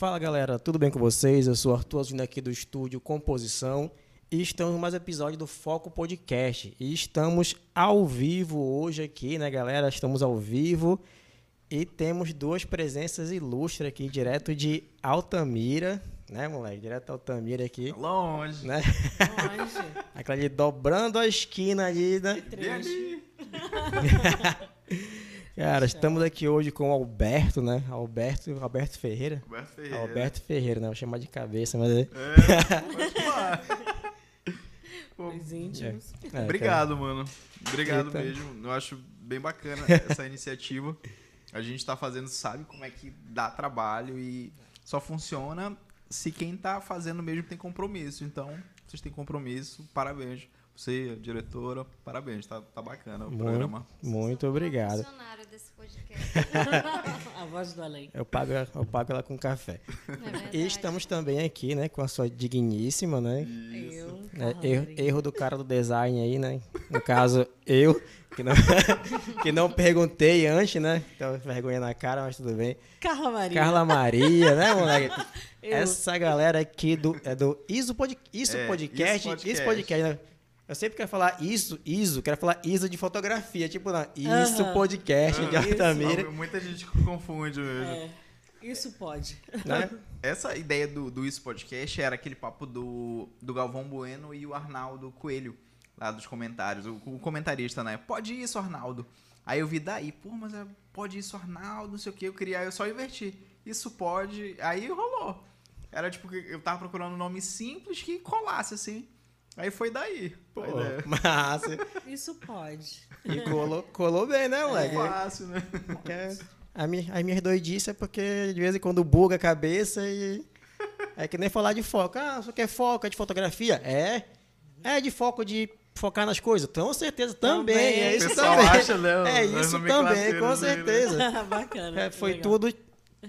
Fala galera, tudo bem com vocês? Eu sou Arthur Azulino aqui do estúdio Composição e estamos em mais um episódio do Foco Podcast. E estamos ao vivo hoje aqui, né galera? Estamos ao vivo e temos duas presenças ilustres aqui, direto de Altamira, né moleque? Direto de Altamira aqui. Longe. Né? Longe. Aquela ali dobrando a esquina ali, né? E ali? Cara, estamos aqui hoje com o Alberto, né? Alberto, Alberto Ferreira. Roberto Ferreira. Alberto Ferreira, né? Vou chamar de cabeça, mas é. É, Os íntimos. é, Obrigado, mano. Obrigado Eita. mesmo. Eu acho bem bacana essa iniciativa. A gente tá fazendo, sabe como é que dá trabalho e só funciona se quem tá fazendo mesmo tem compromisso. Então, vocês têm compromisso, parabéns. Você, a diretora, parabéns, tá, tá bacana o Muito. programa. Muito obrigado. funcionário desse podcast. A voz do além. Eu pago, eu pago ela com café. É. E estamos também aqui, né, com a sua digníssima, né? Eu, né, Carla erro, erro do cara do design aí, né? No caso, eu, que não, que não perguntei antes, né? Então, vergonha na cara, mas tudo bem. Carla Maria. Carla Maria, né, moleque? Eu. Essa galera aqui do, é do Iso, Pod, Isso É, Podcast. Isso Isso Podcast. Podcast, né? Eu sempre quero falar isso, ISO, quero falar ISO de fotografia. Tipo, não, Isso Aham. Podcast de Ah, Altamira. Muita gente confunde mesmo. É, isso pode. Né? Essa ideia do, do Isso Podcast era aquele papo do, do Galvão Bueno e o Arnaldo Coelho, lá dos comentários. O, o comentarista, né? Pode isso, Arnaldo. Aí eu vi daí, pô, mas é, pode isso, Arnaldo, não sei o que. Eu queria, eu só inverti. Isso pode. Aí rolou. Era tipo, eu tava procurando um nome simples que colasse, assim. Aí foi daí. Pô, massa. Isso pode. E colou, colou bem, né, moleque? Fácil, né? Que é- a minha, as minhas doidices é porque de vez em quando buga a cabeça e. É que nem falar de foco. Ah, você quer foco? É de fotografia? É. É de foco de focar nas coisas? Com certeza também. Também. É isso pessoal também. acha, né, é isso também, com né? certeza. Bacana. É, foi legal. tudo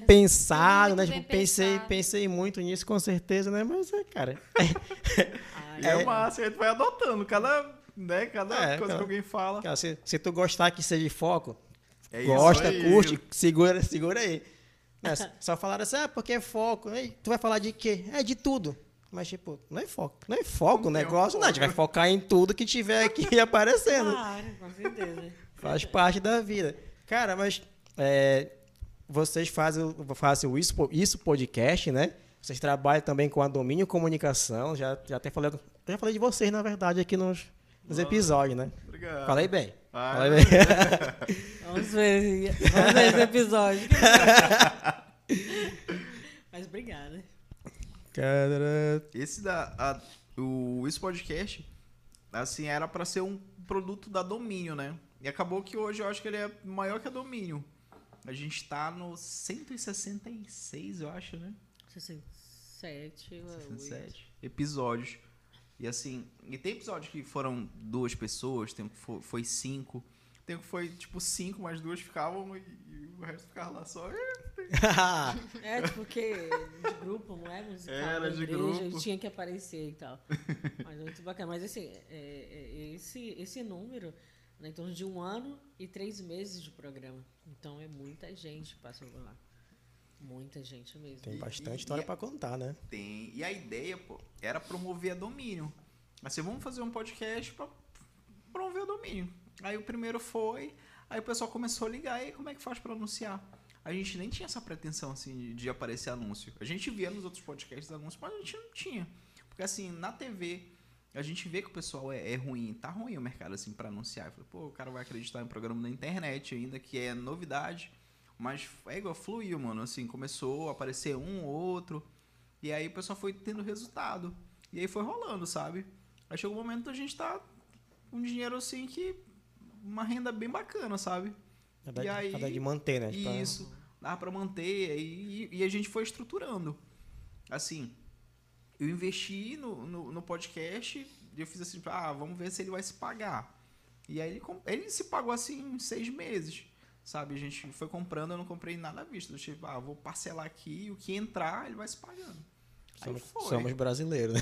pensado, né? Tipo, pensei, pensado. pensei muito nisso, com certeza, né? Mas, é, cara. Ai, É, massa, a gente vai adotando cada, né, cada É, coisa cara. que alguém fala. cara, se, se tu gostar que seja de foco, É gosta, aí. curte, segura, segura aí. Né, Só falaram assim, ah, porque é foco. Aí, tu vai falar de quê? É de tudo. Mas, tipo, não é foco. Não é foco o um negócio, não. A gente vai focar em tudo que tiver aqui aparecendo. Claro, com certeza. Faz parte da vida. Cara, mas é, vocês fazem, o- fazem o isso, isso podcast, né? Vocês trabalham também com a Domínio Comunicação. Já, já até falei, já falei de vocês, na verdade, aqui nos, nos episódios, né? Obrigado. Falei bem. Ah, Falei bem. Vamos ver, vamos ver esse episódio. Mas obrigada. Cara, Esse da a- o Isso Podcast, assim, era pra ser um produto da Domínio, né? E acabou que hoje eu acho que ele é maior que a Domínio. A gente tá no 166, eu acho, né? 67, 67 episódios. E assim, e tem episódios que foram duas pessoas, tem um que foi, foi cinco, tem um que foi tipo cinco, mas duas ficavam e, e o resto ficava lá só. É, tipo, porque de grupo, não é musical. Era da de igreja, grupo. tinha que aparecer e tal. Mas é muito bacana. Mas assim, é- é- esse, esse número, né, em torno de um ano e três meses de programa. Então é muita gente que passou por lá. Muita gente mesmo. tem bastante e- história pra contar, né? Tem. E a ideia, pô, era promover a domínio. Assim, vamos fazer um podcast pra promover o domínio. Aí o primeiro foi, aí o pessoal começou a ligar, e aí como é que faz pra anunciar? A gente nem tinha essa pretensão, assim, de aparecer anúncio. A gente via nos outros podcasts anúncios, mas a gente não tinha. Porque, assim, na TV, a gente vê que o pessoal é, é ruim, tá ruim o mercado, assim, pra anunciar. Eu falei, pô, o cara vai acreditar em programa na internet ainda, que é novidade. Mas é igual, fluiu, mano. Assim, começou a aparecer um ou outro. E aí o pessoal foi tendo resultado. E aí foi rolando, sabe? Aí chegou o momento da gente tá com um dinheiro assim que. Uma renda bem bacana, sabe? Cada, E aí- cada de manter, né? Pra- Isso. Dava pra manter. E, e a gente foi estruturando. Assim, eu investi no, no, no podcast e eu fiz assim, ah, vamos ver se ele vai se pagar. E aí ele, ele se pagou assim em seis meses. Sabe, a gente foi comprando, eu não comprei nada à vista. Eu, tipo, ah, vou parcelar aqui e o que entrar, ele vai se pagando. Aí Somos, foi. somos brasileiros, né?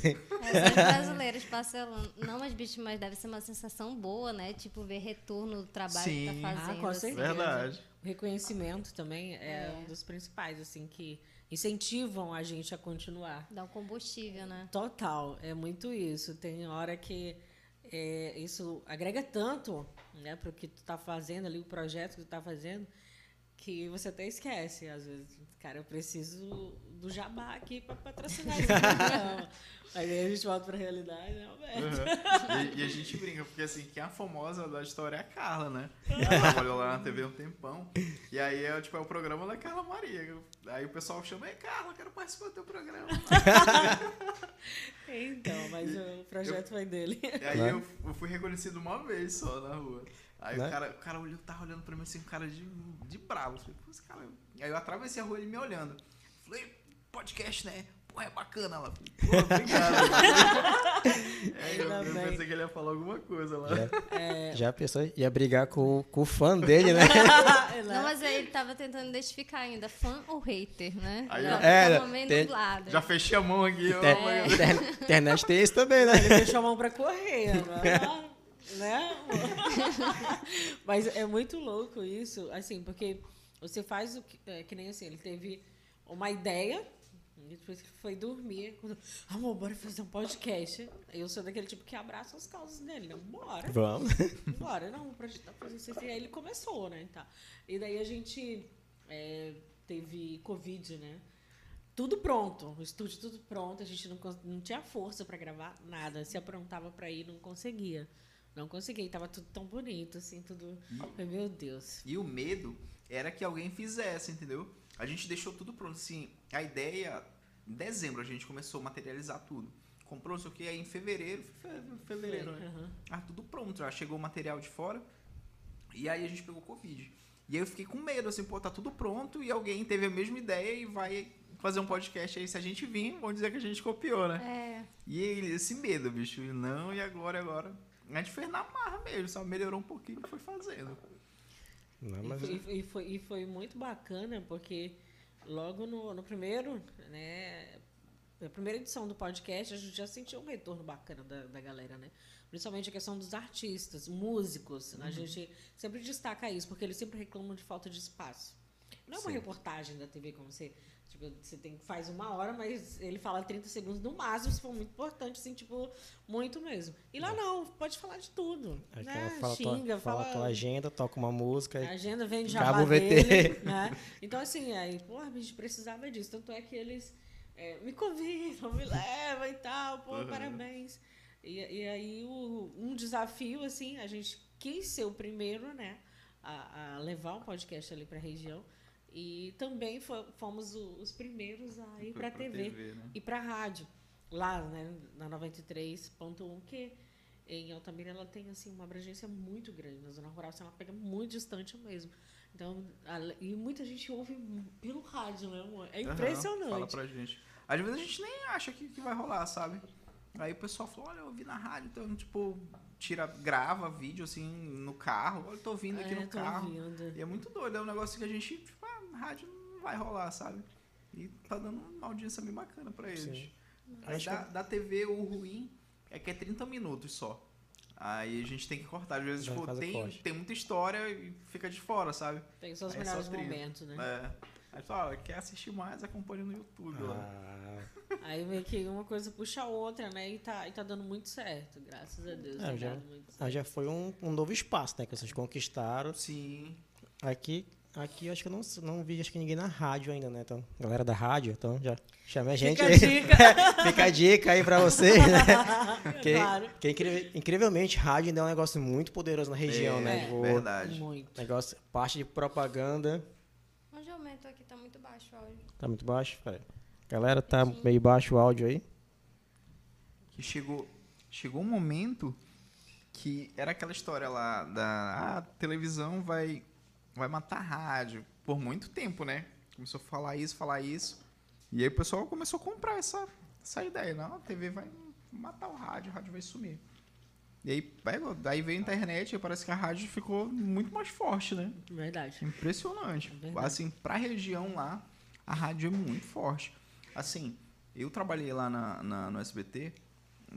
É, os brasileiros parcelando. Não, mas bicho, mas deve ser uma sensação boa, né? Tipo, ver retorno do trabalho que Sim. tá Ah, fazendo. com assim. certeza. Verdade. O reconhecimento também é, É. um dos principais, assim, que incentivam a gente a continuar. Dá um combustível, né? Total, é muito isso. Tem hora que é, isso agrega tanto né, para o que tu está fazendo ali, o projeto que tu está fazendo, que você até esquece, às vezes. Cara, eu preciso do jabá aqui para patrocinar isso. Não. Aí a gente volta para a realidade, né, Alberto? Uhum. E, e, a gente brinca, porque assim, quem é a famosa da história é a Carla, né? Ela trabalhou lá na TV um tempão. E aí é, tipo, é o programa da Carla Maria. Aí o pessoal chama, ei, Carla, quero participar do teu programa. então, mas o projeto eu, foi dele. E aí eu, eu, fui reconhecido uma vez só na rua. Aí né? o cara, o cara olhou, tava olhando pra mim assim, um cara de, de bravo. Falei, Pô, esse cara... Aí eu atravessei a rua ele me olhando. Falei, podcast, né? Pô, é bacana. Ela pô, obrigado. é, eu, eu pensei que ele ia falar alguma coisa lá. Já, é... já pensou? Ia brigar com, com o fã dele, né? Não, mas aí ele tava tentando identificar ainda, fã ou hater, né? Aí, já, é, meio tem, nublado. Já fechei a mão aqui. Inter, é. inter, internet tem isso também, né? Ele fechou a mão pra correr, né? né? Mas é muito louco isso, assim, porque você faz o que, é, que nem assim, ele teve uma ideia, e depois que foi dormir, quando, amor, bora fazer um podcast. Eu sou daquele tipo que abraça as causas dele, não, bora. Vamos. Bora, não, pra gente tá isso. E aí ele começou, né? Tá. E daí a gente é, teve Covid, né? Tudo pronto, o estúdio tudo pronto, a gente não, não tinha força para gravar nada. Se aprontava para ir, não conseguia. Não consegui, tava tudo tão bonito, assim, tudo. E, Meu Deus. E o medo era que alguém fizesse, entendeu? A gente deixou tudo pronto. Assim, a ideia. Em dezembro a gente começou a materializar tudo. Comprou isso aqui, aí em fevereiro. Fevereiro, né? Uhum. Ah, tudo pronto. Já chegou o material de fora. E aí a gente pegou Covid. E aí eu fiquei com medo, assim, pô, tá tudo pronto e alguém teve a mesma ideia e vai fazer um podcast aí. Se a gente vir, vão dizer que a gente copiou, né? É. E esse medo, bicho. Não, e agora, agora? A gente fez na marra mesmo, só melhorou um pouquinho e foi fazendo. Não, mas... e, foi, e, foi, e foi muito bacana, porque logo no, no primeiro, né, a primeira edição do podcast, a gente já sentiu um retorno bacana da, da galera, né? Principalmente a questão dos artistas, músicos. Uhum. A gente sempre destaca isso, porque eles sempre reclamam de falta de espaço. Não é uma Sim. reportagem da TV como você Tipo, você tem, faz uma hora, mas ele fala 30 segundos no máximo, se for muito importante, assim, tipo, muito mesmo. E lá é. não, pode falar de tudo. É né? Fala Xinga, tua, fala, fala tua agenda, toca uma música. A agenda vem de jabá dele, né? Então, assim, aí, pô, a gente precisava disso. Tanto é que eles é, me convidam, me levam e tal, pô, uhum. parabéns. E, e aí, o, um desafio, assim, a gente quis ser o primeiro, né, a, a levar um podcast ali para a região. E também fomos os primeiros a ir para a TV, TV né? e para a rádio. Lá, né, na 93.1, que em Altamira ela tem assim uma abrangência muito grande. Na zona rural assim, ela pega muito distante mesmo. Então, a, e muita gente ouve pelo rádio, né, amor? É impressionante. Uhum, fala pra gente. Às vezes a gente nem acha que, que vai rolar, sabe? Aí o pessoal falou, olha, eu ouvi na rádio, então, tipo, tira, grava vídeo assim no carro. Olha, eu tô ouvindo aqui é, no carro. Ouvindo. E é muito doido, é um negócio que a gente, tipo, rádio não vai rolar, sabe? E tá dando uma audiência bem bacana pra eles. Sim. Aí da, da TV, o ruim é que é 30 minutos só. Aí a gente tem que cortar. Às vezes, tipo, tem, tem muita história e fica de fora, sabe? Tem seus Aí melhores momentos, né? É. Aí fala, quer assistir mais, acompanha no YouTube ah. lá. Aí meio que uma coisa puxa a outra, né? E tá, e tá dando muito certo, graças a Deus. É, já, ah, já foi um, um novo espaço, né? Que vocês conquistaram. Sim. Aqui Aqui eu acho que eu não, não vi acho que ninguém na rádio ainda, né? Então, galera da rádio, então já chame a gente Fica aí. A dica. Fica a dica aí pra vocês, né? que, claro. que incrível, incrivelmente, rádio ainda é um negócio muito poderoso na região, é, né? É, verdade. Muito. Negócio, parte de propaganda. Onde aumento aqui tá muito baixo o áudio. Tá muito baixo? Peraí. Galera, tá meio baixo o áudio aí. Que chegou, chegou um momento que era aquela história lá da ah, televisão vai vai matar a rádio por muito tempo, né? Começou a falar isso, falar isso. E aí o pessoal começou a comprar essa, essa ideia. Não, a TV vai matar o rádio, o rádio vai sumir. E aí, daí veio a internet e parece que a rádio ficou muito mais forte, né? Verdade. Impressionante. Verdade. Assim, pra região lá, a rádio é muito forte. Assim, eu trabalhei lá na, na no SBT,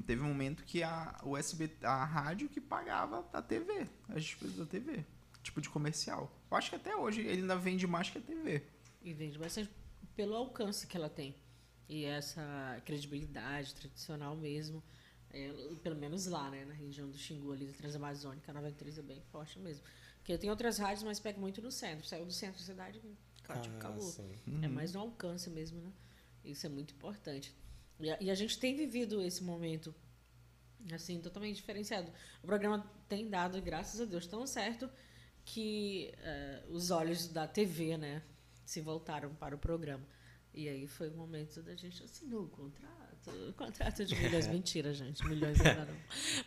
teve um momento que a, o SBT, a rádio que pagava a TV, as despesas da TV tipo de comercial. Eu acho que até hoje ele ainda vende mais que a TV. E vende bastante. pelo alcance que ela tem. E essa credibilidade tradicional mesmo, é, pelo menos lá, né, na região do Xingu, ali da Transamazônica, a 93 é bem forte mesmo. Porque tem outras rádios, mas pega muito no centro. Saiu do centro da cidade, acabou. Ah, acabou. sim. É mais no alcance mesmo, né? Isso é muito importante. E a, e a gente tem vivido esse momento, assim, totalmente diferenciado. O programa tem dado, graças a Deus, tão certo que eh, os olhos da TV, né, se voltaram para o programa. E aí foi o momento da gente assinar o contrato. O contrato de milhões. Mentira, gente. Milhões ainda não.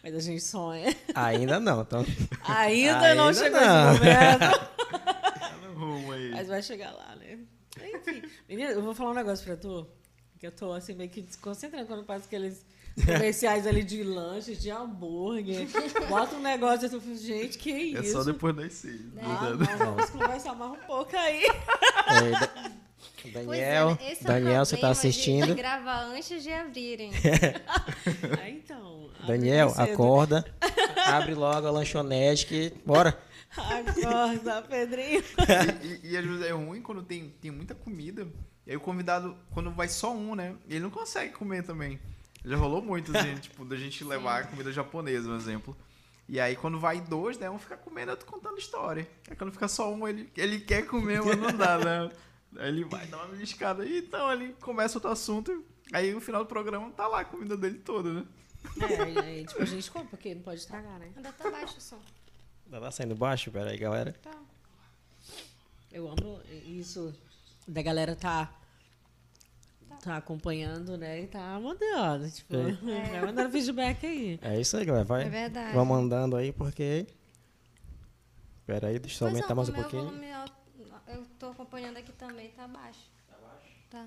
Mas a gente sonha. Ainda não, então. Ainda, não Ainda chegou não. esse momento. Tá no rumo aí. Mas vai chegar lá, né? Enfim. Menina, eu vou falar um negócio pra tu. Que eu tô assim meio que desconcentrando quando passa aqueles comerciais ali de lanche, de hambúrguer. Bota um negócio e tu fala, gente, que isso? É só depois das seis. Ah, não, vamos conversar mais um pouco aí. É, Da- Daniel, Pois é, é Daniel, você tá problema de assistindo? gravar antes de abrirem. Ah, então. abre Daniel, acorda. Abre logo a lanchonete que. Bora! Acorda, Pedrinho. E, e às vezes é ruim quando tem, tem muita comida. E aí o convidado, quando vai só um, né? Ele não consegue comer também. Já rolou muito, assim, tipo, da gente levar comida japonesa, por exemplo. E aí quando vai dois, né? Um fica comendo, outro contando história. Aí quando fica só um, ele, ele quer comer, mas não dá, né? Aí ele vai dar uma beliscada. E então ele começa outro assunto. Aí no final do programa tá lá a comida dele toda, né? É, e aí, tipo, a gente come, porque não pode estragar, né? Ainda tá baixo o som. Ainda tá saindo baixo? Pera aí, galera. Tá. Eu amo isso da galera tá, tá acompanhando, né? E tá mandando, tipo, É. vai mandando feedback aí. É isso aí, galera. Vai, É verdade. vai mandando aí, porque. Pera aí, deixa eu é, aumentar mais o um meu pouquinho. volume eu tô acompanhando aqui também, tá baixo. Tá baixo? Tá.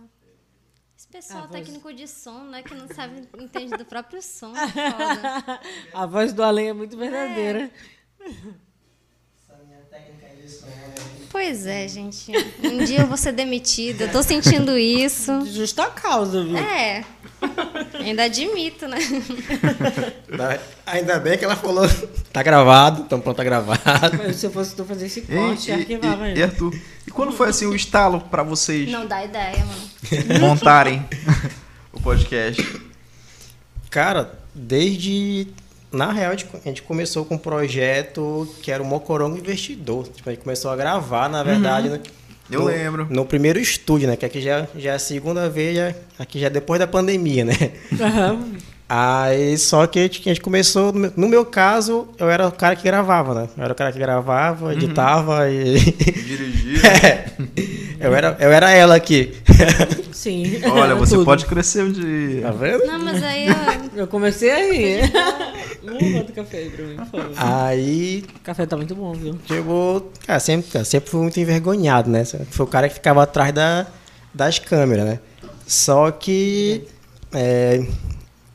Esse pessoal A voz- técnico de som, né, que não sabe, entende do próprio som. é. A voz do além é muito verdadeira. Pois é, gente. Um dia eu vou ser demitida. Eu tô sentindo isso. De justa causa, viu? É. Ainda admito, né? Tá- Ainda bem que ela falou. Tá gravado, então pronto, tá gravado. Mas Se eu fosse tu fazer esse corte, e, arquivava e, e. Arthur, e quando foi assim o estalo pra vocês Não dá ideia, mano. montarem o podcast? Cara, desde. Na real, a gente- começou com um projeto que era o Mocorongo Investidor. Tipo, a gente começou a gravar, na verdade, né? Eu no, lembro. No primeiro estúdio, né? Que aqui já, já é a segunda vez, já, aqui já é depois da pandemia, né? Aham. Aí, só que a gente, a gente começou, no meu- caso, eu era o cara que gravava, né? Eu era o cara que gravava, editava e... Dirigir. É, eu, era, eu era ela aqui. Sim. Olha, você Tudo. pode crescer um dia. Tá vendo? Não, mas aí eu, Eu comecei a rir. Vamos botar café aí pra mim, por favor. Aí, O café tá muito bom, viu? chegou... Cara, sempre, cara, sempre fui muito envergonhado, né? Foi o cara que ficava atrás da, das câmeras, né? Só que... é,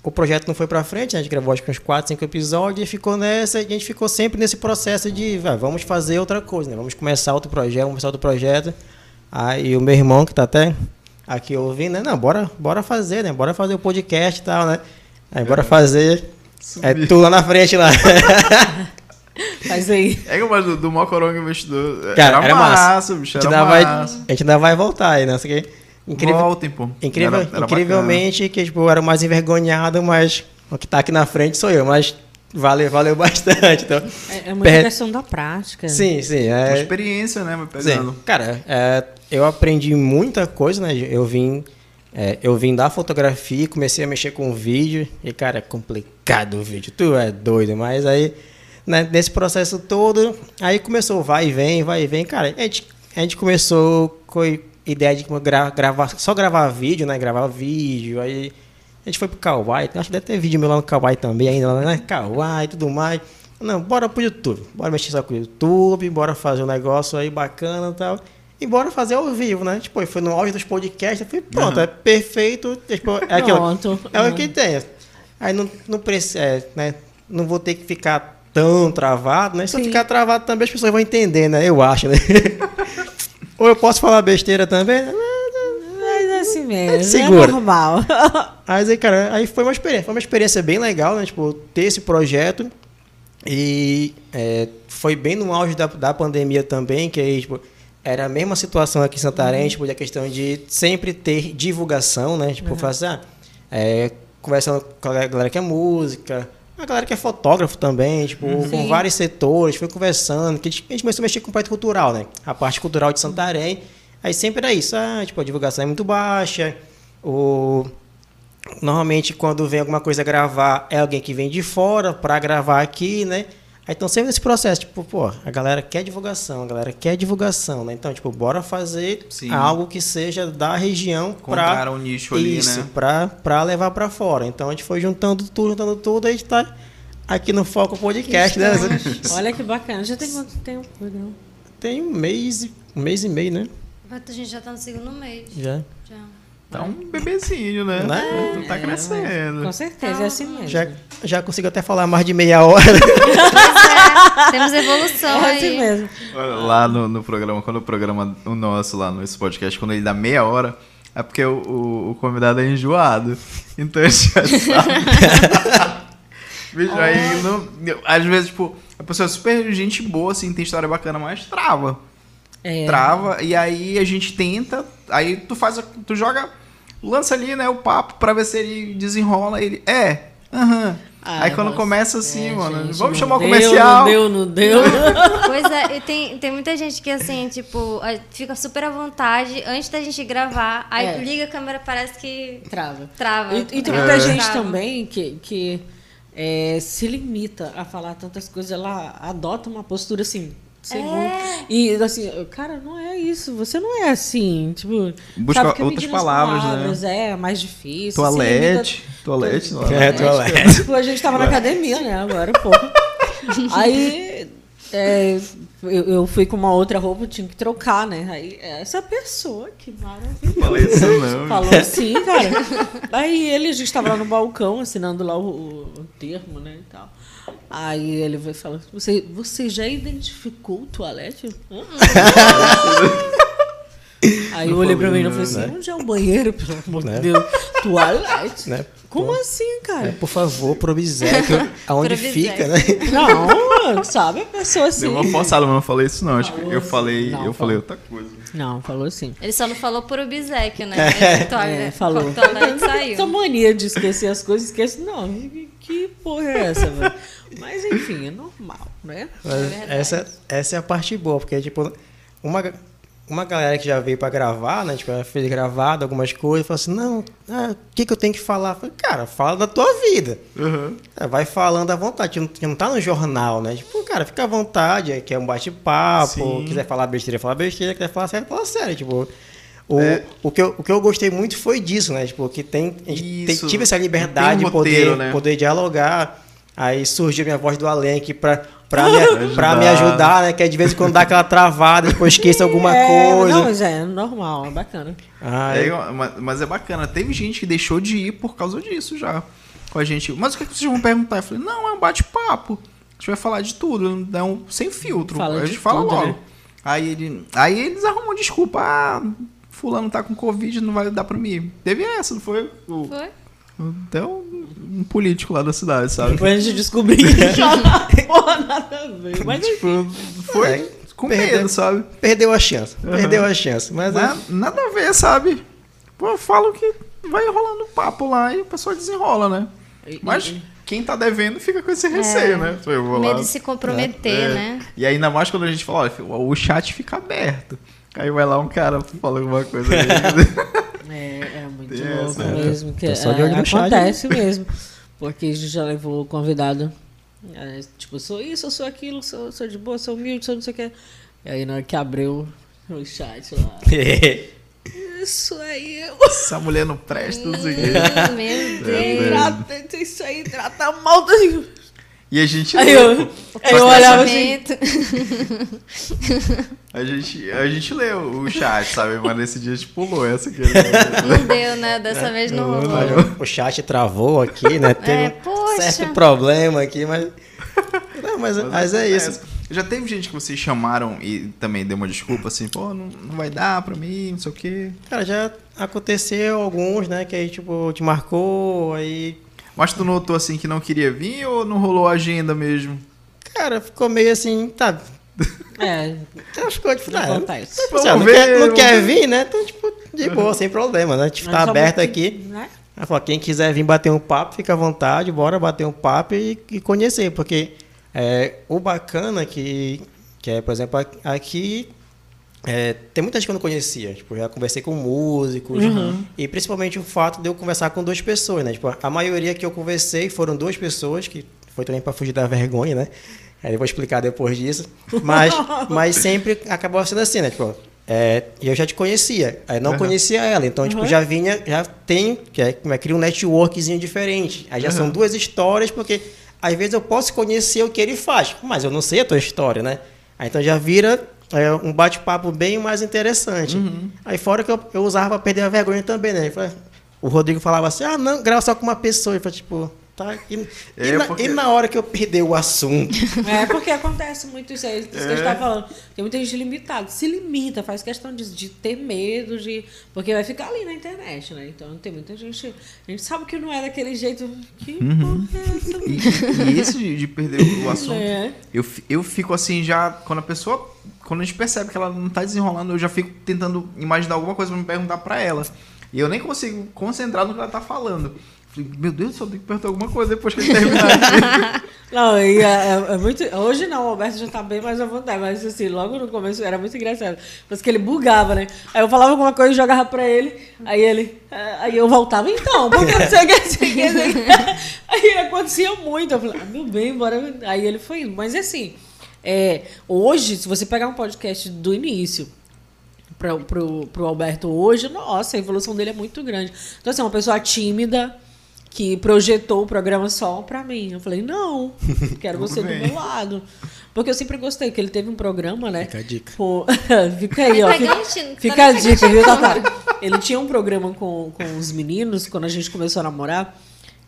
o projeto não foi pra frente, né? a gente gravou acho que uns 4, 5 episódios e ficou nessa, a gente ficou sempre nesse processo de, "Ah, vamos fazer outra coisa, né? Vamos começar outro projeto, vamos começar outro projeto. Aí o meu irmão, que tá até aqui ouvindo, né? Não, bora, bora fazer, né? Bora fazer o podcast e tal, né? Aí bora fazer. É Subir. tu lá na frente lá. Faz aí. É que o mais do, do Mocorongo Investidor Cara, era, era massa. massa, A bicho, gente, era ainda vai, massa. a gente ainda vai voltar aí, né? Isso aqui, incrível, Voltem, pô. incrível, Era- era incrivelmente que tipo, eu era o mais envergonhado, mas o que tá aqui na frente sou eu, mas valeu, valeu bastante. Então, É, é muita Per- questão da prática. sim, sim. bacana. Uma É, experiência, né? Vai sim. pegando. Cara, é, eu aprendi muita coisa, né? Eu vim, é, eu vim da fotografia, comecei a mexer com vídeo e, cara, é complicado o vídeo. Tu é doido, mas aí, né, nesse processo todo, aí começou vai e vem, vai e vem. Cara, a gente, a gente começou com a ideia de gra- gravar, só gravar vídeo, né? Gravar vídeo, aí a gente foi pro Kawaii, acho que deve ter vídeo meu lá no Kawaii também ainda, né? Kawaii e tudo mais. Não, bora pro YouTube, bora mexer só com o YouTube, bora fazer um negócio aí bacana e tal. E bora fazer ao vivo, né? Tipo, foi no auge dos podcasts, eu falei, pronto, é perfeito. Tipo, é aquilo. Pronto. É o que tem. Aí não, não precisa, é, né? Não vou ter que ficar tão travado, né? Se eu Sim. ficar travado também, as pessoas vão entender, né? Eu acho, né? Ou eu posso falar besteira também. Mas é assim mesmo. Segura. É normal. Mas aí, cara, aí foi uma experiência, foi uma experiência bem legal, né? Tipo, ter esse projeto. E é, foi bem no auge da, da pandemia também, que aí, tipo, era a mesma situação aqui em Santarém, tipo, a questão de sempre ter divulgação, né? Tipo, falar assim, ah, é, conversando com a galera que é música, a galera que é fotógrafo também, tipo, com Sim. vários setores, foi conversando, que a gente começou a mexer com a parte cultural, né? A parte cultural de Santarém. Aí sempre era isso, ah, tipo, a divulgação é muito baixa, o... Normalmente, quando vem alguma coisa gravar, é alguém que vem de fora para gravar aqui, né? Aí, então, sempre nesse processo, tipo, pô, a galera quer divulgação, a galera quer divulgação, né? Então, tipo, bora fazer Sim. algo que seja da região para um nicho ali, isso, né? pra, pra levar pra fora. Então, a gente foi juntando tudo, juntando tudo, a gente tá aqui no Foco Podcast, né? Olha que bacana. Já tem quanto tempo? Legal. Tem um mês, e- um mês e meio, né? Mas a gente já tá no segundo mês. Já. Já. Tá um bebezinho, né? Né? Tá É, crescendo. Com certeza, é assim mesmo. Já, já consigo até falar mais de meia hora. Pois é, temos evolução É assim aí. mesmo. Olha, Lá no, no programa, quando o programa, o nosso lá nesse podcast, quando ele dá meia hora, é porque o, o, o convidado é enjoado. Então a gente já sabe. Bicho, aí, não- às vezes, tipo, a pessoa é super gente boa, assim, tem história bacana, mas trava. É. Trava, e aí a gente tenta, aí tu faz, a- tu joga, lança ali, né, o papo pra ver se ele desenrola, ele, é, aham. Ah, aí quando nossa. começa assim, É, mano, gente, vamos chamar o deu, comercial. Não deu, não deu. Pois é, e tem, tem muita gente que assim, tipo, fica super à vontade antes da gente gravar, aí É. liga a câmera, parece que Trava. trava. E, e tem É. muita gente Trava. também que, que é, se limita a falar tantas coisas, ela adota uma postura assim. Segura. É. E assim, cara, não é isso, você não é assim. Tipo, Busca sabe que outras medindo as palavras, né? palavras, É, é mais difícil. Toalete, toalete, limita- É, toalete. Tipo, a gente tava na academia, né, agora, pô. Aí é, eu, eu fui com uma outra roupa, tinha que trocar, né? Aí essa pessoa, que maravilhosa. Falei isso não. Falou assim, cara. Aí ele, a gente tava lá no balcão, assinando lá o, o- o termo, né, e tal. Aí ele veio e falou, você, você já identificou o toalete? Hã? Aí eu olhei pra mim e falei assim, onde é o banheiro, pelo amor Né? de Deus? Toalete? Né? Como assim, cara? É, por favor, pro obséquio, aonde Pro fica, né? Não, sabe? A pessoa assim. Deu uma forçada, mas não falei isso não. Acho que eu assim. falei, Não, eu falou. falei outra coisa. Não, falou assim. Ele só não falou por obsequio, né? Toalete- É, falou. o toalete saiu. Essa mania de esquecer as coisas, esquece. Não, que, que porra é essa, velho? Mas enfim, é normal, né? Mas verdade. essa, essa é a parte boa, porque, tipo, uma, uma galera que já veio pra gravar, né? Tipo, ela fez gravado algumas coisas, falou assim, não, ah, o que, que eu tenho que falar? Falei, cara, fala da tua vida. É, vai falando à vontade, não, não tá no jornal, né? Tipo, cara, fica à vontade, é que é um bate-papo, quiser falar besteira, fala besteira, quiser falar sério, fala sério, tipo... O, É. o, que eu, o que eu gostei muito foi disso, né? Tipo, que tem, a gente tem- tive essa liberdade tem de poder, né? poder dialogar. Aí surgiu minha voz do além aqui pra, pra, me, pra me ajudar. ajudar, né? Que é de vez em quando dá aquela travada, depois esqueça alguma É, coisa. Não, mas é normal, é bacana. Aí, É, mas, mas é bacana. Teve gente que deixou de ir por causa disso já. Com a gente. Mas o que, é que vocês vão perguntar? Eu falei, não, é um bate-papo. A gente vai falar de tudo. É um, sem filtro. Fala a de gente fala tudo, logo. né? Aí, ele, aí eles arrumam desculpa. Ah, fulano tá com Covid, não vai dar pra mim. Teve essa, não foi? O, Foi? Até um, um político lá da cidade, sabe? Depois a gente descobriu que porra, nada a ver. Mas tipo, foi É, com perdeu. medo, sabe? perdeu a chance. Perdeu a chance. Mas é, Na- nada a ver, sabe? Pô, eu falo que vai rolando papo lá e o pessoal desenrola, né? Mas e- quem tá devendo fica com esse receio, né? Eu vou lá. Medo de se comprometer, É. né? E ainda mais quando a gente fala, ó, o chat fica aberto. Aí vai lá um cara fala alguma coisa aí. É, é muito Tem louco essa, mesmo. Que, Tô só de é, acontece mesmo. Porque a gente já levou o convidado. é, tipo, sou isso, eu sou aquilo, sou, sou de boa, sou humilde, sou não sei o que. E aí na hora que abriu o chat lá. Isso aí, eu. Essa mulher não presta, não sei o. Hum, Meu É, Deus. Isso aí trata mal do. E a gente. Aí eu, aí eu olhava assim. A gente, a gente leu o chat, sabe? Mas nesse dia a gente pulou essa aqui. Não deu, né? Dessa vez não rolou. O chat travou aqui, né? Teve É, um poxa. certo problema aqui, mas. Não, mas, mas é isso. Já teve gente que vocês chamaram e também deu uma desculpa assim, pô, não, não vai dar pra mim, não sei o quê. Cara, já aconteceu alguns, né? Que aí, tipo, te marcou, aí. Mas tu notou assim que não queria vir ou não rolou a agenda mesmo? Cara, ficou meio assim, tá. É, Então ficou tipo, não ah, tipo, assim, ó, não, quer, não quer vir, né? Então, tipo, de boa, sem problema, né? Tipo, Mas tá aberto aqui. Né? Ela falou, quem quiser vir bater um papo, fica à vontade, bora bater um papo e, e conhecer, porque é, o bacana que, que é, por exemplo, aqui é, tem muita gente que eu não conhecia, tipo, já conversei com músicos, e principalmente o fato de eu conversar com duas pessoas, né? Tipo, a maioria que eu conversei foram duas pessoas, que foi também para fugir da vergonha, né? Aí eu vou explicar depois disso, mas, mas sempre acabou sendo assim, né? Tipo, é, eu já te conhecia, aí não Aham. conhecia ela, então, tipo, já vinha, já tem, que é, é, cria um networkzinho diferente. Aí já são duas histórias, porque às vezes eu posso conhecer o que ele faz, mas eu não sei a tua história, né? Aí então já vira é, um bate-papo bem mais interessante. Aí fora que eu, eu usava pra perder a vergonha também, né? O Rodrigo falava assim, ah, não, grava só com uma pessoa. Eu falei, tipo, tá. E, e É, na, porque- e na hora que eu perder o assunto, É porque acontece muito isso aí, isso que a gente É. tá falando. Tem muita gente limitada, se limita, faz questão de, de ter medo, de. Porque vai ficar ali na internet, né? Então tem muita gente. A gente sabe que não é daquele jeito. Que Uhum. porra é essa? E, e esse de, de perder o assunto, É. eu, eu fico assim já. Quando a pessoa. Quando a gente percebe que ela não tá desenrolando, eu já fico tentando imaginar alguma coisa pra me perguntar pra ela. E eu nem consigo concentrar no que ela tá falando. Falei, meu Deus, só tenho que perguntar alguma coisa depois que ele terminar. Não, e é, é- é muito. Hoje não, o Alberto já tá bem mais à vontade, mas assim, logo no começo era muito engraçado. Porque que ele bugava, né? Aí eu falava alguma coisa e jogava pra ele, aí ele. ah, Aí eu voltava, então, porque não sei o que, não sei o que, não sei o que. Aí acontecia muito. Eu falei, ah, meu bem, bora. Aí ele foi indo. Mas assim, é, hoje, se você pegar um podcast do início, para pro, pro Alberto hoje, nossa, a evolução dele é muito grande. Então, assim, uma pessoa tímida que projetou o programa só pra mim. Eu falei, não, quero você do meu lado. Porque eu sempre gostei, que ele teve um programa, né? Fica a dica. Pô, fica aí, ó. Tá Fica, tá fica a dica, viu. Tatá? Ele tinha um programa com, com os meninos, quando a gente começou a namorar,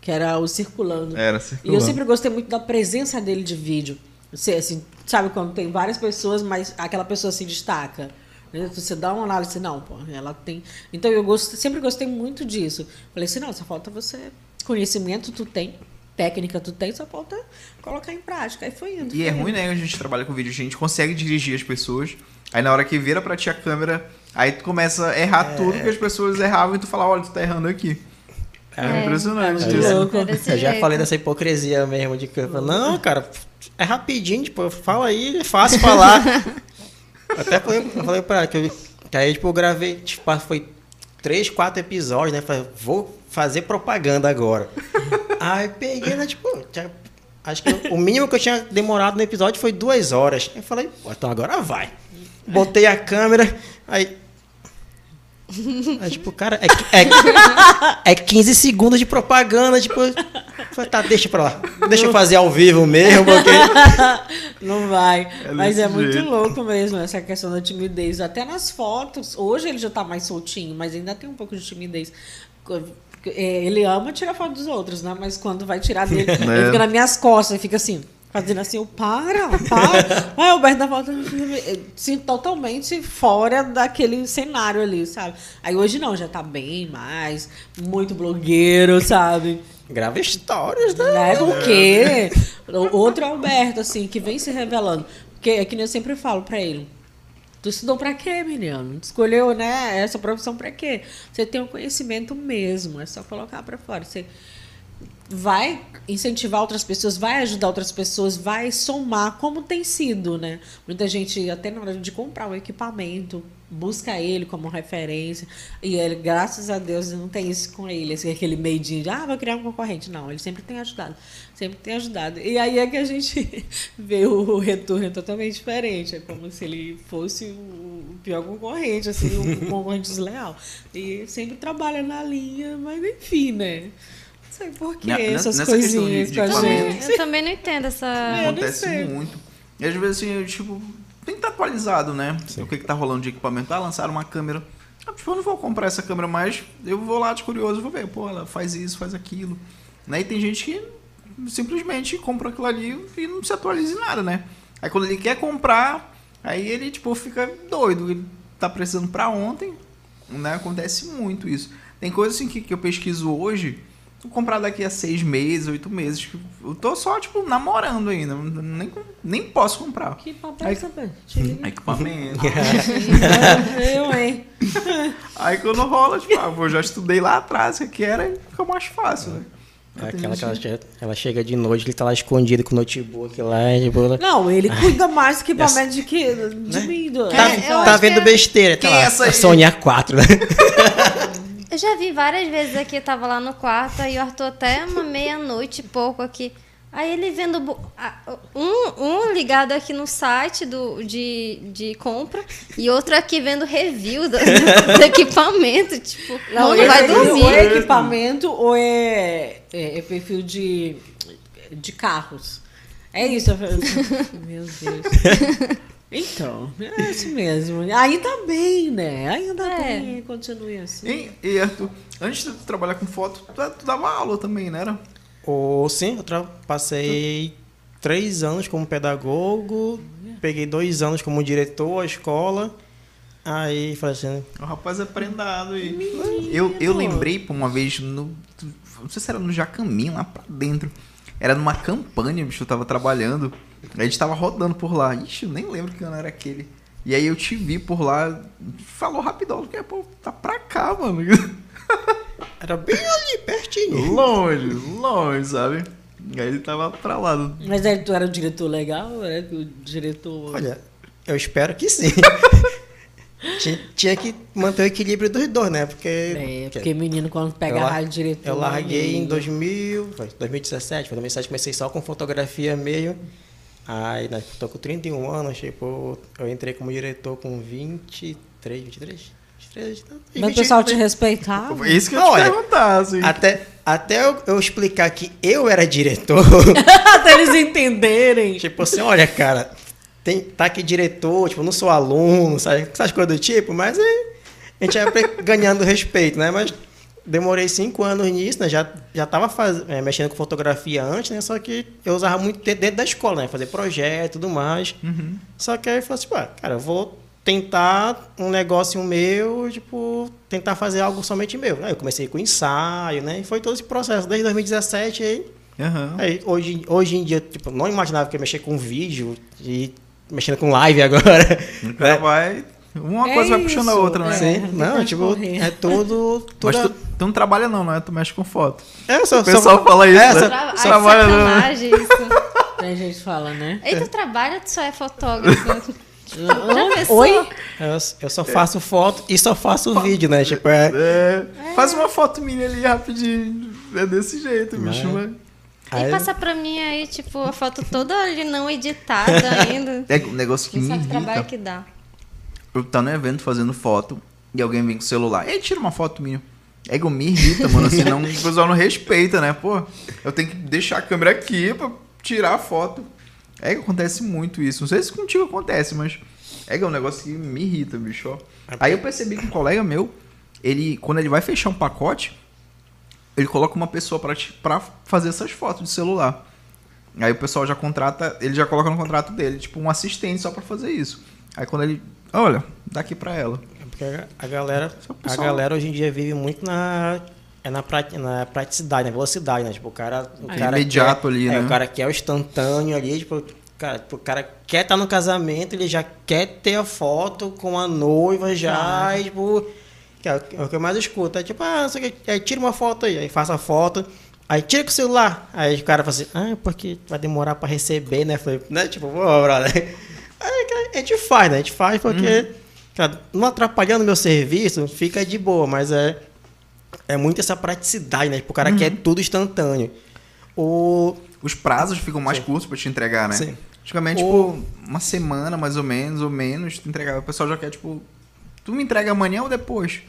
que era o Circulando. Era E circulando. eu sempre gostei muito da presença dele de vídeo. Você, assim, sabe quando tem várias pessoas, mas aquela pessoa se destaca. né? Você dá uma análise, não, pô, ela tem. Então eu gosto, sempre gostei muito disso. Falei assim, não, só falta você. Conhecimento tu tem, técnica tu tem, só falta colocar em prática. Aí foi indo. E foi é indo. ruim, né? A gente trabalha com vídeo, a gente consegue dirigir as pessoas. Aí na hora que vira pra ti a câmera, aí tu começa a errar tudo que as pessoas erravam e tu fala, olha, tu tá errando aqui. É, É, impressionante é. É desse eu já falei dessa hipocrisia mesmo de que eu não, cara, é rapidinho, tipo, fala aí, é fácil falar. Até falei, falei pra ela que, eu, que aí, tipo, eu gravei, tipo, foi três, quatro episódios, né? Falei, vou fazer propaganda agora. aí peguei, né, tipo, já- acho que o mínimo que eu tinha demorado no episódio foi duas horas. Eu falei, pô, então agora vai. Botei a câmera, aí. Aí, tipo, cara, é, é, é 15 segundos de propaganda, tipo. tá, deixa pra lá. Deixa eu fazer ao vivo mesmo, porque. Não vai. É Mas é desse muito jeito. louco mesmo essa questão da timidez. Até nas fotos. Hoje ele já tá mais soltinho, mas ainda tem um pouco de timidez. É, Ele ama tirar foto dos outros, né? Mas quando vai tirar dele, ele É. fica nas minhas costas e fica assim. Fazendo assim, eu para, para. Ai, Alberto da foto. Sim, totalmente fora daquele cenário ali, sabe? Aí hoje não, já tá bem mais, muito blogueiro, sabe? Grava histórias, né? Com o quê? O- Outro Alberto, assim, que vem se revelando. Porque é que nem eu sempre falo pra ele. Tu estudou pra quê, menino? Escolheu, né, essa profissão pra quê? Você tem um conhecimento mesmo, é só colocar pra fora. Você vai incentivar outras pessoas, vai ajudar outras pessoas, vai somar, como tem sido, né? Muita gente, até na hora de comprar um equipamento, busca ele como referência. E ele, graças a Deus, não tem isso com ele, assim, aquele meidinho de, ah, vou criar um concorrente. Não, ele sempre tem ajudado. Sempre tem ajudado. E aí é que a gente vê o retorno totalmente diferente. É como se ele fosse o pior concorrente, assim, um concorrente desleal. E sempre trabalha na linha, mas enfim, né? Não sei por que essas nessa questão coisinhas de- de. É, Eu também não entendo essa. É, Acontece sei. muito. E às vezes, assim, eu, tipo, tem que estar atualizado, né? O que, que tá rolando de equipamento. Ah, lançaram uma câmera. Ah, tipo, eu não vou comprar essa câmera mais. Eu vou lá de curioso, vou ver. Pô, ela faz isso, faz aquilo. Né? E tem gente que simplesmente compra aquilo ali e não se atualiza em nada, né? Aí quando ele quer comprar, aí ele, tipo, fica doido. Ele tá precisando pra ontem, né? Acontece muito isso. Tem coisas assim que, que eu pesquiso hoje comprar daqui a seis meses, oito meses. Eu tô só, tipo, namorando ainda. Nem, nem posso comprar. Que papo é esse. Equipamento. Eu, hein? Aí quando rola, tipo, ah, eu já estudei lá atrás, o que era, e fica mais fácil, né? É aquela que ela chega, ela chega de noite, ele tá lá escondido com o notebook lá, tipo, ela- Não, ele cuida mais do equipamento de que de mim. Do, tá, É, tá vendo é- besteira, tá Quem lá, é essa aí? Sony A4, né? Eu já vi várias vezes aqui, tava lá no quarto, aí o Arthur até uma meia-noite e pouco aqui. Aí ele vendo um, um ligado aqui no site do, de, de compra e outro aqui vendo review do, do equipamento. Tipo, Não, ele- vai dormir. Ou é equipamento ou é, é, é perfil de, de carros. É isso. Meu Deus. Então, é isso mesmo. Ainda bem, né? Ainda É. bem, continue assim. E, e Arthur, antes de tu trabalhar com foto, tu, tu dava aula também, né? Era? Ou sim, eu passei três anos como pedagogo, peguei dois anos como diretor à escola, aí falei assim, O rapaz é prendado aí. Eu, eu lembrei, pô, uma vez no. Não sei se era no Jacaminho, lá pra dentro. Era numa campanha, bicho, eu tava trabalhando. A gente tava rodando por lá. Ixi, eu nem lembro que ano era aquele. E aí eu te vi por lá, falou rapidão, porque, pô, tá pra cá, mano. era bem ali, pertinho. longe, longe, sabe? E aí ele tava pra lá. Mas aí tu era o diretor legal? Era o diretor. Olha, eu espero que sim. tinha, tinha que manter o equilíbrio dos dois, né? Porque, É, porque menino, quando pega a rádio diretor. eu larguei em amigo. 2000, foi 2017, foi 2017 comecei só com fotografia meio. Aí, né, tô com 31 anos, tipo, eu entrei como diretor com 23, 23? 23 não, Mas o 20, pessoal te respeitava. Isso que eu Não, te olha, perguntar, assim. Até, até eu, eu explicar que eu era diretor, Até eles entenderem. tipo assim, olha, cara, tem, tá aqui diretor, tipo, eu não sou aluno, sabe? Essas coisas do tipo, mas é, a gente vai ganhando respeito, né? Mas demorei cinco anos nisso, né? Já, já tava faz, é, mexendo com fotografia antes, né? Só que eu usava muito de- dentro da escola, né? Fazer projeto e tudo mais. Uhum. Só que aí eu falei assim, pá, cara, eu vou tentar um negócio meu, tipo, tentar fazer algo somente meu. Aí eu comecei com ensaio, né? E foi todo esse processo, desde 2017 aí. Aham. aí hoje, hoje em dia, tipo, não imaginava que ia mexer com vídeo e mexendo com live agora. O cara né? vai. Uma É coisa vai puxando a outra, né? é. Sim, não tipo, correr. é tudo. Mas tudo tu, tu não trabalha não, né? Tu mexe com foto. é, eu sou, O pessoal fala isso, é, né? Tra- Ai, trabalha, não, né? sacanagem isso. Aí a gente fala, né? Ei, tu trabalha, tu só é fotógrafo. Oi? eu, eu só faço foto e só faço vídeo, né? Tipo, é. É, Faz uma foto minha ali rapidinho. É desse jeito, Mas- bicho. Mas... Aí- E passa pra mim aí, tipo, a foto toda ali não editada ainda. É um negócio que Quem me sabe o trabalho irrita. que dá. Eu tá no evento fazendo foto e alguém vem com o celular. Ei, tira uma foto minha. É que me irrita, mano. Assim, não, o pessoal não respeita, né? Pô, eu tenho que deixar a câmera aqui pra tirar a foto. É que acontece muito isso. Não sei se contigo acontece, mas é que é um negócio que me irrita, bicho. ó. Aí eu percebi que um colega meu, ele, quando ele vai fechar um pacote, ele coloca uma pessoa pra, pra fazer essas fotos de celular. Aí o pessoal já contrata, ele já coloca no contrato dele, tipo, um assistente só pra fazer isso. Aí quando ele, olha, dá aqui pra ela. É Porque a- galera, a galera hoje em dia vive muito na é na, na praticidade, na velocidade, né? Tipo, o cara, o É. cara Imediato quer, ali, é, né? o cara quer o instantâneo ali, tipo, cara, tipo, o cara quer estar no casamento, ele já quer ter a foto com a noiva já, Claro. e, tipo, é, o que- é o que eu mais escuto, é tipo, ah, não sei o que, aí tira uma foto aí, aí faça a foto, aí tira com o celular, aí o cara fala assim, ah, porque vai demorar pra receber, né? Falei, né? Tipo, pô, brother. Cara, a gente faz, né? A gente faz porque, cara, não atrapalhando meu serviço, fica de boa, mas é, é muito essa praticidade, né? Tipo, o cara quer tudo instantâneo. O, Os prazos ficam mais curtos pra te entregar, né? Sim. Antigamente, O- tipo, uma semana mais ou menos, ou menos, tu entregava. O pessoal já quer, tipo, tu me entrega amanhã ou depois?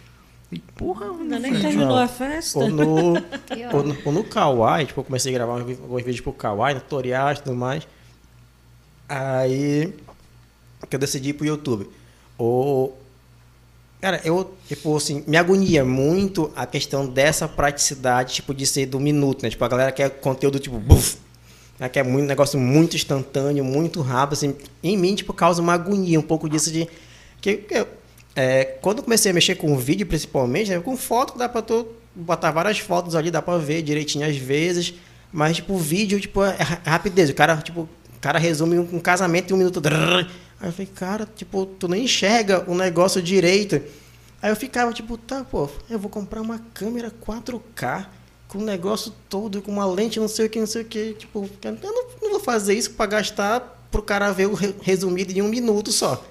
E, porra, Ainda nem terminou Não. a festa. ou no, ou no, ou no Kawaii, tipo, eu comecei a gravar alguns vídeos pro Kawaii, tutoriais e tudo mais. Aí que eu decidi ir pro YouTube. O, cara, eu, tipo assim, me agonia muito a questão dessa praticidade, tipo, de ser do minuto, né? Tipo, a galera quer conteúdo, tipo, buf, né? quer muito, negócio muito instantâneo, muito rápido, assim. Em mim, tipo, causa uma agonia, um pouco disso de... Que, eu- é, quando eu comecei a mexer com vídeo, principalmente, né, com foto, dá pra tu botar várias fotos ali, dá pra ver direitinho às vezes. Mas, tipo, vídeo, tipo, é ra- rapidez. O cara, tipo, o cara resume um, um casamento em um minuto. Drrr. Aí eu falei, cara, tipo, tu não enxerga o negócio direito. Aí eu ficava, tipo, tá, pô, eu vou comprar uma câmera 4K com o negócio todo, com uma lente, não sei o que, não sei o que. Tipo, eu não, não vou fazer isso pra gastar pro cara ver o re- resumido em um minuto só.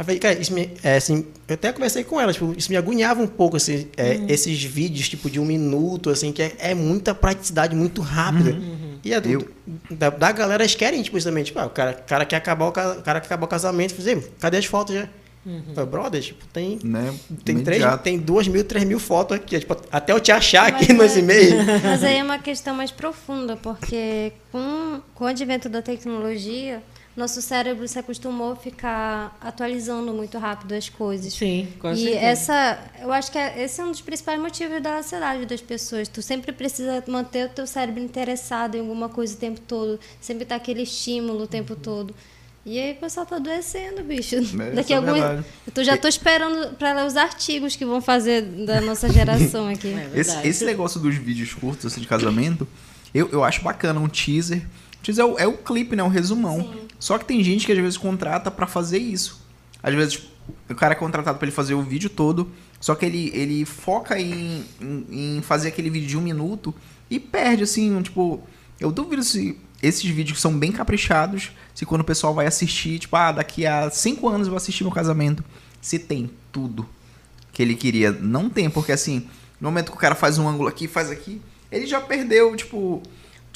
Aí eu falei, cara, isso me, é, assim, eu até conversei com ela, tipo, isso me agoniava um pouco, assim, é, esses vídeos, tipo, de um minuto, assim, que é, é muita praticidade, muito rápida. E a do, Eu- da, da galera, eles querem, tipo, isso também, tipo, ah, o cara, cara quer acabar o, ca- o cara quer acabar o casamento, fazer, cadê as fotos já? Eu falei, brother, tipo, tem, Né? tem, três, tem duas mil, três mil fotos aqui, tipo, até eu te achar aqui Mas nesse é- e-mail. Mas aí é uma questão mais profunda, porque com, com o advento da tecnologia, nosso cérebro se acostumou a ficar atualizando muito rápido as coisas. Sim, com e certeza. essa, eu acho que é- esse é um dos principais motivos da ansiedade das pessoas. Tu sempre precisa manter o teu cérebro interessado em alguma coisa o tempo todo, sempre tá aquele estímulo o tempo todo. E aí o pessoal tá adoecendo, bicho. É, Daqui é a algum... verdade. Eu já tô esperando para ler os artigos que vão fazer da nossa geração aqui. É Esse, esse negócio dos vídeos curtos assim, de casamento, eu, eu acho bacana, um teaser. É o, é o clipe, né? O resumão. Só que tem gente que às vezes contrata pra fazer isso. Às vezes o cara é contratado pra ele fazer o vídeo todo, só que ele, ele foca em, em, em fazer aquele vídeo de um minuto e perde, assim, um, tipo. Eu duvido se esses vídeos que são bem caprichados, se quando o pessoal vai assistir, tipo, ah, daqui a cinco anos eu vou assistir meu casamento, se tem tudo que ele queria. Não tem, porque assim, no momento que o cara faz um ângulo aqui, faz aqui, ele já perdeu, tipo,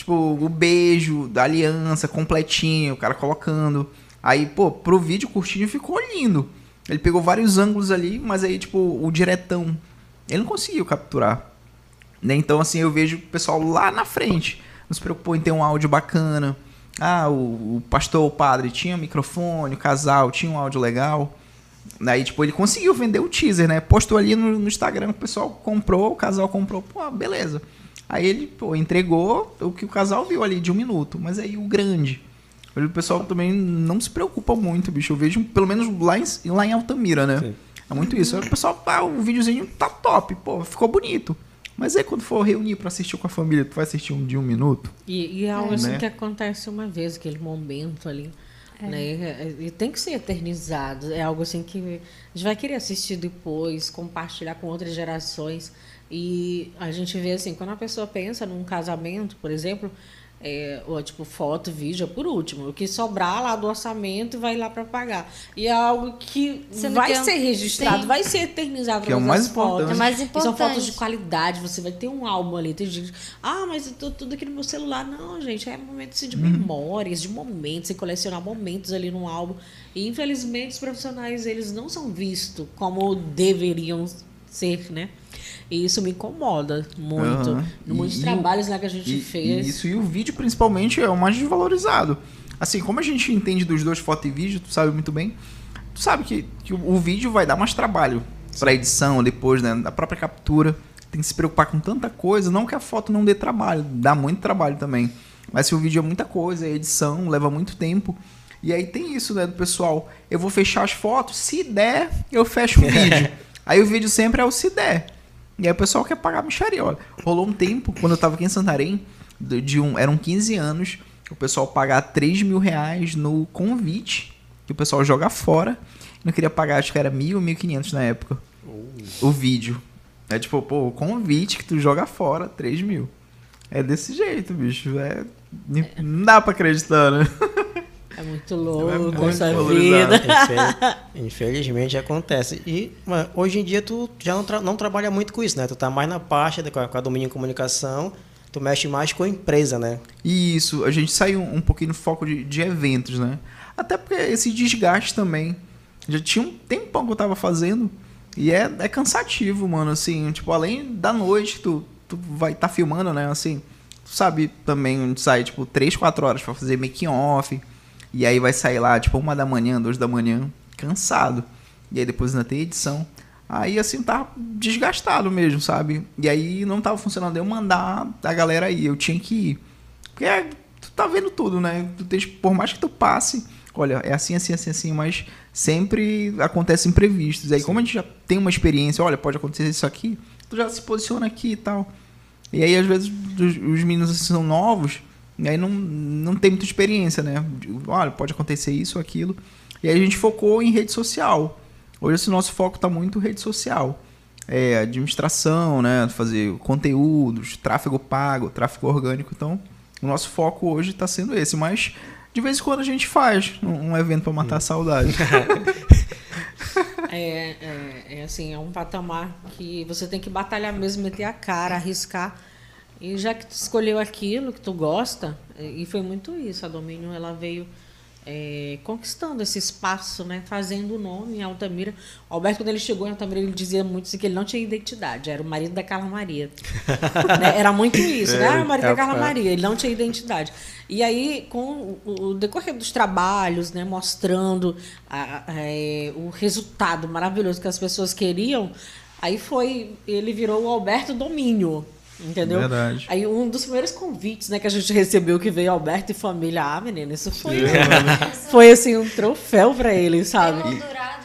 tipo, o beijo da aliança completinho, o cara colocando. Aí, pô, pro vídeo curtinho ficou lindo. Ele pegou vários ângulos ali, mas aí, tipo, o diretão, ele não conseguiu capturar. Né? Então, assim, eu vejo o pessoal lá na frente. Não se preocupou em ter um áudio bacana. Ah, o, o pastor, o padre tinha microfone, o casal tinha um áudio legal. Daí, tipo, ele conseguiu vender o teaser, né? Postou ali no, no Instagram, o pessoal comprou, o casal comprou, pô, beleza. Aí ele, pô, entregou o que o casal viu ali de um minuto. Mas aí o grande. O pessoal também não se preocupa muito, bicho. Eu vejo, pelo menos lá em, lá em Altamira, né? Sim. É muito isso. Aí o pessoal, ah, o videozinho tá top, pô, ficou bonito. Mas aí quando for reunir pra assistir com a família, tu vai assistir um de um minuto? E, e é algo assim Né? que acontece uma vez, aquele momento ali. Né? E tem que ser eternizado. É algo assim que a gente vai querer assistir depois, compartilhar com outras gerações. E a gente vê assim, quando a pessoa pensa num casamento, por exemplo, é, ou, tipo, foto, vídeo, é por último. O que sobrar lá do orçamento vai lá para pagar. E é algo que Sendo vai que é- ser registrado, Sim. vai ser eternizado. Que é o mais importante. É mais E são fotos de importante. qualidade, você vai ter um álbum ali. Tem gente, ah, mas eu tô tudo aqui no meu celular. Não, gente, é momento assim, de memórias, de momentos, você colecionar momentos ali no álbum. E infelizmente os profissionais, eles não são vistos como deveriam ser, né? E isso me incomoda muito. No muitos E- trabalhos lá que a gente E, fez. isso, e o vídeo principalmente é o mais desvalorizado. Assim, como a gente entende dos dois, foto e vídeo, tu sabe muito bem, tu sabe que, que o, o vídeo vai dar mais trabalho pra edição depois, né? Da própria captura. Tem que se preocupar com tanta coisa, não que a foto não dê trabalho, dá muito trabalho também. Mas se o vídeo é muita coisa, a edição leva muito tempo. E aí tem isso, né, do pessoal. Eu vou fechar as fotos, se der, eu fecho o vídeo. aí o vídeo sempre é o se der. E aí o pessoal quer pagar micharia. Olha, rolou um tempo, quando eu tava aqui em Santarém, de de um, eram 15 anos, o pessoal pagar 3 mil reais no convite, que o pessoal joga fora. Não queria pagar, acho que era mil, 1.500 na época. O vídeo. É tipo, pô, o convite que tu joga fora, 3 mil. É desse jeito, bicho. É, não dá pra acreditar, né? É muito É louco muito essa valorizado. vida. Infel- Infelizmente acontece. E mano, hoje em dia tu já não, tra- não trabalha muito com isso, né? Tu tá mais na parte da, com, a, com a domínio em comunicação, tu mexe mais com a empresa, né? Isso, a gente saiu um pouquinho no foco de, de eventos, né? Até porque esse desgaste também. Já tinha um tempão que eu tava fazendo. E é, é cansativo, mano. Assim, tipo, além da noite, tu, tu vai estar tá filmando, né? Assim, tu sabe também onde sai, tipo, 3, 4 horas pra fazer making off. E aí vai sair lá, tipo, uma da manhã, duas da manhã, cansado. E aí depois ainda tem edição. Aí assim, tá desgastado mesmo, sabe? E aí não tava funcionando eu mandar a galera aí. Eu tinha que ir. Porque é, tu tá vendo tudo, né? Tu tens, por mais que tu passe, olha, é assim, assim, assim, assim, mas sempre acontecem imprevistos. Aí, como a gente já tem uma experiência, olha, pode acontecer isso aqui, tu já se posiciona aqui e tal. E aí, às vezes, os, os meninos assim, são novos, e aí não, não tem muita experiência, né? Olha, pode acontecer isso ou aquilo. E aí a gente focou em rede social. Hoje, esse nosso foco está muito rede social. É, administração, né? Fazer conteúdos, tráfego pago, tráfego orgânico. Então, o nosso foco hoje está sendo esse. Mas, de vez em quando, a gente faz um, evento para matar a saudade. É, é, é assim, é um patamar que você tem que batalhar mesmo, meter a cara, arriscar. E já que tu escolheu aquilo que tu gosta, e foi muito isso, a Domínio ela veio é, conquistando esse espaço, né, fazendo o nome em Altamira. O Alberto, quando ele chegou em Altamira, ele dizia muito assim, que ele não tinha identidade, era o marido da Carla Maria. né? Era muito isso, né? Era o marido da Carla Maria, ele não tinha identidade. E aí, com o decorrer dos trabalhos, né, mostrando a, a, é, o resultado maravilhoso que as pessoas queriam, aí foi, ele virou o Alberto Domínio. Entendeu? Verdade. Aí um dos primeiros convites né, que a gente recebeu que veio Alberto e família, ah, menina, isso foi, foi assim, um troféu para ele, sabe? Emoldurado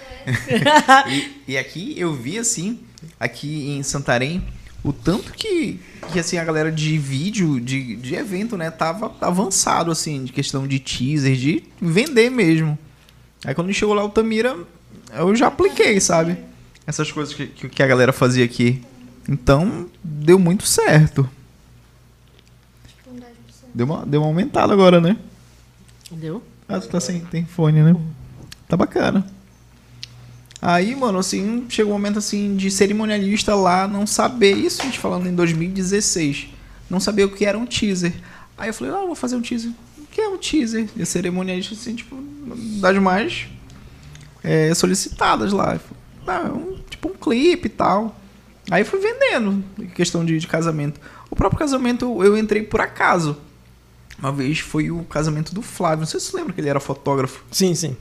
e, e aqui eu vi assim, aqui em Santarém, o tanto que, que assim, a galera de vídeo, de, de evento, né, tava avançado, assim, de questão de teaser, de vender mesmo. Aí quando chegou lá o Tamira, eu já apliquei, sabe? Essas coisas que, que a galera fazia aqui. Então, deu muito certo. Deu uma, deu uma aumentada agora, né? Deu? Ah, tu tá sem tem fone, né? Tá bacana. Aí, mano, assim, chegou um momento assim de cerimonialista lá não saber isso, a gente falando em 2016, não saber o que era um teaser. Aí eu falei, ah, vou fazer um teaser. O que é um teaser? E a cerimonialista, assim, tipo, das mais é, solicitadas lá. Eu falei, ah, um, tipo um clipe e tal. Aí fui vendendo, questão de, de casamento. O próprio casamento eu entrei por acaso. Uma vez foi o casamento do Flávio. Não sei se você lembra que ele era fotógrafo. Sim, sim.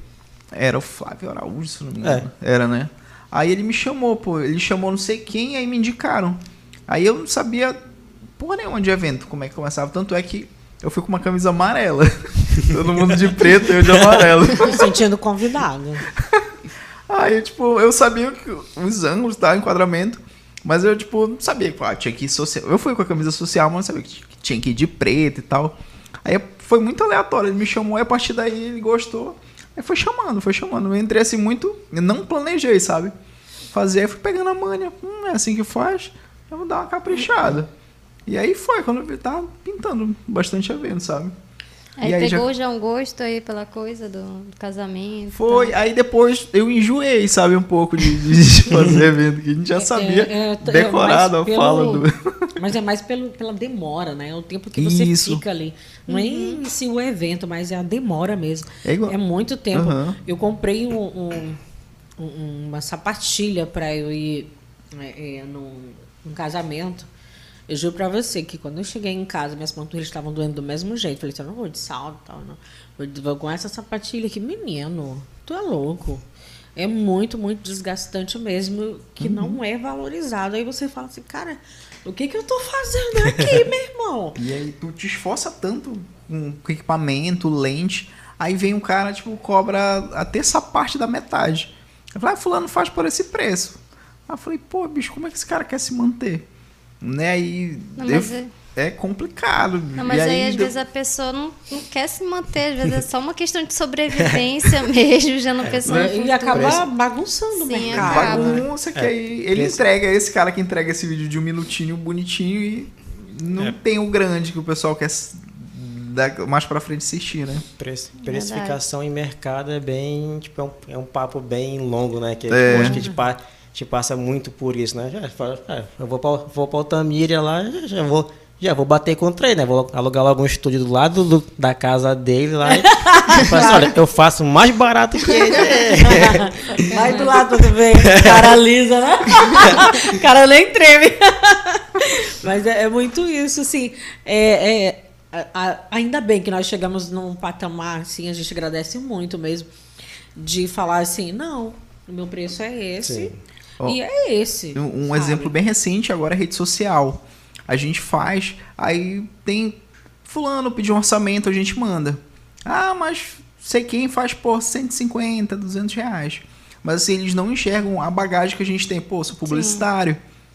Era o Flávio Araújo, se não me engano. É. Era, né? Aí ele me chamou, pô. Ele chamou não sei quem, aí me indicaram. Aí eu não sabia porra nenhuma de evento, como é que começava. Tanto é que eu fui com uma camisa amarela. Todo mundo de preto e eu de amarelo. Me sentindo convidado. aí, tipo, eu sabia que os ângulos, tá? Enquadramento. Mas eu, tipo, não sabia que ah, tinha que ir social. Eu fui com a camisa social, mas sabia que tinha que ir de preto e tal. Aí foi muito aleatório. Ele me chamou e a partir daí ele gostou. Aí foi chamando, foi chamando. Eu entrei assim muito. Eu não planejei, sabe? Fazer, aí fui pegando a manha. Hum, é assim que faz. Eu vou dar uma caprichada. E aí foi, quando eu vi, tava pintando bastante evento, sabe? Aí, aí pegou já... já... um gosto aí pela coisa do, do casamento. Foi, tá. aí depois eu enjoei, sabe, um pouco de, de fazer evento, que a gente já é, sabia é, é, decorado a pelo, fala do. Mas é mais pelo, pela demora, né? O tempo que você Isso. fica ali. Não uhum. é em si o evento, mas é a demora mesmo. É, igual. é muito tempo. Uhum. Eu comprei um, um, uma sapatilha para eu ir é, é, num, num casamento. Eu juro pra você que quando eu cheguei em casa, minhas panturrilhas estavam doendo do mesmo jeito. Falei assim, eu não vou de salto tal, não. Vou com essa sapatilha aqui. Menino, tu é louco. É muito, muito desgastante mesmo, que uhum. não é valorizado. Aí você fala assim, cara, o que que eu tô fazendo aqui, meu irmão? E aí tu te esforça tanto com equipamento, lente, aí vem um cara, tipo, cobra até essa parte da metade. Eu falei, ah, fulano faz por esse preço. Aí eu falei, pô, bicho, como é que esse cara quer se manter? Né? E não, é... é... complicado. Não, mas aí, aí, às deu... vezes a pessoa não, não quer se manter, às vezes é só uma questão de sobrevivência mesmo, já não pensa no E acaba bagunçando Sim, o mercado. Bagunça que é. aí ele Esse... entrega, esse cara que entrega esse vídeo de um minutinho bonitinho e não é. tem o grande que o pessoal quer mais para frente assistir, né? Precificação em mercado é bem, tipo, é um, é um papo bem longo, né? Que é. acho que tipo, gente passa muito por isso, né? Já, é, eu vou para vou pra Altamira lá, já, já, vou. Já vou bater contra ele, né? Vou alugar logo um estúdio do lado do, da casa dele lá. E, assim, olha, eu faço mais barato que ele. Vai do lado tudo bem. Cara lisa, né? cara nem treme. Mas é, é muito isso, assim. É, é ainda bem que nós chegamos num patamar, assim, a gente agradece muito mesmo, de falar assim, não, o meu preço é esse. Sim. Oh, e é esse. Um, um exemplo bem recente agora é rede social. A gente faz, aí tem fulano pediu um orçamento, a gente manda. Ah, mas sei quem faz por 150, 200 reais. Mas assim, eles não enxergam a bagagem que a gente tem. Pô, sou publicitário.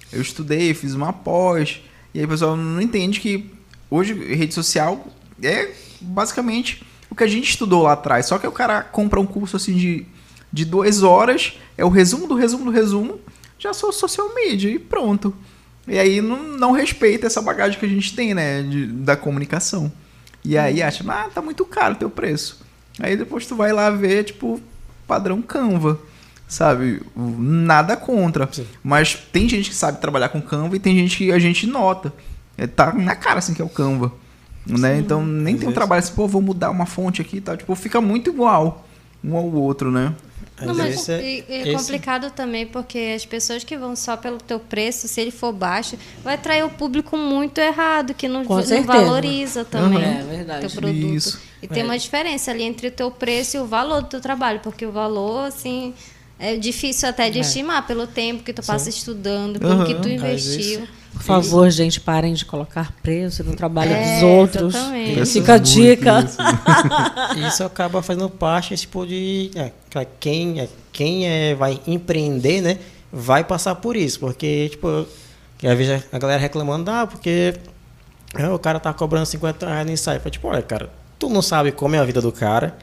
Sim. eu estudei, fiz uma pós. E aí o pessoal não entende que hoje rede social é basicamente o que a gente estudou lá atrás. Só que o cara compra um curso assim de, de duas horas, é o resumo do resumo do resumo, já sou social media e pronto. E aí não, não respeita essa bagagem que a gente tem, né, de, da comunicação. E aí acha, ah, tá muito caro o teu preço. Aí depois tu vai lá ver, tipo, padrão Canva, sabe? Nada contra. Sim. Mas tem gente que sabe trabalhar com Canva e tem gente que a gente nota. É, tá na cara assim que é o Canva. Né? Então nem tem um trabalho assim, pô, vou mudar uma fonte aqui e tal. Tipo, fica muito igual um ao outro, né? Não, mas é- e- é, esse- complicado também, porque as pessoas que vão só pelo teu preço, se ele for baixo, vai atrair o público muito errado, que não, não valoriza também É verdade. teu produto. Isso. E tem É. uma diferença ali entre o teu preço e o valor do teu trabalho, porque o valor, assim, é difícil até de É. estimar pelo tempo que tu passa estudando, pelo que tu Aham. investiu. Por favor, gente, parem de colocar preço no trabalho É, dos outros. exatamente. Fica a dica. nisso. Isso acaba fazendo parte tipo de é, quem é, quem é, vai empreender, né, vai passar por isso, porque tipo, que às vezes a galera reclamando, ah, porque é, o cara tá cobrando 50 reais no ensaio, Fala, tipo, olha, cara, tu não sabe como é a vida do cara.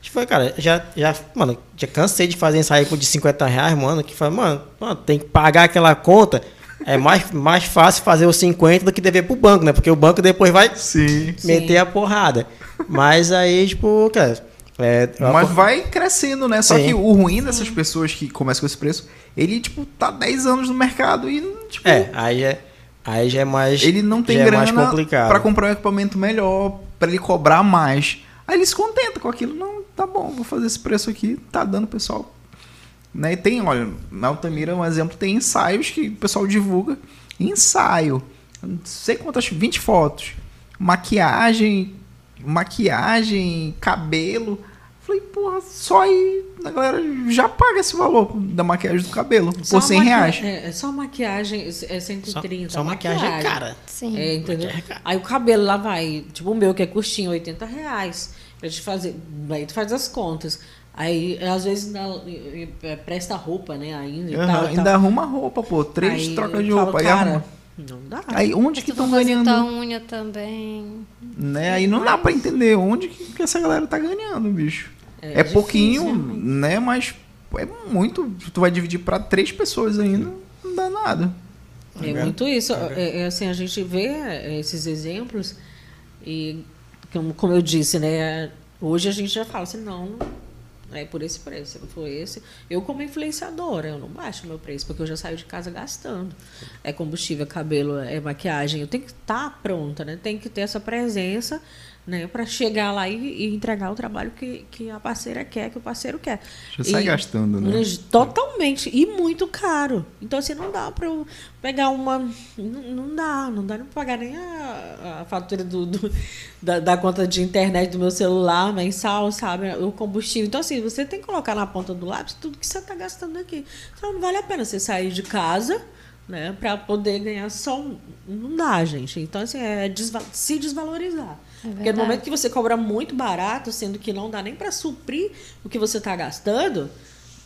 Tipo, cara, já, já, mano, já cansei de fazer ensaio por de 50 reais, mano, que fala, mano, mano, tem que pagar aquela conta. É mais, mais fácil fazer os 50 do que dever pro banco, né? Porque o banco depois vai Sim. Sim. meter a porrada. Mas aí, tipo, cara. É, Mas vai crescendo, né? Só Sim. que o ruim dessas pessoas que começam com esse preço, ele, tipo, tá 10 anos no mercado e, tipo, É, aí é, aí já é mais. ele não tem é grana mais complicado. pra comprar um equipamento melhor, pra ele cobrar mais. Aí ele se contenta com aquilo. Não, tá bom, vou fazer esse preço aqui, tá dando, pessoal. Né? E tem, olha, na Altamira, um exemplo, tem ensaios que o pessoal divulga. Ensaio. Não sei quantas, 20 fotos. Maquiagem, maquiagem, cabelo. Falei, porra, só aí a galera já paga esse valor da maquiagem do cabelo Só por 100 maqui- reais. É, é só maquiagem, é Só, 130. só maquiagem é cara. Sim. É, entendeu? Maquiagem é cara. Aí o cabelo lá vai, tipo o meu que é curtinho, 80 reais. Pra te fazer. Aí tu faz as contas. Aí, às vezes, e- e- presta roupa, né? Ainda e Aham, tal. ainda tal. arruma roupa, pô. Três Aí trocas de falo, roupa. aí, cara, arruma. não dá. aí onde que Se tu estão fazer ganhando? tua unha também. Né? Aí não dá pra entender onde que, que essa galera tá ganhando, bicho. É, difícil, pouquinho, realmente. né? Mas é muito. Tu vai dividir pra três pessoas ainda, não dá nada. É muito isso. É, é assim, a gente vê é, esses exemplos e, como, como eu disse, né? Hoje a gente já fala assim, não, é por esse preço, se não for esse. Eu, como influenciadora, eu não baixo meu preço, porque eu já saio de casa gastando. É combustível, cabelo, é maquiagem. Eu tenho que estar pronta, né? Tem que ter essa presença, né? Para chegar lá e, e entregar o trabalho que, que a parceira quer, que o parceiro quer. Já sai E- gastando, né? Totalmente. E muito caro. Então, assim, não dá pra eu pegar uma. Não, não dá, não dá nem pra pagar nem a, a fatura do, do- da, da conta de internet do meu celular mensal, sabe? O combustível. Então, assim, você tem que colocar na ponta do lápis tudo que você tá gastando aqui. Então, não vale a pena você sair de casa. Né, para poder ganhar só. um- Não dá, gente. Então, assim, é desva- se desvalorizar. Porque no momento que você cobra muito barato, sendo que não dá nem para suprir o que você está gastando,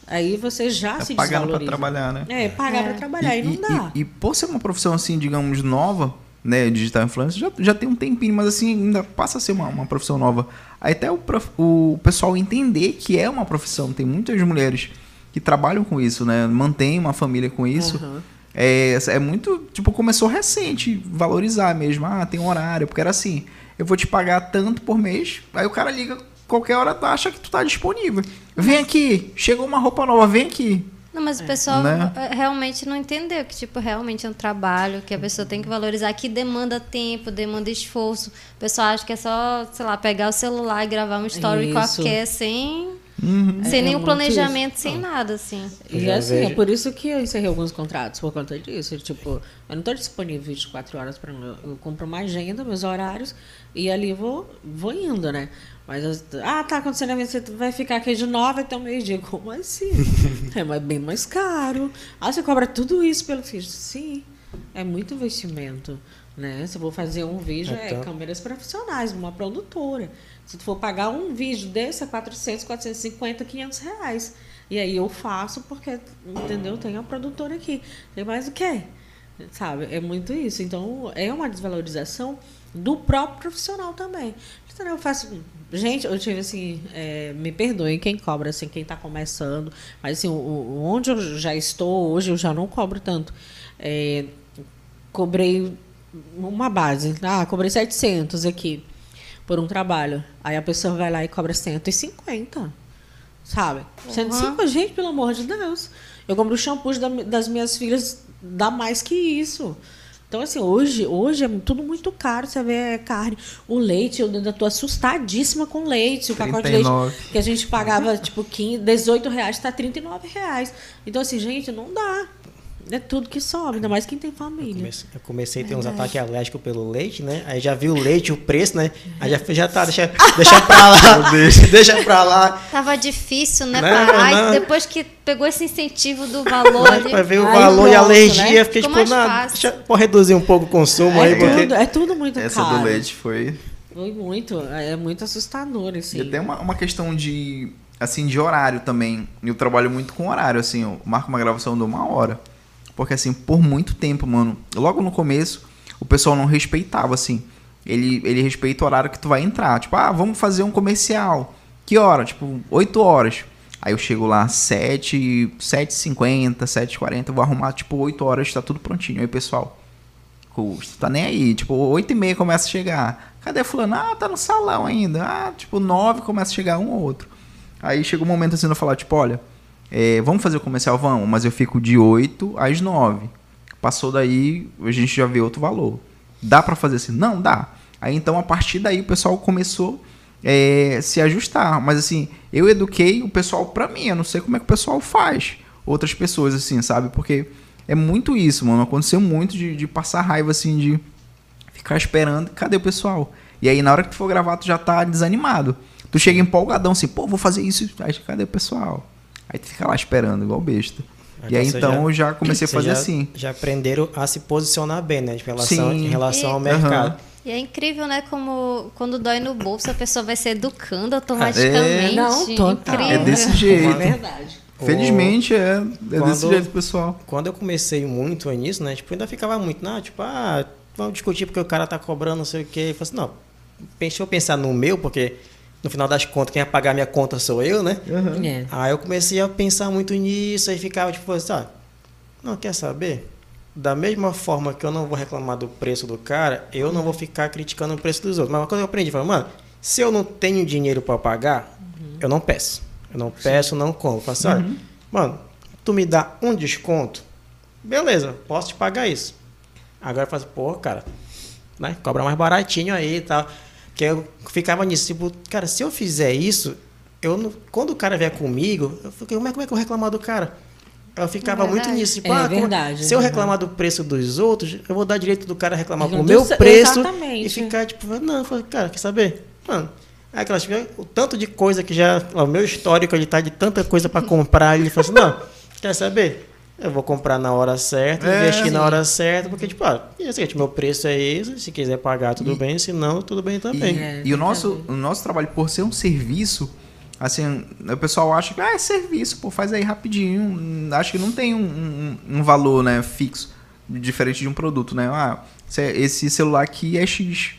aí você já É se pagando pra desvaloriza. trabalhar, né? É, pagar É. para trabalhar e, não dá. E, por ser uma profissão assim, digamos, nova, né, digital influencer, já, já tem um tempinho, mas assim, ainda passa a ser uma, uma profissão nova. Aí até o, prof- o pessoal entender que é uma profissão. Tem muitas mulheres que trabalham com isso, né? Mantêm uma família com isso. Aham. É, é muito, tipo, começou recente, valorizar mesmo. Ah, tem um horário, porque era assim, eu vou te pagar tanto por mês, aí o cara liga qualquer hora, tu acha que tu tá disponível. Vem aqui, chegou uma roupa nova, vem aqui. Não, mas o pessoal Né? eh, realmente não entendeu que, tipo, realmente é um trabalho que a pessoa tem que valorizar, que demanda tempo, demanda esforço. O pessoal acha que é só, sei lá, pegar o celular e gravar um story Isso. qualquer sem, Uhum. sem É nenhum muito planejamento, isso. sem nada, assim. E assim, é vejo. por isso que eu encerrei alguns contratos, por conta disso. Tipo, eu não estou disponível 24 horas para eu, eu compro uma agenda, meus horários, e ali vou, vou indo, né? Mas, as- ah, tá acontecendo, você vai ficar aqui de 9 até o meio-dia. Como assim? é bem mais caro. Ah, você cobra tudo isso pelo vídeo? Sim, é muito investimento. Né? Se eu vou fazer um vídeo, é Então. câmeras profissionais, uma produtora. Se tu for pagar um vídeo desse, é 400, 450, 500 reais. E aí eu faço porque, entendeu? Tem a produtora aqui. Tem mais o quê? Sabe? É muito isso. Então, é uma desvalorização do próprio profissional também. Eu faço. Gente, eu tive assim, é, me perdoem quem cobra, assim, quem está começando, mas assim, onde eu já estou hoje, eu já não cobro tanto. É, cobrei uma base, ah, cobrei 700 aqui por um trabalho. Aí a pessoa vai lá e cobra 150, sabe? Uhum. 150, gente, pelo amor de Deus. Eu compro o shampoo das minhas filhas, dá mais que isso. Então, assim, hoje, hoje é tudo muito caro. Você vê carne, o leite, eu ainda tô assustadíssima com leite. O 39. pacote de leite que a gente pagava, tipo, 15, 18 reais, está 39 reais. Então, assim, gente, não dá. É tudo que sobe, ainda mais quem tem família. Eu comecei, eu comecei a ter uns ataques alérgicos pelo leite, né? Aí já vi o leite, o preço, né? Aí já, já tá, deixa, deixa pra lá. deixa, pra lá. Tava difícil, né? Não, parar. Não. depois que pegou esse incentivo do valor ali. Pra ver o valor pronto, e a alergia, né? fiquei tipo, não, deixa eu reduzir um pouco o consumo é aí. Tudo, porque... É tudo muito Essa caro. do leite foi... Foi muito, é muito assustador, assim. E tem uma, uma questão de, assim, de horário também. Eu trabalho muito com horário, assim, eu marco uma gravação de uma hora. Porque, assim, por muito tempo, mano, logo no começo, o pessoal não respeitava, assim. Ele, ele respeita o horário que tu vai entrar. Tipo, ah, vamos fazer um comercial. Que hora? Tipo, 8 horas. Aí eu chego lá 7, 7h50, 7h40, vou arrumar, tipo, 8 horas, tá tudo prontinho. Aí, pessoal, custo, tá nem aí. Tipo, 8 e meia começa a chegar. Cadê fulano? Ah, tá no salão ainda. Ah, tipo, 9 começa a chegar um ou outro. Aí chega um momento assim, eu falar, tipo, olha, é, vamos fazer o comercial? Vamos, mas eu fico de 8 às 9. Passou daí, a gente já vê outro valor. Dá para fazer assim? Não, dá. Aí então, a partir daí, o pessoal começou é, se ajustar. Mas assim, eu eduquei o pessoal para mim. Eu não sei como é que o pessoal faz. Outras pessoas, assim, sabe? Porque é muito isso, mano. Aconteceu muito de, de passar raiva, assim, de ficar esperando. Cadê o pessoal? E aí, na hora que tu for gravar, tu já tá desanimado. Tu chega empolgadão assim, pô, vou fazer isso. Aí, cadê o pessoal? Aí tu fica lá esperando, igual besta. Então, e aí então já, eu já comecei a fazer já, assim. Já aprenderam a se posicionar bem, né? Em relação, em relação e, ao mercado. E é incrível, né? Como quando dói no bolso, a pessoa vai se educando automaticamente. É, não, total. Incrível. É desse jeito. É verdade. Felizmente é, é quando, desse jeito, pessoal. Quando eu comecei muito nisso, né? Tipo, ainda ficava muito, não, tipo, ah, vamos discutir porque o cara tá cobrando, não sei o quê. Eu falei assim, não, deixa eu pensar no meu, porque no final das contas, quem vai pagar minha conta sou eu, né? Uhum. É. Aí eu comecei a pensar muito nisso, aí ficava tipo assim, ah, não quer saber? Da mesma forma que eu não vou reclamar do preço do cara, eu não vou ficar criticando o preço dos outros. Mas uma coisa que eu aprendi, falei, mano, se eu não tenho dinheiro para pagar, uhum. eu não peço. Eu não peço, Sim. não compro. Falo assim, uhum. mano, tu me dá um desconto, beleza, posso te pagar isso. Agora eu falo, assim, pô, cara, né? Cobra mais baratinho aí e tal. Que eu ficava nisso, tipo, cara, se eu fizer isso, eu não, quando o cara vier comigo, eu fiquei, como é, como é que eu reclamar do cara? Eu ficava é muito nisso, tipo, é ah, verdade. se eu reclamar do preço dos outros, eu vou dar direito do cara reclamar com o meu preço exatamente. e ficar tipo, não, cara, quer saber? Mano, é aquelas, o tanto de coisa que já, o meu histórico ele tá de tanta coisa para comprar, ele falou assim, não, quer saber? Eu vou comprar na hora certa, é, investir sim. na hora certa, porque, tipo, ah, e assim, meu preço é esse, se quiser pagar, tudo e, bem, se não, tudo bem também. E, é, e o, nosso, o nosso trabalho, por ser um serviço, assim, o pessoal acha que ah, é serviço, pô, faz aí rapidinho. Acho que não tem um, um, um valor né, fixo, diferente de um produto, né? Ah, esse celular aqui é X.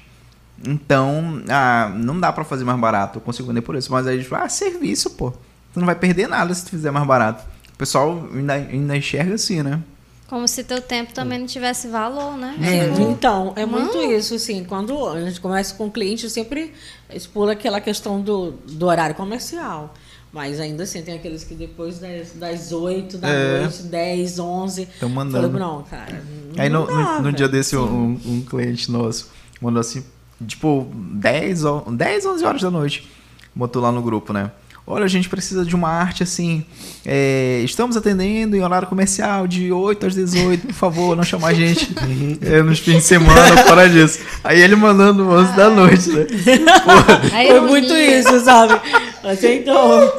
Então, ah, não dá para fazer mais barato, eu consigo vender por isso. Mas aí, tipo, ah, serviço, pô. Tu não vai perder nada se tu fizer mais barato pessoal ainda, ainda enxerga assim, né? Como se teu tempo também não tivesse valor, né? É, tipo, então, é muito isso, assim, quando a gente começa com o cliente, eu sempre expula aquela questão do, do horário comercial. Mas ainda assim, tem aqueles que depois das, das 8 da é. noite, 10, 11. Estão mandando. Falei, não, cara. Não Aí no, dá, no, no dia desse, um, um, cliente nosso mandou assim, tipo, 10, 10, 11 horas da noite. Botou lá no grupo, né? Olha, a gente precisa de uma arte assim. É, estamos atendendo em horário comercial de 8 às 18, por favor, não chamar a gente é, nos fins de semana, fora disso. Aí ele mandando 11 da noite, né? Foi muito isso, sabe? Aceitou.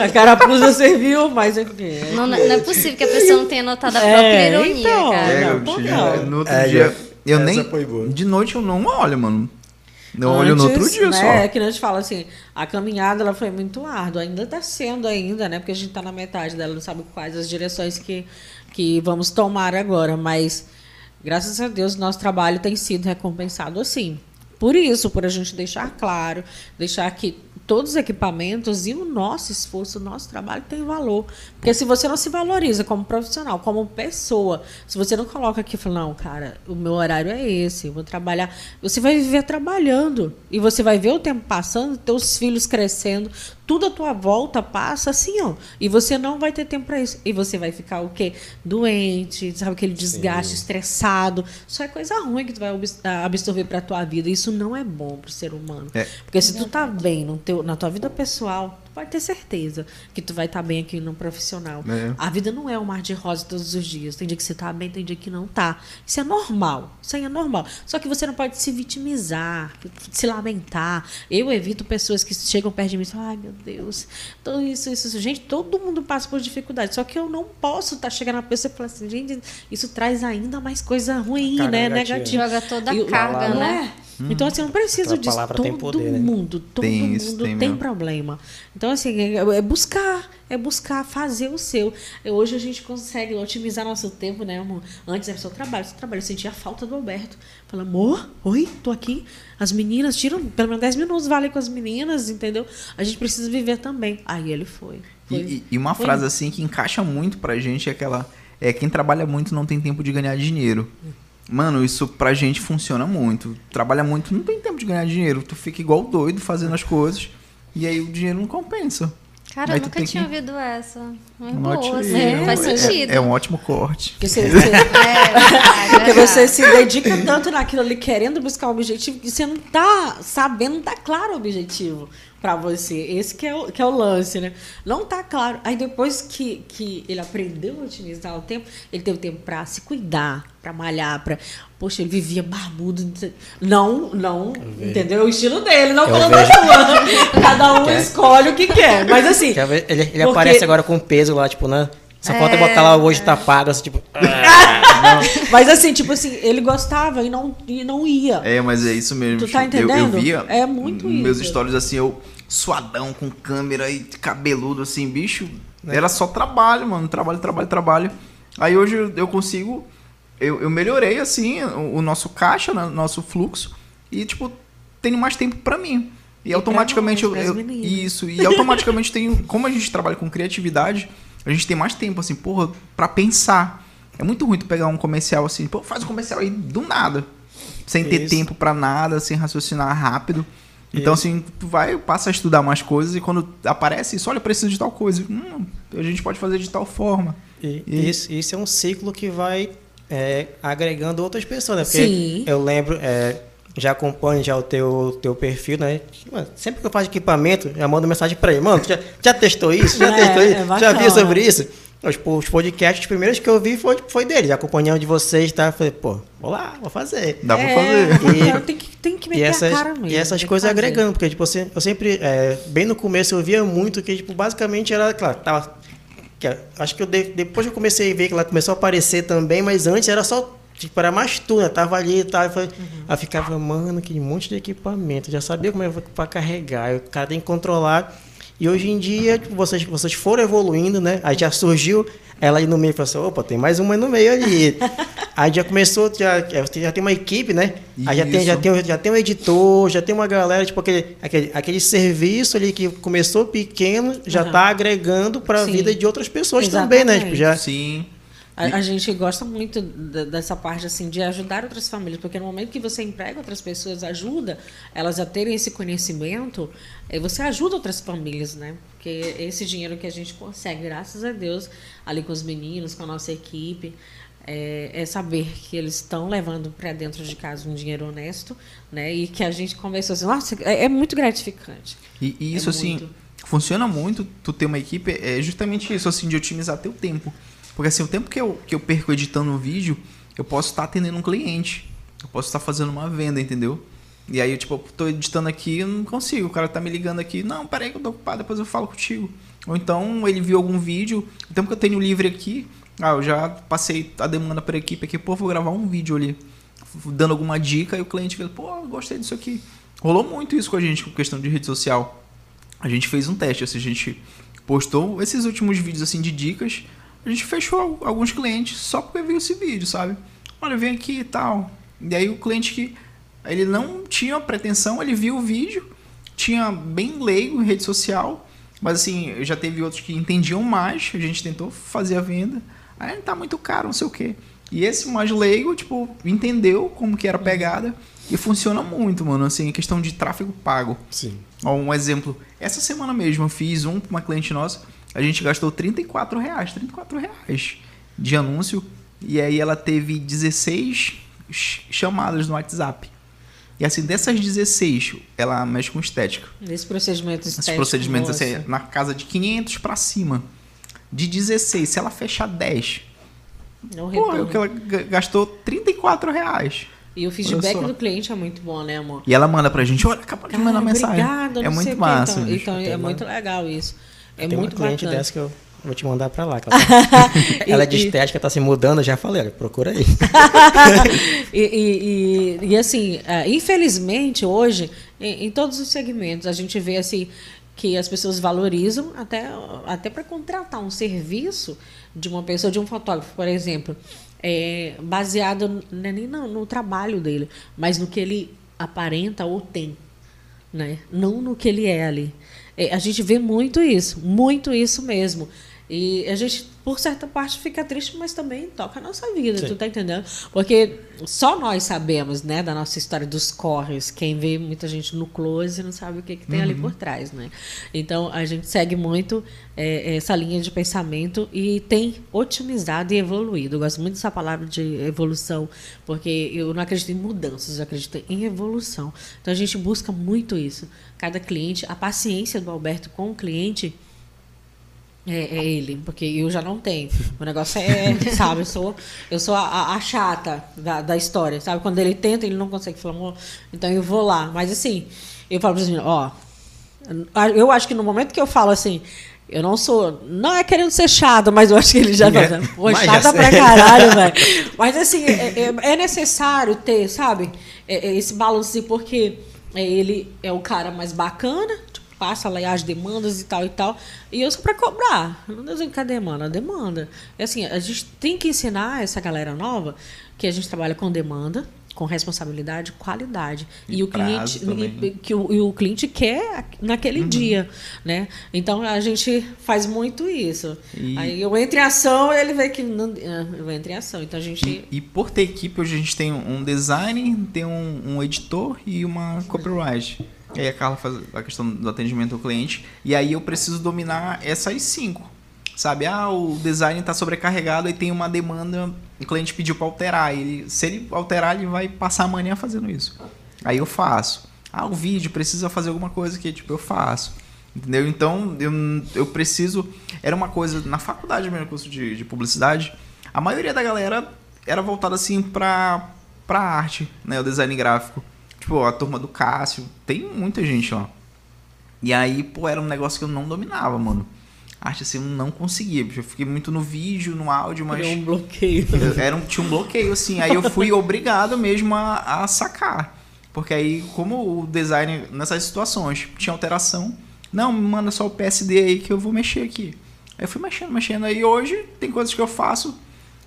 A carapuça serviu, mas é porque. Não, não é possível que a pessoa não tenha notado a própria é, ironia, então, cara. É, não, eu, no outro é, dia. Eu nem. De noite eu não olho, mano. Eu Antes, olho no outro dia né, só. É que a gente fala assim, a caminhada ela foi muito árdua, ainda está sendo ainda, né? Porque a gente está na metade dela, não sabe quais as direções que, que vamos tomar agora, mas Graças a Deus, nosso trabalho tem sido recompensado assim. Por isso, por a gente deixar claro, deixar que todos os equipamentos e o nosso esforço, o nosso trabalho tem valor. Porque se você não se valoriza como profissional, como pessoa, se você não coloca aqui e fala, não, cara, o meu horário é esse, eu vou trabalhar, você vai viver trabalhando. E você vai ver o tempo passando, teus filhos crescendo, tudo à tua volta passa assim, ó. E você não vai ter tempo para isso. E você vai ficar o quê? Doente, sabe aquele desgaste, Sim. estressado. Isso é coisa ruim que tu vai absorver para tua vida. Isso não é bom para o ser humano. É. Porque se tu tá bem no teu, na tua vida pessoal, pode ter certeza que tu vai estar tá bem aqui no profissional. É. A vida não é um mar de rosa todos os dias. Tem dia que você tá bem, tem dia que não tá. Isso é normal. Isso aí é normal. Só que você não pode se vitimizar, se lamentar. Eu evito pessoas que chegam perto de mim e falam, ai meu Deus, tudo isso, isso, isso. Gente, todo mundo passa por dificuldade. Só que eu não posso estar tá chegando na pessoa e falar assim, gente, isso traz ainda mais coisa ruim, né? Negativa. Joga toda a carga, né? É. Hum. Então, assim, eu não preciso disso. Todo poder, né? mundo, né? todo tem mundo isso, tem, tem problema. Então, assim, é, é buscar, é buscar fazer o seu. Hoje a gente consegue otimizar nosso tempo, né, amor? Antes era seu trabalho, seu trabalho. Eu sentia a falta do Alberto. Fala, amor, oi, tô aqui. As meninas, tiram pelo menos 10 minutos, vale com as meninas, entendeu? A gente precisa viver também. Aí ele foi. foi e, e, uma foi. frase assim que encaixa muito pra gente é aquela. É quem trabalha muito não tem tempo de ganhar dinheiro. Mano, isso pra gente funciona muito. Trabalha muito, não tem tempo de ganhar dinheiro. Tu fica igual doido fazendo as coisas. E aí o dinheiro não compensa. Cara, eu nunca tinha que... ouvido essa. Muito boa, assim. é, faz sentido. É, é, um ótimo corte. Porque você, você, é, porque você se dedica tanto naquilo ali, querendo buscar o objetivo, que você não tá sabendo, não tá claro o objetivo para você. Esse que é, o, que é o lance, né? Não tá claro. Aí depois que, que ele aprendeu a otimizar o tempo, ele teve tempo para se cuidar, para malhar, para Poxa, ele vivia barbudo. Não, não, entendeu? O estilo dele, não falando da sua. Cada um quer. escolhe o que quer. Mas assim. Ele, ele porque... aparece agora com peso lá, tipo, né? Só é... falta botar lá hoje tá pago, assim, tipo. mas assim, tipo assim, ele gostava e não, e não ia. É, mas é isso mesmo. Tu tá entendendo? Eu, eu via. É muito meus isso. stories assim, eu suadão com câmera e cabeludo assim, bicho. É. Era só trabalho, mano. Trabalho, trabalho, trabalho. Aí hoje eu consigo. Eu, eu melhorei, assim, o, o nosso caixa, né, nosso fluxo. E, tipo, tenho mais tempo para mim. E, e automaticamente nós, eu, eu Isso. E automaticamente tenho. Como a gente trabalha com criatividade, a gente tem mais tempo, assim, porra, pra pensar. É muito ruim tu pegar um comercial assim, pô, faz um comercial aí do nada. Sem ter Isso. tempo para nada, sem raciocinar rápido. Então, isso. assim, tu vai, passa a estudar mais coisas e quando aparece isso, olha, preciso de tal coisa. Hum, a gente pode fazer de tal forma. E, e... Isso, isso é um ciclo que vai é, agregando outras pessoas, né? Porque Sim. eu lembro, é, já acompanho já o teu, teu perfil, né? Sempre que eu faço equipamento, já mando mensagem para ele. Mano, já, já testou isso? Já é, testou isso? É já viu sobre isso? Os, os podcasts, os primeiros que eu vi foi, foi dele, já acompanhando de vocês, tá? Falei, pô, vou lá, vou fazer. Dá pra é, fazer. E, tem, que, tem que meter e essas, a cara mesmo. E essas coisas agregando, porque, tipo, eu sempre, é, bem no começo, eu via muito que, tipo, basicamente era, claro, tava. Que, acho que eu de, depois eu comecei a ver que ela começou a aparecer também, mas antes era só Tipo, era mais tu, né? Tava ali e tal. Uhum. Aí ficava, mano, que monte de equipamento. Já sabia como é para carregar. O cara tem que controlar. E hoje em dia, tipo, vocês, vocês foram evoluindo, né? Aí já surgiu ela aí no meio falou assim, opa, tem mais uma no meio ali. aí já começou, já, já tem uma equipe, né? Aí já tem, já, tem, já tem um editor, já tem uma galera, tipo aquele, aquele, aquele serviço ali que começou pequeno, já está uhum. agregando para a vida de outras pessoas Exatamente. também, né? Tipo, já, Sim. A, a, gente gosta muito dessa parte assim de ajudar outras famílias, porque no momento que você emprega outras pessoas, ajuda elas a terem esse conhecimento, eh, você ajuda outras famílias, né? Porque esse dinheiro que a gente consegue, graças a Deus, ali com os meninos, com a nossa equipe, é, é saber que eles estão levando para dentro de casa um dinheiro honesto, né? E que a gente conversou assim, nossa, é, é muito gratificante. E, e isso é assim muito. funciona muito. Tu ter uma equipe é justamente isso, assim, de otimizar teu tempo. Porque assim, o tempo que eu, que eu perco editando um vídeo, eu posso estar atendendo um cliente. Eu posso estar fazendo uma venda, entendeu? E aí, tipo, eu tô editando aqui eu não consigo. O cara tá me ligando aqui. Não, peraí que eu tô ocupado, depois eu falo contigo. Ou então ele viu algum vídeo. O tempo que eu tenho livre aqui, ah, eu já passei a demanda para a equipe aqui. Pô, vou gravar um vídeo ali. Dando alguma dica. E o cliente fala, pô, gostei disso aqui. Rolou muito isso com a gente, com questão de rede social. A gente fez um teste, assim, a gente postou esses últimos vídeos assim de dicas a gente fechou alguns clientes só porque viu esse vídeo, sabe? olha, vem aqui e tal. E aí o cliente que ele não tinha pretensão, ele viu o vídeo, tinha bem leigo em rede social, mas assim, já teve outros que entendiam mais, a gente tentou fazer a venda. Aí tá muito caro, não sei o quê. E esse mais leigo, tipo, entendeu como que era a pegada e funciona muito, mano, assim, questão de tráfego pago. Sim. Ó, um exemplo, essa semana mesmo eu fiz um para uma cliente nossa, a gente gastou 34 reais, 34 reais de anúncio, e aí ela teve 16 chamadas no WhatsApp. E assim, dessas 16, ela mexe com estética. Nesse procedimento estético. Esses procedimentos, assim, na casa de 500 para cima. De 16, se ela fechar 10, Não pô, é que ela gastou 34 reais. E o feedback do cliente é muito bom, né, amor? E ela manda pra gente, olha, acabou de mandar mensagem. Obrigada, é muito massa. Então, então é muito legal isso. É Tem muito uma cliente bacana. dessa que eu vou te mandar pra lá. ela, tá- ela é de estética, tá se mudando, já falei, procura aí. e, e, e, e, assim, ah, infelizmente, hoje, em, em todos os segmentos, a gente vê assim que as pessoas valorizam até, até para contratar um serviço de uma pessoa, de um fotógrafo, por exemplo, é, baseado não é nem no, no trabalho dele, mas no que ele aparenta ou tem. Né? Não no que ele é ali. É, a gente vê muito isso, muito isso mesmo. E a gente, por certa parte, fica triste, mas também toca a nossa vida, Sim. tu tá entendendo? Porque só nós sabemos, né, da nossa história dos corres. Quem vê muita gente no close não sabe o que, que tem ali por trás, né? Então a gente segue muito é, essa linha de pensamento e tem otimizado e evoluído. Eu gosto muito dessa palavra de evolução, porque eu não acredito em mudanças, eu acredito em evolução. Então a gente busca muito isso. Cada cliente, a paciência do Alberto com o cliente é, é ele, porque eu já não tenho. O negócio é, sabe, eu sou, eu sou a, a- chata da, da história, sabe? Quando ele tenta, ele não consegue falar, então eu vou lá. Mas assim, eu falo pra assim, ó, eu acho que no momento que eu falo assim, eu não sou. Não é querendo ser chata, mas eu acho que ele já É. Pô, mas chata pra caralho, velho. Mas assim, é, é- é necessário ter, sabe? É- é esse balanço, porque é, ele é o cara mais bacana, passa lá as demandas e tal e tal. E eu sou pra cobrar. Não desenho cadê a demanda? A demanda. É assim, a gente tem que ensinar essa galera nova que a gente trabalha com demanda. Com responsabilidade, qualidade. E, E o cliente. e- que o, e o cliente quer naquele Uhum. dia, né? Então a gente faz muito isso. E- Aí eu entro em ação, ele vê que não, ah, eu entro em ação. Então a gente E, e por ter equipe, hoje a gente tem um design, tem um, um editor e uma copyright. E aí a Carla faz a questão do atendimento ao cliente. E aí eu preciso dominar essas cinco. Sabe? Ah, o design está sobrecarregado e tem uma demanda, o cliente pediu para alterar. Ele, se ele alterar, ele vai passar a manhã fazendo isso. Aí eu faço. Ah, o vídeo precisa fazer alguma coisa que tipo eu faço. Entendeu? Então eu, eu preciso. Era uma coisa. Na faculdade, mesmo, curso de, de publicidade, a maioria da galera era voltada assim pra, pra arte, né? O design gráfico. Tipo, a turma do Cássio. Tem muita gente lá. E aí, pô, era um negócio que eu não dominava, mano. Arte assim, eu não conseguia. Eu fiquei muito no vídeo, no áudio, mas. criou um bloqueio. Eu- era um, tinha um bloqueio, assim. Aí eu fui obrigado mesmo a, a sacar. Porque aí, como o design nessas situações tinha alteração, não, manda só o PSD aí que eu vou mexer aqui. Aí eu fui mexendo, mexendo. Aí hoje tem coisas que eu faço,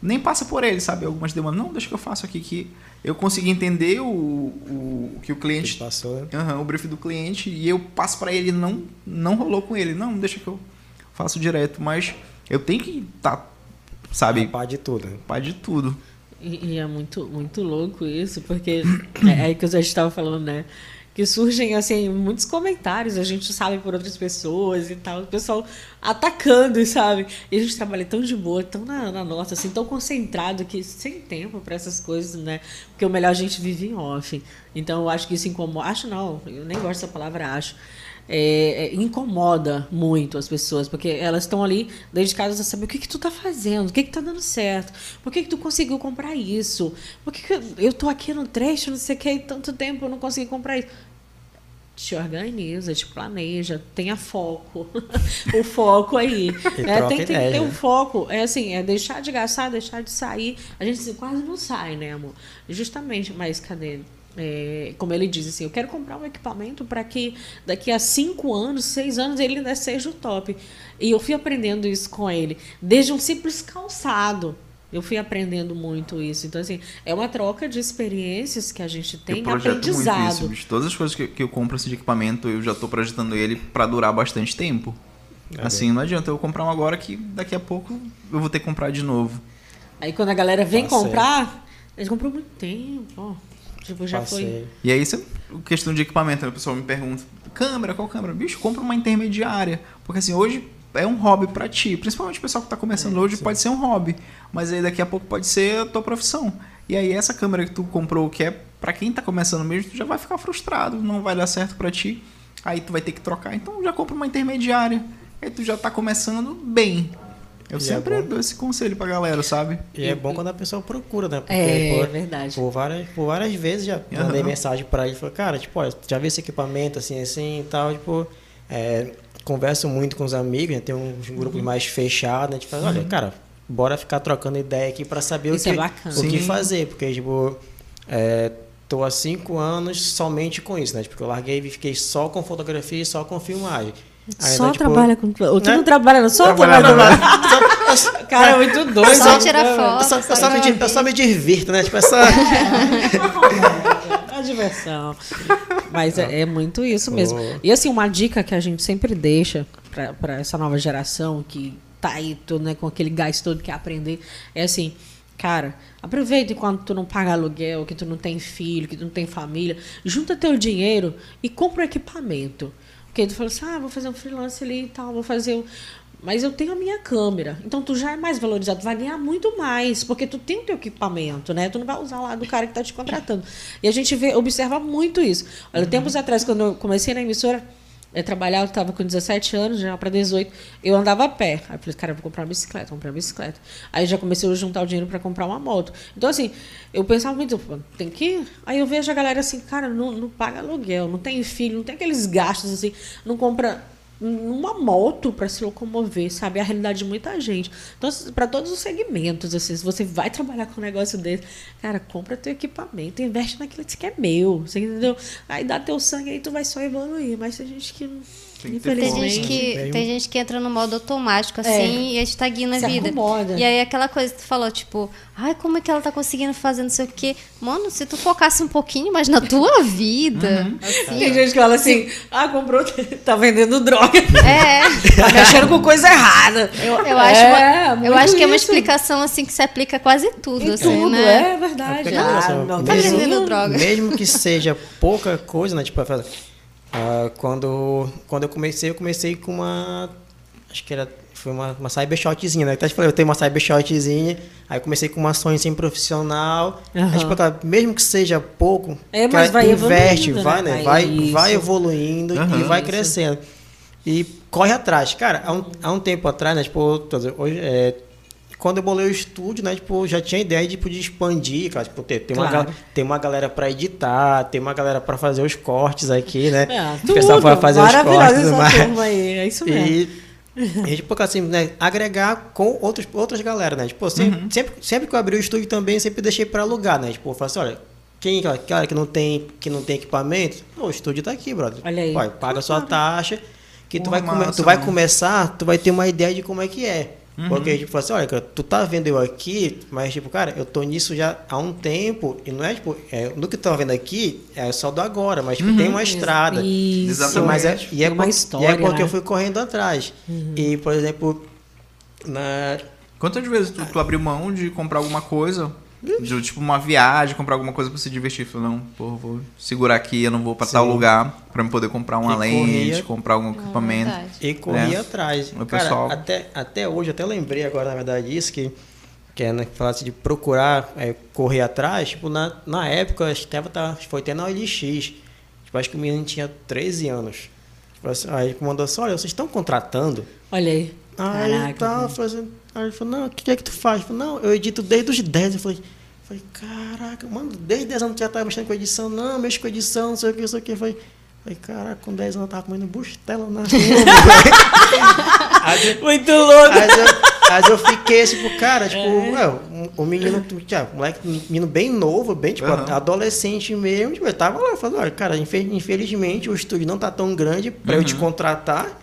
nem passa por ele, sabe? Algumas demandas, não, deixa que eu faço aqui que eu consegui entender o, o que o Que cliente passou, né? Aham, o brief do cliente e eu passo para ele não não rolou com ele não deixa que eu faço direto mas eu tenho que estar sabe par de tudo. né? pai de tudo E, e é muito, muito louco isso, porque é aí que a gente estava falando, né? Que surgem, assim, muitos comentários, a gente sabe por outras pessoas e tal, o pessoal atacando, sabe? E a gente trabalha tão de boa, tão na, na nossa, assim, tão concentrado que sem tempo para essas coisas, né? Porque o melhor a gente vive em off. Então eu acho que isso incomoda. Acho não, eu nem gosto dessa palavra, acho. É, é, incomoda muito as pessoas, porque elas estão ali dedicadas a saber o que, que tu tá fazendo, o que, que tá dando certo, por que, que tu conseguiu comprar isso, por que, que eu- tô aqui no trecho, não sei o que, tanto tempo eu não consegui comprar isso. Te organiza, te planeja, tenha foco. o foco aí. Troca Tem, tem que ter um foco. É assim, é deixar de gastar, deixar de sair. A gente assim, quase não sai, né, amor? Justamente, mas cadê? É, como ele diz assim, eu quero comprar um equipamento para que daqui a cinco anos, seis anos, ele ainda seja o top. E eu fui aprendendo isso com ele, desde um simples calçado. Eu fui aprendendo muito isso. Então, assim, é uma troca de experiências que a gente tem eu projeto aprendizado. muito isso, bicho. Todas as coisas que, que eu compro assim, de equipamento, eu já tô projetando ele pra durar bastante tempo. É assim, não adianta eu comprar um agora que daqui a pouco eu vou ter que comprar de novo. Aí quando a galera vem Passei. comprar, eles compram muito tempo. ó. Tipo, já foi. Passei. E aí, isso é questão de equipamento, né? o pessoal me pergunta: câmera, qual câmera? Bicho, compra uma intermediária. Porque assim, hoje é um hobby pra ti. Principalmente o pessoal que tá começando hoje pode ser um hobby. Mas aí daqui a pouco pode ser a tua profissão. E aí, essa câmera que tu comprou, que é pra quem tá começando mesmo, tu já vai ficar frustrado, não vai dar certo pra ti. Aí tu vai ter que trocar. Então já compra uma intermediária. Aí tu já tá começando bem. Eu E é sempre bom. dou esse conselho pra galera, sabe? E é bom quando a pessoa procura, né? Porque, É, pô, verdade. Por várias, por várias vezes já mandei mensagem pra ele. Falei, cara, tipo, olha, já vi esse equipamento assim, assim e tal. Tipo, é, converso muito com os amigos, né? Tem uns grupos Uhum. mais fechados, né? Tipo, fala, olha, cara, bora ficar trocando ideia aqui pra saber Isso o é que, bacana. o que fazer. Porque, tipo, é, tô há cinco anos somente com isso, né? Tipo, eu larguei e fiquei só com fotografia e só com filmagem. Ainda, só tipo, trabalha com. Ou tu né? não trabalha, não, só Trabalha, trabalha. Cara, é muito doido. Só né? tirar Eu foto. só, eu só só me, eu só me divirto, né? Tipo, essa. Diversão. Mas é, é muito isso mesmo. Oh. E assim, uma dica que a gente sempre deixa para essa nova geração que tá aí todo, né, com aquele gás todo que quer aprender, é assim, cara, aproveita enquanto tu não paga aluguel, que tu não tem filho, que tu não tem família, junta teu dinheiro e compra um equipamento. Porque tu fala assim, ah, vou fazer um freelance ali e tal, vou fazer um... Mas eu tenho a minha câmera. Então tu já é mais valorizado, tu vai ganhar muito mais, porque tu tem o teu equipamento, né? Tu não vai usar lá do cara que tá te contratando. E a gente vê, observa muito isso. Olha, tempos atrás, quando eu comecei na emissora, eu trabalhava, eu estava com 17 anos, já para 18, eu andava a pé. Aí eu falei, cara, eu vou comprar uma bicicleta, vou comprar uma bicicleta. Aí já comecei a juntar o dinheiro para comprar uma moto. Então, assim, eu pensava muito, tem que ir. Aí eu vejo a galera assim, cara, não, não paga aluguel, não tem filho, não tem aqueles gastos assim, não compra uma moto para se locomover, sabe? É a realidade de muita gente. Então, para todos os segmentos, assim, se você vai trabalhar com um negócio desse, cara, compra teu equipamento, investe naquilo que é meu, você entendeu? Aí dá teu sangue aí tu vai só evoluir, mas tem gente que Tem Tem gente, que, tem gente que entra no modo automático, assim, É. e estagna a Se vida. acomoda. E aí aquela coisa que tu falou, tipo, ai, como é que ela tá conseguindo fazer não sei o quê? Mano, se tu focasse um pouquinho mais na tua vida, assim, Tem gente que fala assim, ah, comprou, tá vendendo droga. é, Tá mexendo com coisa errada. eu, eu acho, É, uma- eu acho que é uma explicação, assim, que se aplica a quase tudo, Em assim, tudo, né? é verdade. Ah, assim, não, Tá mesmo- vendendo droga. Mesmo que seja pouca coisa, né? Tipo, ah, quando, quando eu comecei, eu comecei com uma. Acho que era. Foi uma, uma cybershotzinha, né? Então, tipo, eu tenho uma cybershotzinha, aí eu comecei com uma sonho assim, profissional. Aham. Aí, tipo, mesmo que seja pouco, É, cara, mas vai investe, evoluindo, vai, né? né? Vai Vai, vai evoluindo Aham. e vai Isso. crescendo. E corre atrás. Cara, há um, há um tempo atrás, né? Tipo, hoje, é, quando eu bolei o estúdio, né? Tipo, já tinha ideia de, tipo, de expandir, cara. Tipo, tem, uma, Claro. gal- tem uma galera pra editar, tem uma galera pra fazer os cortes aqui, né? É, o tudo, pessoal vai fazer os cortes essa mais. turma aí, é isso mesmo. E, e tipo, assim, né, agregar com outros, outras galera, né? Tipo, sempre, sempre, sempre que eu abri o estúdio também, sempre deixei para alugar, né? Tipo, eu falo assim, olha, quem, cara, que não tem, que não tem equipamento, o estúdio tá aqui, brother. Olha aí. Vai, paga sua taxa, que tu Porra, vai, come- massa, tu vai começar, tu vai ter uma ideia de como é que é. Uhum. Porque, tipo, assim, olha, cara, tu tá vendo eu aqui, mas, tipo, cara, eu tô nisso já há um tempo, e não é, tipo, é, no que tu tá vendo aqui, é só do agora, mas, tipo, tem uma estrada. Isso. Exatamente. Mas é, e, é uma por- história, e é porque né? eu fui correndo atrás. E, por exemplo, na, Quantas vezes tu, tu abriu mão de comprar alguma coisa? De, tipo, uma viagem, comprar alguma coisa pra se divertir. Falei, não, pô, vou segurar aqui, eu não vou pra tal Sim. lugar pra me poder comprar uma E lente, corria. comprar algum equipamento. verdade. e corri É. atrás. O Cara, pessoal- até, até hoje, até lembrei agora, na verdade, isso, que, que é, né, falasse de procurar é, correr atrás. Tipo, na, na época, acho que tava, tá, foi até na OLX. Tipo, acho que o menino tinha 13 anos. Tipo assim, aí ele mandou assim, olha, vocês estão contratando? Olha aí. Aí Caraca, tá, fazendo. Aí ele falou, não, o que é que tu faz? Eu falei, não, eu edito desde os 10. Eu falei, falei, caraca, mano, desde 10 anos já tava mexendo com edição, não, mexo com edição, não sei o que, não sei o que. Falei, falei, caraca, com 10 anos eu tava comendo bustela na rua. Muito louco. aí eu, aí eu fiquei, tipo, cara, tipo, ué, o, menino, já, moleque, menino bem novo, bem, tipo, Aham. adolescente mesmo, tipo, eu tava lá, falando, olha, cara, infe- infelizmente o estúdio não tá tão grande pra eu te contratar.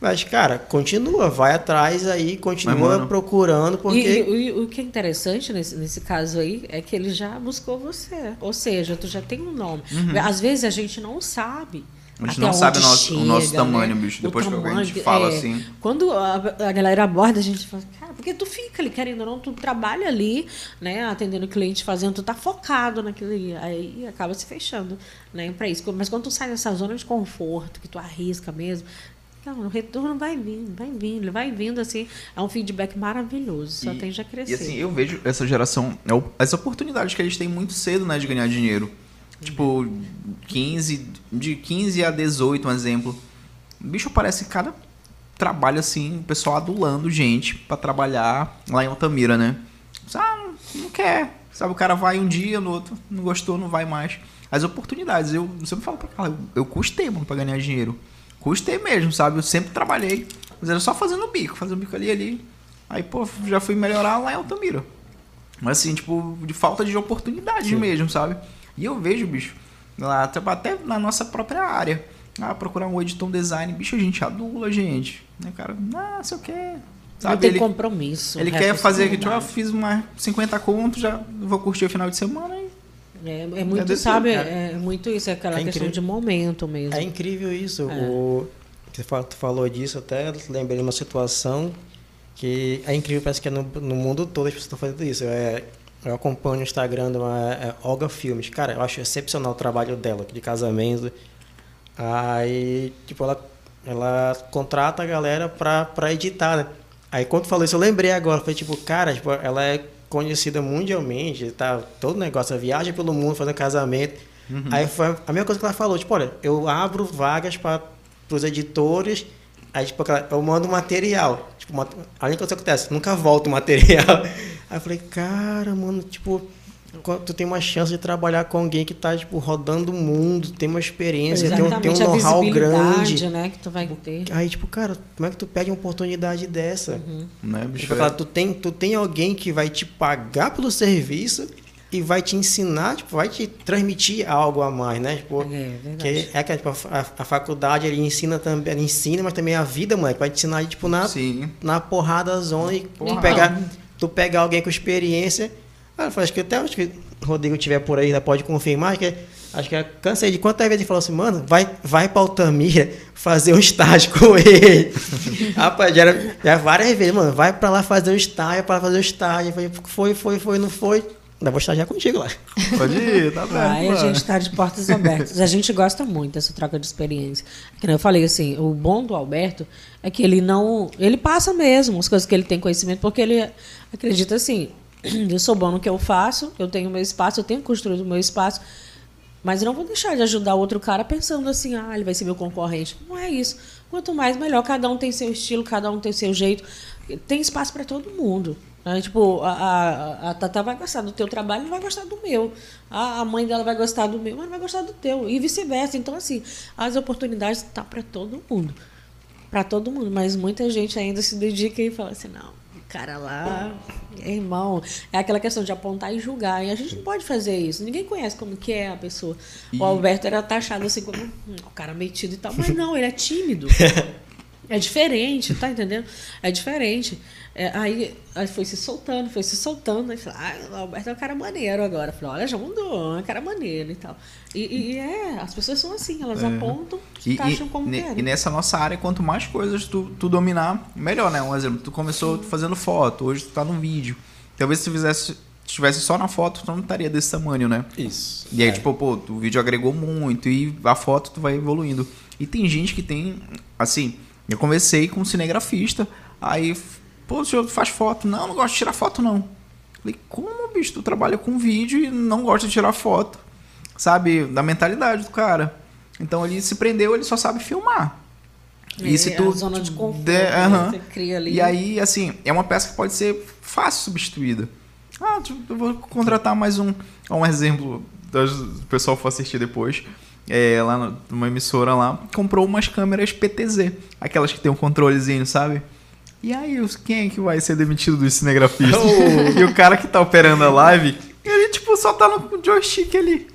Mas, cara, continua, vai atrás aí, continua mano, procurando, porque. E, e- e o que é interessante nesse, nesse caso aí é que ele já buscou você. Ou seja, tu já tem um nome. Às vezes a gente não sabe. A gente até não sabe o nosso- o nosso chega, tamanho, né? bicho. Depois que alguém tamanho, te fala é. assim. Quando a, a galera aborda, a gente fala, cara, porque tu fica ali, querendo ou não, tu trabalha ali, né, atendendo o cliente, fazendo, tu tá focado naquilo ali, aí acaba se fechando, né, pra isso. Mas quando tu sai dessa zona de conforto, que tu arrisca mesmo, não, o retorno vai vindo, vai vindo, vai vindo, assim, é um feedback maravilhoso, só E- tende a crescer. E assim, eu vejo essa geração, é o- as oportunidades que eles têm muito cedo, né, de ganhar dinheiro. Tipo, 15, de 15 a 18, um exemplo. Bicho, parece cada trabalho assim, o pessoal adulando gente pra trabalhar lá em Altamira, né? Ah, não quer. Sabe, o cara vai um dia, no outro, não gostou, não vai mais. As oportunidades, eu sempre falo pra cara, eu, eu custei, mano, pra ganhar dinheiro. Custei mesmo, sabe? Eu sempre trabalhei. Mas era só fazendo bico, fazendo bico ali ali. Aí, pô, já fui melhorar lá em Altamira. Mas assim, tipo, de falta de oportunidade mesmo, sabe? E eu vejo, bicho, lá, até na nossa própria área. Ah, procurar um editor, um design, bicho, a gente adula, gente. Né, cara? Ah, sei o quê. Não Sabe? tem Ele, compromisso. ele quer fazer, tipo, eu fiz uma 50 contos, já vou curtir o final de semana e É, é muito, desse sabe, jeito, é, muito isso, é aquela É questão de momento mesmo. É incrível isso. É. O, você falou disso, até lembrei de uma situação que é incrível, parece que é no, no mundo todo as pessoas estão fazendo isso. É, eu acompanho o Instagram de uma é, Olga Filmes. Cara, eu acho excepcional o trabalho dela, de casamento. Aí, tipo, ela, ela contrata a galera pra, pra editar, né? Aí quando falou isso, eu lembrei agora. Foi tipo, cara, tipo, ela é conhecida mundialmente, tá? Todo negócio, viaja pelo mundo fazendo casamento. Aí foi a mesma coisa que ela falou, tipo, olha, eu abro vagas para os editores, aí tipo, eu mando material. Tipo, a única coisa que acontece, nunca volta o material. Aí eu falei, cara, mano, tipo, tu tem uma chance de trabalhar com alguém que tá, tipo, rodando o mundo, tem uma experiência, tem um, tem um know-how grande. né, que tu vai ter. Aí, tipo, cara, como é que tu pede uma oportunidade dessa? né, bicho? Tipo, aquela, tu, tem, tu tem alguém que vai te pagar pelo serviço e vai te ensinar, tipo, vai te transmitir algo a mais, né? Tipo, É, verdade. que é que tipo, a, a faculdade ele ensina também, ele ensina, mas também a vida, moleque, vai te ensinar tipo na Sim. na porrada zona e tu pegar tu pegar alguém com experiência. Eu falei, acho que até acho que o Rodrigo tiver por aí, ainda pode confirmar que acho que eu cansei de quantas vezes ele falou assim, mano, vai vai para Altamira fazer um estágio com ele. Rapaz, já, era, já várias vezes, mano, vai para lá fazer um estágio, para fazer um estágio. Eu falei, foi, foi, foi, não foi. Ainda vou estagiar contigo lá. Pode ir, tá. Aí a gente está de portas abertas. A gente gosta muito dessa troca de experiência. Que nem eu falei assim, o bom do Alberto é que ele não. Ele passa mesmo as coisas que ele tem conhecimento, porque ele acredita assim. Eu sou bom no que eu faço, eu tenho meu espaço, eu tenho construído meu espaço, mas eu não vou deixar de ajudar outro cara pensando assim, ah, ele vai ser meu concorrente. Não é isso. Quanto mais, melhor. Cada um tem seu estilo, cada um tem seu jeito. Tem espaço para todo mundo. né? Tipo, a, a, a Tata vai gostar do teu trabalho, não vai gostar do meu. A, a mãe dela vai gostar do meu, mas não vai gostar do teu. E vice-versa. Então, assim, as oportunidades estão para todo mundo. Para todo mundo. Mas muita gente ainda se dedica e fala assim, não, cara lá, é irmão. É aquela questão de apontar e julgar. E a gente não pode fazer isso. Ninguém conhece como que é a pessoa. O Alberto era taxado assim como hum, o cara metido e tal. Mas não, ele é tímido. É diferente, tá entendendo? É diferente. É, aí, aí foi se soltando, foi se soltando. Aí falei, ah, o Alberto é um cara maneiro agora. Eu Falei, olha, já mudou, é um cara maneiro e tal. E, e- é, as pessoas são assim, elas apontam, E, e, como ne- querem. e nessa nossa área, quanto mais coisas tu, tu dominar, melhor, né? Um exemplo, tu começou fazendo foto, hoje tu tá no vídeo. Talvez se tu fizesse, estivesse só na foto, tu não estaria desse tamanho, né? Isso. E aí, tipo, pô, o vídeo agregou muito e a foto tu vai evoluindo. E tem gente que tem, assim, eu conversei com um cinegrafista, aí, pô, o senhor faz foto? Não, não gosto de tirar foto, não. Falei, como, bicho, tu trabalha com vídeo e não gosta de tirar foto? Sabe, da mentalidade do cara. Então ele se prendeu, ele só sabe filmar. E se É, tu zona de conforto, né? aham. Você cria ali. E aí, assim, é uma peça que pode ser fácil substituída. Ah, eu vou contratar mais um. Um exemplo, o pessoal for assistir depois. É, lá numa emissora lá, comprou umas câmeras PTZ, aquelas que tem um controlezinho, sabe? E aí, os- quem é que vai ser demitido dos cinegrafistas? e o cara que tá operando a live, ele, tipo, só tá no joystick ali.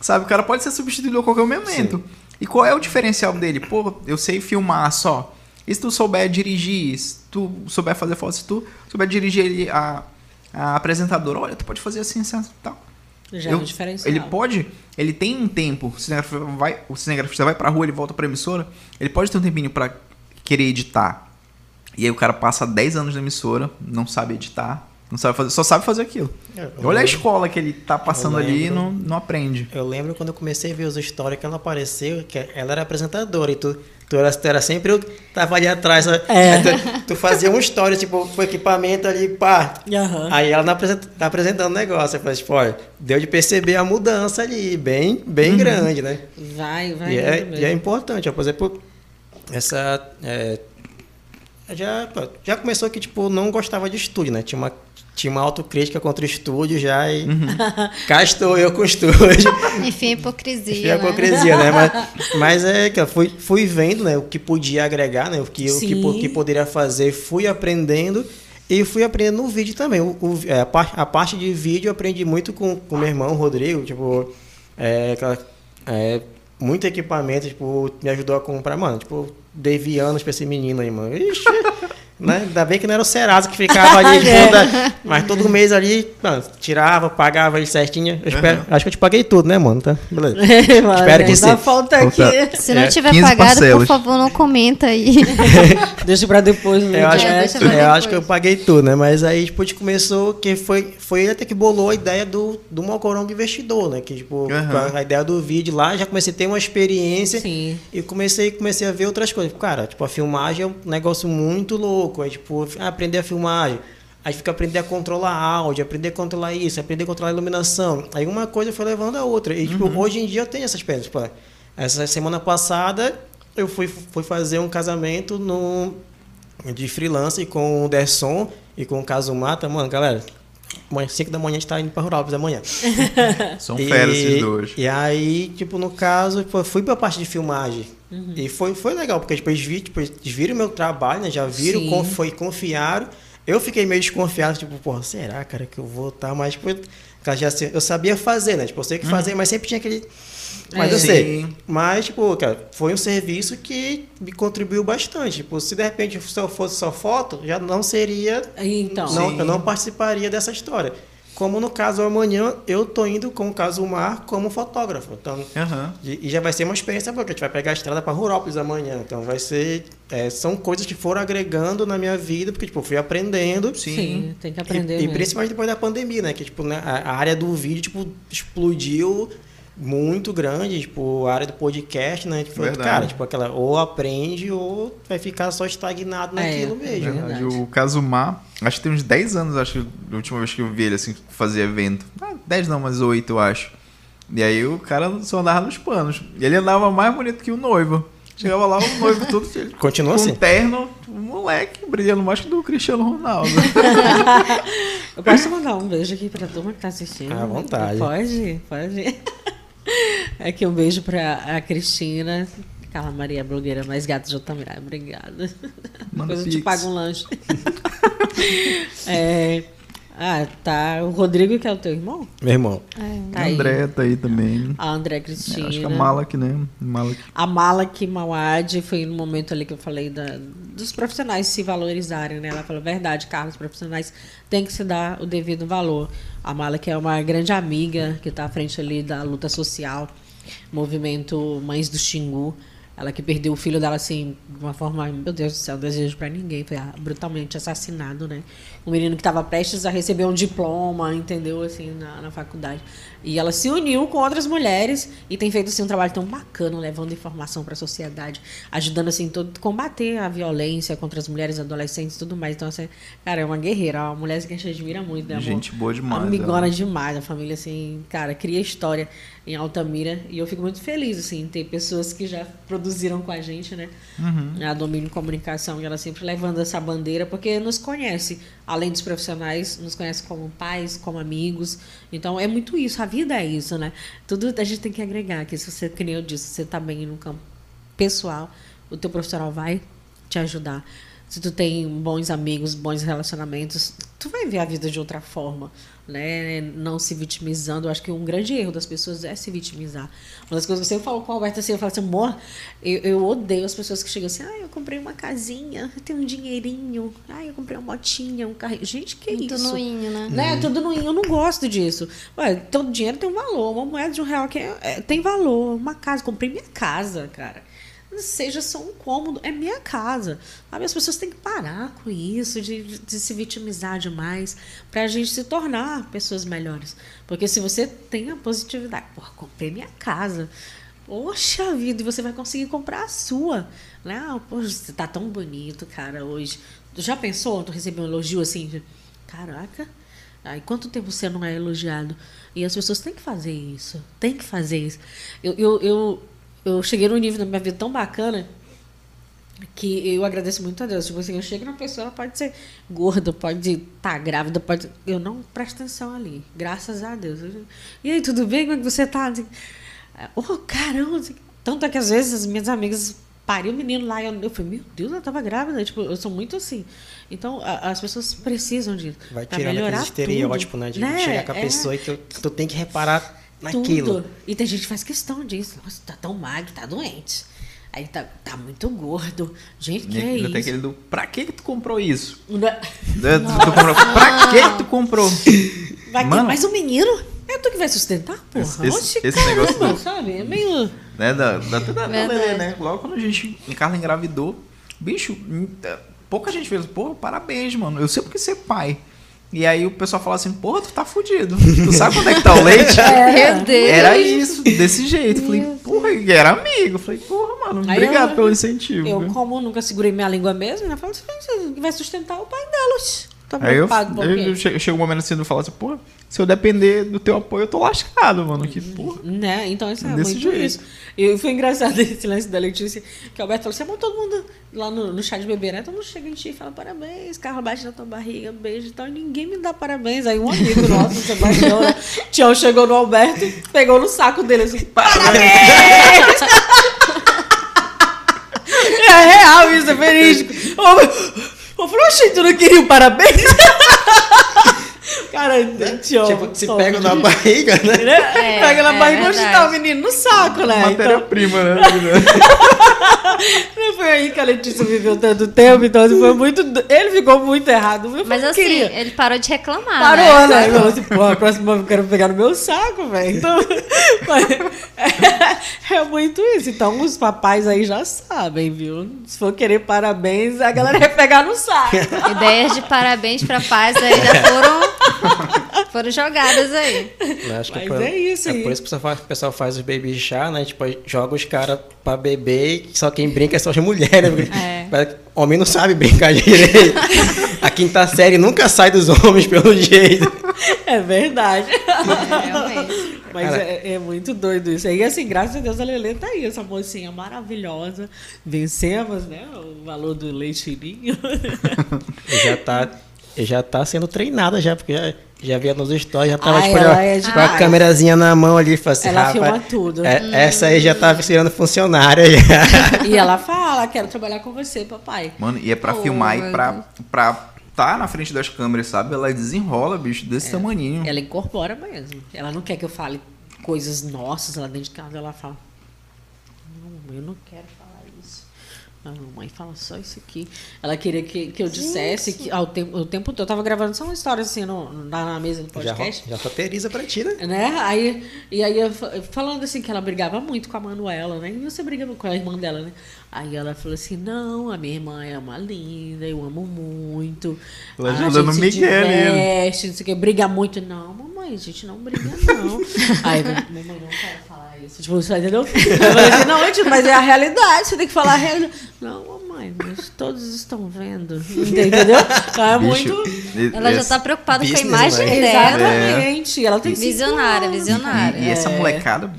Sabe? O cara pode ser substituído a qualquer momento. E qual é o diferencial dele? Pô, eu sei filmar só. E se tu souber dirigir, se tu souber fazer foto, se tu souber dirigir ele, a, a apresentadora, olha, tu pode fazer assim, assim, assim, tal. Já é Eu- um diferencial. Ele pode, ele tem um tempo, o cinegrafista vai, o cinegrafista vai pra rua, ele volta pra emissora, ele pode ter um tempinho pra querer editar. E aí o cara passa 10 anos na emissora, não sabe editar, não sabe fazer, só sabe fazer aquilo. Eu Olha a lembro- escola que ele tá passando Eu ali e lembro. não, não aprende. Eu lembro quando eu comecei a ver os stories que ela apareceu, que ela era apresentadora e tu, tu, era, tu era sempre eu que tava ali atrás. né? É. Tu, tu fazia um story, tipo, com equipamento ali, pá. Aham. Aí ela não apresenta, tá apresentando o negócio. Eu falei, tipo, olha, deu de perceber a mudança ali, bem, bem grande, né? Vai, vai. E é, e é importante, ó, por exemplo, essa. é, já, já começou que, tipo, não gostava de estúdio, né? Tinha uma, tinha uma autocrítica contra o estúdio já e. Cá estou eu com o estúdio. Enfim, hipocrisia. Enfim, a né? hipocrisia, né? Mas, mas é que eu fui, fui vendo né, o que podia agregar, né? O que, o que, po- que poderia fazer, fui aprendendo e fui aprendendo no vídeo também. O, o- é, a, par- a parte de vídeo eu aprendi muito com o meu irmão, Rodrigo, tipo, é, aquela- é, muito equipamento, tipo, me ajudou a comprar, mano, tipo, devia anos pra esse menino aí, mano. Ixi, né? Ainda bem que não era o Serasa que ficava ali, tipo, É. da- mas todo mês ali, mano, tirava, pagava ele certinho. Eu espero- Acho que eu te paguei tudo, né, mano? Tá? Beleza. Mano, Espero que sim. falta Falta- aqui. Se não É, tiver 15 pagado, parcelas. por favor, não comenta aí. Deixa pra depois no Eu acho, É, direct. deixa pra eu depois. acho que eu paguei tudo, né? Mas aí, tipo, a gente começou, que foi, foi ele até que bolou a ideia do, do Mocorongo Investidor, né? Que, tipo, com a ideia do vídeo lá, já comecei a ter uma experiência Sim. e comecei, comecei a ver outras coisas. Cara, tipo, a filmagem é um negócio muito louco. Aí, tipo, ah, aprender a filmagem. Aí fica aprender a controlar áudio, aprender a controlar isso, aprender a controlar a iluminação. Aí uma coisa foi levando a outra. E, tipo, hoje em dia eu tenho essas experiência. Tipo, essa semana passada eu fui, fui fazer um casamento no, de freelance com o Derson e com o Casumata. Mano, galera, amanhã, 5 da manhã a gente tá indo pra Rural amanhã. São férias esses dois. E aí, tipo, no caso, fui pra parte de filmagem. E foi, foi legal, porque eles, vi, tipo, eles viram o meu trabalho, né? Já viram, Sim. foi, confiaram. Eu fiquei meio desconfiado, tipo, pô, será, cara, que eu vou estar mais. Tipo, já, eu sabia fazer, né? Tipo, eu sei o que fazer, mas sempre tinha aquele. Mas É. eu sei. Sim. Mas, tipo, cara, foi um serviço que me contribuiu bastante. Tipo, se de repente se eu fosse só foto, já não seria Então. não, Sim. eu não participaria dessa história. Como no caso amanhã, eu tô indo com o caso Mar como fotógrafo. Então, Aham. e, e já vai ser uma experiência boa, porque a gente vai pegar a estrada para Rurópolis amanhã. Então vai ser. é, são coisas que foram agregando na minha vida, porque tipo, eu fui aprendendo. Sim, tem que aprender. E, e principalmente depois da pandemia, né? Que tipo, né, a, a área do vídeo tipo, explodiu muito grande, tipo, a área do podcast, né? Tipo, Verdade. cara, tipo, aquela, ou aprende ou vai ficar só estagnado É, naquilo mesmo. é? Verdade. Verdade. O acho que tem uns 10 anos, acho que a última vez que eu vi ele assim, fazer evento. Ah, 10 não, mas 8 eu acho. E aí o cara só andava nos panos. E ele andava mais bonito que o noivo. Chegava lá, o noivo todo. Continua com assim. terno, um moleque brilhando mais que do Cristiano Ronaldo. Eu posso mandar um beijo aqui pra turma que tá assistindo? À vontade. Pode, pode. Aqui um beijo pra a Cristina. Carla Maria, blogueira mais gata de Altamira. Obrigada. Manda Depois eu te pago um lanche. É, ah, tá. O Rodrigo, que é o teu irmão? Meu irmão. Tá a aí. André tá aí também. A André É, Cristina. acho que a Malak, né? Malak. A Malak Mawad foi no momento ali que eu falei da, dos profissionais se valorizarem, né? Ela falou, verdade, Carlos, os profissionais têm que se dar o devido valor. A Malak é uma grande amiga que está à frente ali da luta social, movimento Mães do Xingu. Ela que perdeu o filho dela assim, de uma forma, meu Deus do céu, desejo pra ninguém, foi ah, brutalmente assassinado, né? Um menino que estava prestes a receber um diploma, entendeu? Assim, na, na faculdade. E ela se uniu com outras mulheres e tem feito assim, um trabalho tão bacana, levando informação para a sociedade, ajudando assim, todo, combater a violência contra as mulheres, adolescentes e tudo mais. Então, assim, cara, é uma guerreira, uma mulher que a gente admira muito, né? Gente boa demais. Amigona ela. demais, a família, assim, cara, cria história em Altamira. E eu fico muito feliz, assim, em ter pessoas que já produziram com a gente, né? A Domínio Comunicação, e ela sempre levando essa bandeira, porque nos conhece, além dos profissionais, nos conhece como pais, como amigos. Então, é muito isso, a vida é isso, né? Tudo a gente tem que agregar, que se você, que nem eu disse, você tá bem no campo pessoal, o teu profissional vai te ajudar. se tu tem bons amigos, bons relacionamentos, tu vai ver a vida de outra forma, né? Não se vitimizando. Eu acho que um grande erro das pessoas é se vitimizar. Uma das coisas que eu sempre falo com o Alberto assim, eu falo assim, amor, eu, eu odeio as pessoas que chegam assim, ah, eu comprei uma casinha, eu tenho um dinheirinho, ah, eu comprei uma motinha, um carro. Gente, que Muito isso? noinho, né? né? Tudo no eu não gosto disso. Ué, todo dinheiro tem um valor. Uma moeda de um real que é- é- tem valor. Uma casa, comprei minha casa, cara. Seja só um cômodo, é minha casa. Sabe? As pessoas têm que parar com isso, de, de se vitimizar demais, para a gente se tornar pessoas melhores. Porque se você tem a positividade, pô, comprei minha casa. Poxa vida, e você vai conseguir comprar a sua. Né? Ah, Poxa, você tá tão bonito, cara, hoje. Tu já pensou? Tu recebeu um elogio assim? de, Caraca, Aí quanto tempo você não é elogiado? E as pessoas têm que fazer isso. Tem que fazer isso. Eu, eu, eu cheguei num nível da minha vida tão bacana que eu agradeço muito a Deus. Tipo assim, eu chego na pessoa, ela pode ser gorda, pode estar grávida, pode. Eu não presto atenção ali. Graças a Deus. Eu- E aí, tudo bem? Como é que você tá? Assim, Oh, caramba! Tanto é que às vezes as minhas amigas pariam o menino lá e eu, eu falei, meu Deus, ela tava grávida. Tipo, eu sou muito assim. Então, a- as pessoas precisam disso. Vai tirando aquele estereótipo, né? De chegar com a É, pessoa e que tu tem que reparar naquilo. tudo. E tem gente que faz questão disso. Nossa, tá tão magro, tá doente. Aí tá, tá muito gordo. Gente, que é Ainda tem isso? aquele do, pra que que tu comprou isso? Não- Né? Tu, tu comprou, pra que que tu comprou? Vai ter Mano. mais um menino? É tu que vai sustentar, porra? Esse- esse- Oxe, esse caramba, negócio do- sabe? É meio... né? Da, da, da, da. Lelê, né? Logo quando a gente, a Carla engravidou, bicho, é, pouca gente fez, pô, parabéns, mano. Eu sempre quis ser pai. E aí o pessoal fala assim, porra, tu tá fudido. Tu sabe quando é que tá o leite? Meu Deus. Era isso, desse jeito. Falei, porra, e era amigo. Falei, porra, mano, Aí obrigado eu- pelo incentivo. Eu, como nunca segurei minha língua mesmo, né? Falo assim, "Você vai sustentar o pai delas. Tô Aí eu, por eu, chego, chega um momento assim eu falar assim, porra, se eu depender do teu apoio, eu tô lascado, mano. Que porra. Né? Então isso é Desse muito jeito. isso. E foi engraçado esse lance da Letícia, que o Alberto falou assim, "Amor, todo mundo lá no, no chá de bebê, né? Todo mundo chega em ti e fala parabéns, carro bate na tua barriga, beijo e tal. E ninguém me dá parabéns. Aí um amigo nosso, o Sebastião, né? Tião chegou no Alberto pegou no saco dele assim, parabéns! é real isso, é verídico. Eu falei, oxe, tu não queria um parabéns? Cara, Tião. Tipo, se pega na barriga, né? Né? É, Pega na é barriga onde verdade. tá o menino no saco, né? Então, Matéria-prima, né? não foi aí que a Letícia viveu tanto tempo, então assim, foi muito. Ele ficou muito errado. Mas assim, queria. ele parou de reclamar. Parou, né? né? Ele falou assim, pô, a próxima vez eu quero pegar no meu saco, velho. Então, mas é, é muito isso. Então, os papais aí já sabem, viu? Se for querer parabéns, a galera vai pegar no saco. Ideias de parabéns pra paz aí já foram, foram jogadas aí. Acho que Mas por- é isso É aí. por isso que o pessoal faz, os baby chá, né? Tipo, joga os caras pra beber e só quem brinca são as mulheres. porque É. Homem não sabe brincar direito. A quinta série nunca sai dos homens pelo jeito. É verdade. É, realmente. Mas é, é muito doido isso. E assim, graças a Deus a Lelê tá aí, essa mocinha maravilhosa. Vencemos, né? O valor do leitinho. Já tá, já tá sendo treinada já, porque já, já via nos stories, já tava Ah, tipo, ela é com a câmerazinha na mão ali, fala assim, Ela filma tudo. é- Essa aí já tá virando funcionária já. e ela fala, quero trabalhar com você, papai. Mano, e é pra Oh, filmar e meu pra, pra tá na frente das câmeras, sabe? Ela desenrola, bicho, desse tamaninho. Ela incorpora mesmo. Ela não quer que eu fale coisas nossas lá dentro de casa. Ela fala, não, eu não quero. A mamãe fala só isso aqui. Ela queria que, que eu dissesse que ao tempo, o tempo todo. Eu tava gravando só uma história assim no, na, na mesa do Já, podcast. já roteiriza pra ti, né? né? Aí, e aí, eu falando assim, que ela brigava muito com a Manuela, né? E você brigava com a irmã dela, né? Aí ela falou assim: não, a minha irmã é uma linda, eu amo muito. Ela já dando migué ali. diverte, não sei o que, briga muito. Não, mamãe, a gente não briga, não. aí, mamãe, não quero falar isso. Tipo, você entendeu? Eu falei assim: não, gente, mas é a realidade, você tem que falar a realidade. Não, mamãe, mas todos estão vendo. Entendeu? Então é Bicho, muito. Ela já essa- tá preocupada com a imagem né? dela. Exatamente. Ela tem Visionária, visionária. E, e essa É. molecada,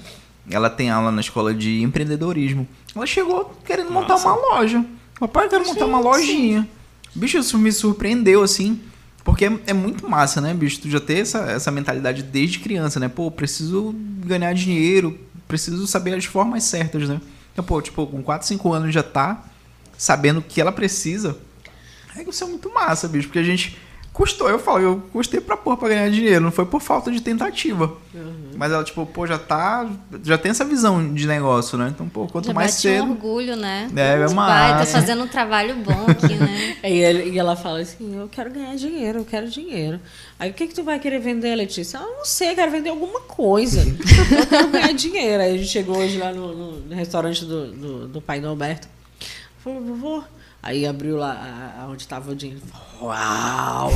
ela tem aula na escola de empreendedorismo. Ela chegou querendo montar uma loja. Papai, eu quero montar uma lojinha. Bicho, isso me surpreendeu, assim. Porque é, é muito massa, né, bicho? Tu já ter essa, essa mentalidade desde criança, né? Pô, preciso ganhar dinheiro, preciso saber as formas certas, né? Então, pô, tipo, com 4, 5 anos já tá sabendo o que ela precisa. Aí isso é muito massa, bicho, porque a gente custou, eu falo, eu custei pra porra pra ganhar dinheiro, não foi por falta de tentativa. Mas ela, tipo, pô, já tá. Já tem essa visão de negócio, né? Então, pô, quanto Já mais bate cedo. um orgulho, né? É, é Tipo, uma Vai, tá arte. fazendo um trabalho bom aqui, né? E ela fala assim, eu quero ganhar dinheiro, eu quero dinheiro. Aí o que, que tu vai querer vender, Letícia? Eu não sei, eu quero vender alguma coisa. eu quero ganhar dinheiro. Aí a gente chegou hoje lá no, no- no restaurante do, do, do pai do Alberto. Falou, vovô. Aí abriu lá a- a- onde estava o dinheiro. Uau!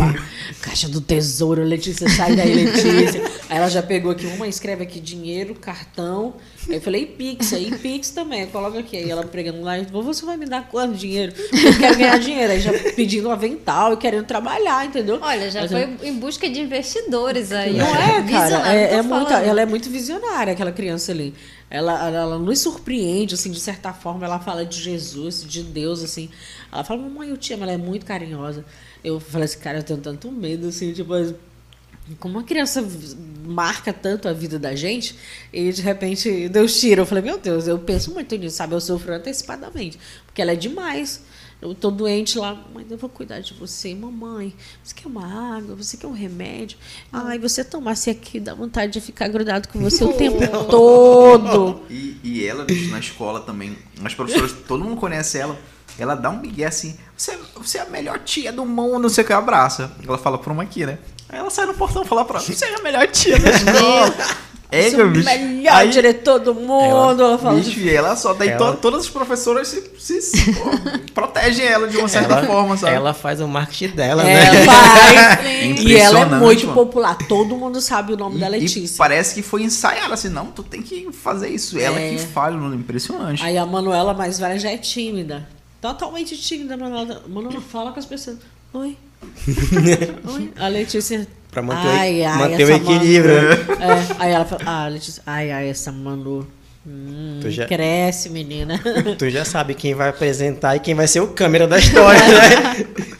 Caixa do tesouro, Letícia, sai daí, Letícia. Aí ela já pegou aqui uma, escreve aqui dinheiro, cartão. Aí eu falei, e Pix, aí Pix também, coloca aqui. Aí ela pregando lá, você vai me dar quanto dinheiro? Eu quero ganhar dinheiro. Aí já pedindo um avental e querendo trabalhar, entendeu? Olha, já Mas foi eu- em busca de investidores aí. não é, cara. É, é muito, ela é muito visionária, aquela criança ali. Ela, ela nos surpreende, assim, de certa forma. Ela fala de Jesus, de Deus, assim. Ela fala, mamãe, eu te amo. Ela é muito carinhosa. Eu falei assim, cara, eu tenho tanto medo, assim, tipo... Como uma criança marca tanto a vida da gente e de repente Deus tira. Eu falei, meu Deus, eu penso muito nisso, sabe? Eu sofro antecipadamente, porque ela é demais. Eu tô doente lá, mas eu vou cuidar de você, mamãe. Você quer uma água? Você quer um remédio? Ai, você tomasse aqui, dá vontade de ficar grudado com você o tempo todo. E, e ela, bicho, na escola também, as professoras, todo mundo conhece ela. Ela dá um migué assim, você, você é a melhor tia do mundo, não sei o que, abraça. Ela fala pra uma aqui, né? Aí ela sai no portão e fala pra ela, você é a melhor tia da escola. é, Sou o bicho. melhor Aí, diretor do mundo. Ela, fala, bicho, e ela só, daí Ela- to- todas as professoras se, se- se- pô, protegem ela de uma certa ela, forma, sabe? ela faz o marketing dela, É, né? faz. e ela é muito mano. popular. Todo mundo sabe o nome da E- E Letícia. parece que foi ensaiado assim, não, tu tem que fazer isso. Ela É. que fala, mano, impressionante. Aí a Manuela mais velha já é tímida. Totalmente tímida, Manuela. Manuela fala com as pessoas. Oi. A Letícia. Pra manter, ai, ai, manter o equilíbrio. Manu. né? É, aí ela fala, ah, Letícia, ai, ai, essa Manu. Hum, Tu já- Cresce, menina. Tu já sabe quem vai apresentar e quem vai ser o câmera da história, né?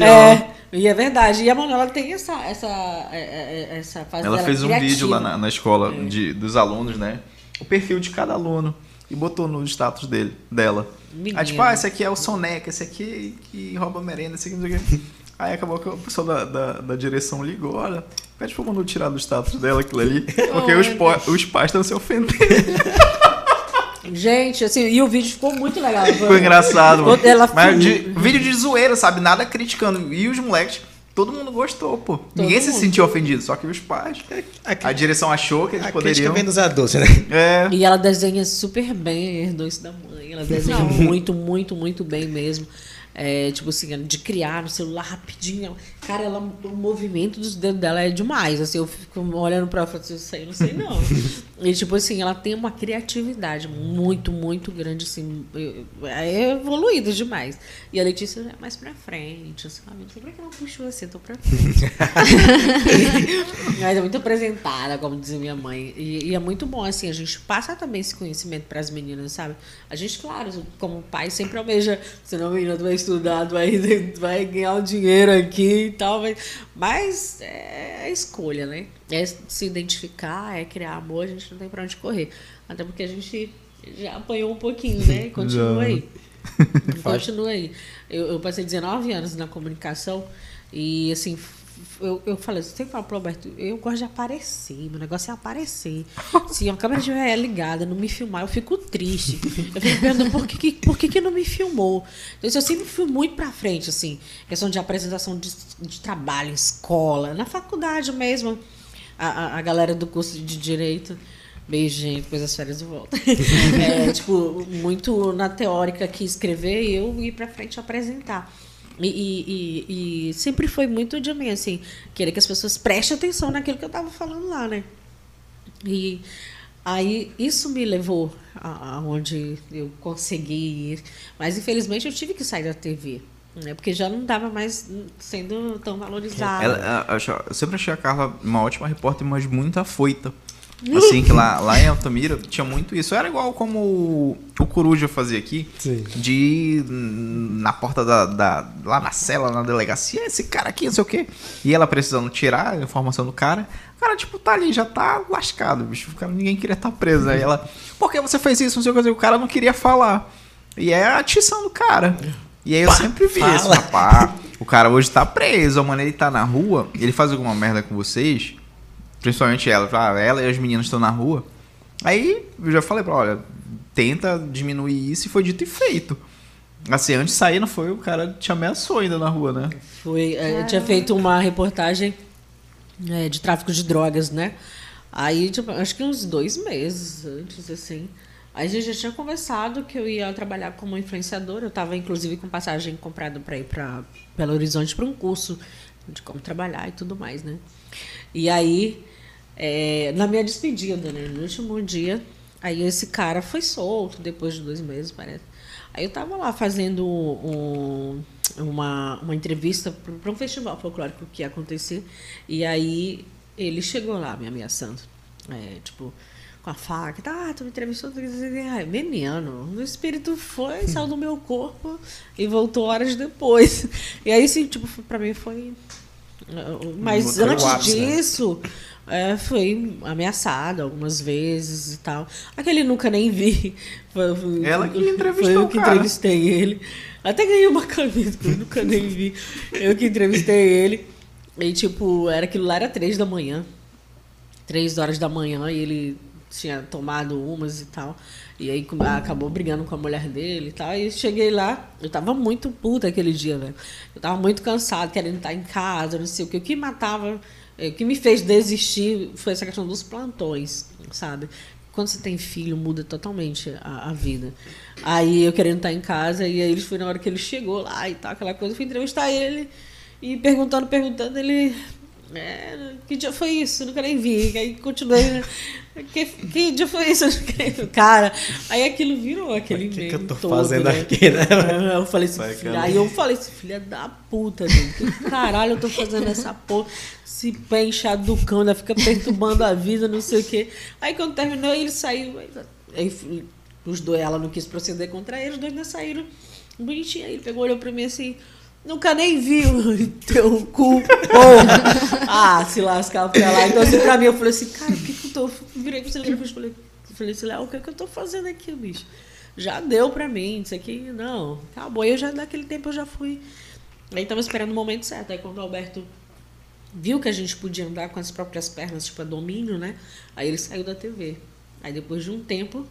É, e é verdade. E a Manuela tem essa, essa, é, é, essa fase Ela dela fez um criativa. vídeo lá na, na escola de, dos alunos, né? O perfil de cada aluno. E botou no status dele, dela. Menina. Aí, tipo, ah, esse aqui é o Soneca, esse aqui que rouba merenda, esse aqui não sei o quê. Aí acabou que o pessoal da, da, da direção ligou, olha, pede pro Manu tirar do status dela aquilo ali, porque os, po- os pais estão se ofendendo. Gente, assim, e o vídeo ficou muito legal. Ficou engraçado, mano. Ela Mas de, vídeo de zoeira, sabe? Nada criticando. E os moleques, todo mundo gostou, pô. Ninguém se mundo. sentiu ofendido, só que os pais. A direção achou que eles A crítica poderiam. vem dos adultos, né? É. E ela desenha super bem, herdou isso da mãe. Ela desenha muito, muito, muito bem mesmo. É, tipo assim, de criar no celular rapidinho. Cara, ela, o movimento dos dedos dela é demais. Assim, eu fico olhando pra ela e falo assim, isso aí não sei não. e tipo assim, ela tem uma criatividade muito, muito grande, assim. É evoluída demais. E a Letícia é mais pra frente. Assim, ah, por que ela puxou assim? Eu tô pra frente. Mas é muito apresentada, como dizia minha mãe. E, e é muito bom, assim, a gente passa também esse conhecimento para as meninas, sabe? A gente, claro, como pai, sempre almeja, senão a menina tu vai estudar, tu vai, vai ganhar um dinheiro aqui e tal. Mas, mas é a escolha, né? É se identificar, é criar amor, a gente não tem pra onde correr. Até porque a gente já apanhou um pouquinho, né? E continua aí. Continua aí. Eu, eu passei 19 anos na comunicação e, assim, eu, eu falei, tem que falar pro Roberto, eu gosto de aparecer, meu negócio é aparecer. Se a câmera estiver ligada, não me filmar, eu fico triste. Eu fico perguntando por que, por que, que não me filmou. Então, eu sempre fui muito pra frente, assim, questão de apresentação de, de trabalho, escola, na faculdade mesmo. A, a, a galera do curso de Direito. Beijo, gente, depois das férias eu volto. É, tipo, muito na teórica que escrever e eu ir pra frente apresentar. E, e, e- e sempre foi muito de mim, assim, querer que as pessoas prestem atenção naquilo que eu tava falando lá, né? E aí isso me levou aonde eu consegui ir. Mas infelizmente eu tive que sair da TV. Né? Porque já não estava mais sendo tão valorizada. Ela, eu sempre achei a Carla uma ótima repórter, mas muito afoita. Assim, que lá, lá em Altamira tinha muito isso. Era igual como o, o Coruja fazia aqui, Sim. de ir na porta da, da- lá na cela, na delegacia, esse cara aqui, não sei o quê. E ela precisando tirar a informação do cara. O cara, tipo, tá ali, já tá lascado, bicho. O cara, ninguém queria estar preso. Aí ela, por que você fez isso? Não sei o que. O cara não queria falar. E é a atição do cara. E aí eu sempre vi esse fala. rapaz. O cara hoje tá preso, mano. Ele tá na rua, ele faz alguma merda com vocês. Principalmente ela. Ah, ela e as meninas estão na rua. Aí eu já falei pra ela, olha, tenta diminuir isso e foi dito e feito. Assim, antes de sair, não foi? O cara te ameaçou ainda na rua, né? Foi, eh, eu tinha feito uma reportagem eh, de tráfico de drogas, né? Aí, tipo, acho que uns dois meses antes, assim. Aí a gente já tinha conversado que eu ia trabalhar como influenciadora. Eu estava, inclusive, com passagem comprada para ir para Belo Horizonte para um curso de como trabalhar e tudo mais, né? E aí, eh, na minha despedida, né? No último dia, aí esse cara foi solto depois de dois meses, parece. Aí eu tava lá fazendo um, uma, uma entrevista para um festival folclórico que ia acontecer. E aí ele chegou lá me ameaçando. É, tipo, com a faca. Ah, tu me entrevistou. Ai, menino, o espírito foi, saiu do meu corpo e voltou horas depois. E aí, assim, tipo, pra mim foi. Mas Foi o antes ápice, né? disso, é, foi ameaçado algumas vezes e tal. Aquele nunca nem vi. Foi, foi- Ela que entrevistou Foi eu que cara. entrevistei ele. Até ganhei uma camisa, que eu nunca nem vi. Eu que entrevistei ele. E, tipo, era aquilo lá, era três da manhã. Três horas da manhã e ele tinha tomado umas e tal. E aí acabou brigando com a mulher dele e tal. E cheguei lá, eu tava muito puta aquele dia, velho. Eu tava muito cansado, querendo estar em casa, não sei o que. O que matava, eh, o que me fez desistir foi essa questão dos plantões, sabe? Quando você tem filho, muda totalmente a, a vida. Aí eu querendo estar em casa, e aí foi na hora que ele chegou lá e tal, aquela coisa. Eu fui entrevistar ele e perguntando, perguntando, ele. É, que dia foi isso? Eu nunca nem vi. Aí continuei. né? Que, que dia foi isso? Cara, aí aquilo virou aquele O que, que eu tô todo, fazendo né? aqui, né? É, Eu falei assim, Vai, filha, aí eu falei assim, filha da puta, gente. Que caralho eu tô fazendo essa porra? Esse pé inchado do cão, ainda fica perturbando a vida, não sei o quê. Aí quando terminou, ele saiu. aí- os dois, ela não quis proceder contra ele, os dois ainda saíram bonitinho. Aí ele pegou, olhou pra mim assim. Nunca nem vi o teu cu, porra. Ah, se lascar pra lá. Então, assim, pra mim, eu falei assim, cara, o que que eu tô... Virei pro celular e falei, falei assim, o que que eu tô fazendo aqui, bicho? Já deu pra mim, isso aqui, não. Acabou. E eu já, naquele tempo, eu já fui... Aí tava esperando o momento certo. Aí quando o Alberto viu que a gente podia andar com as próprias pernas, tipo, a domínio, né? Aí ele saiu da TV. Aí depois de um tempo,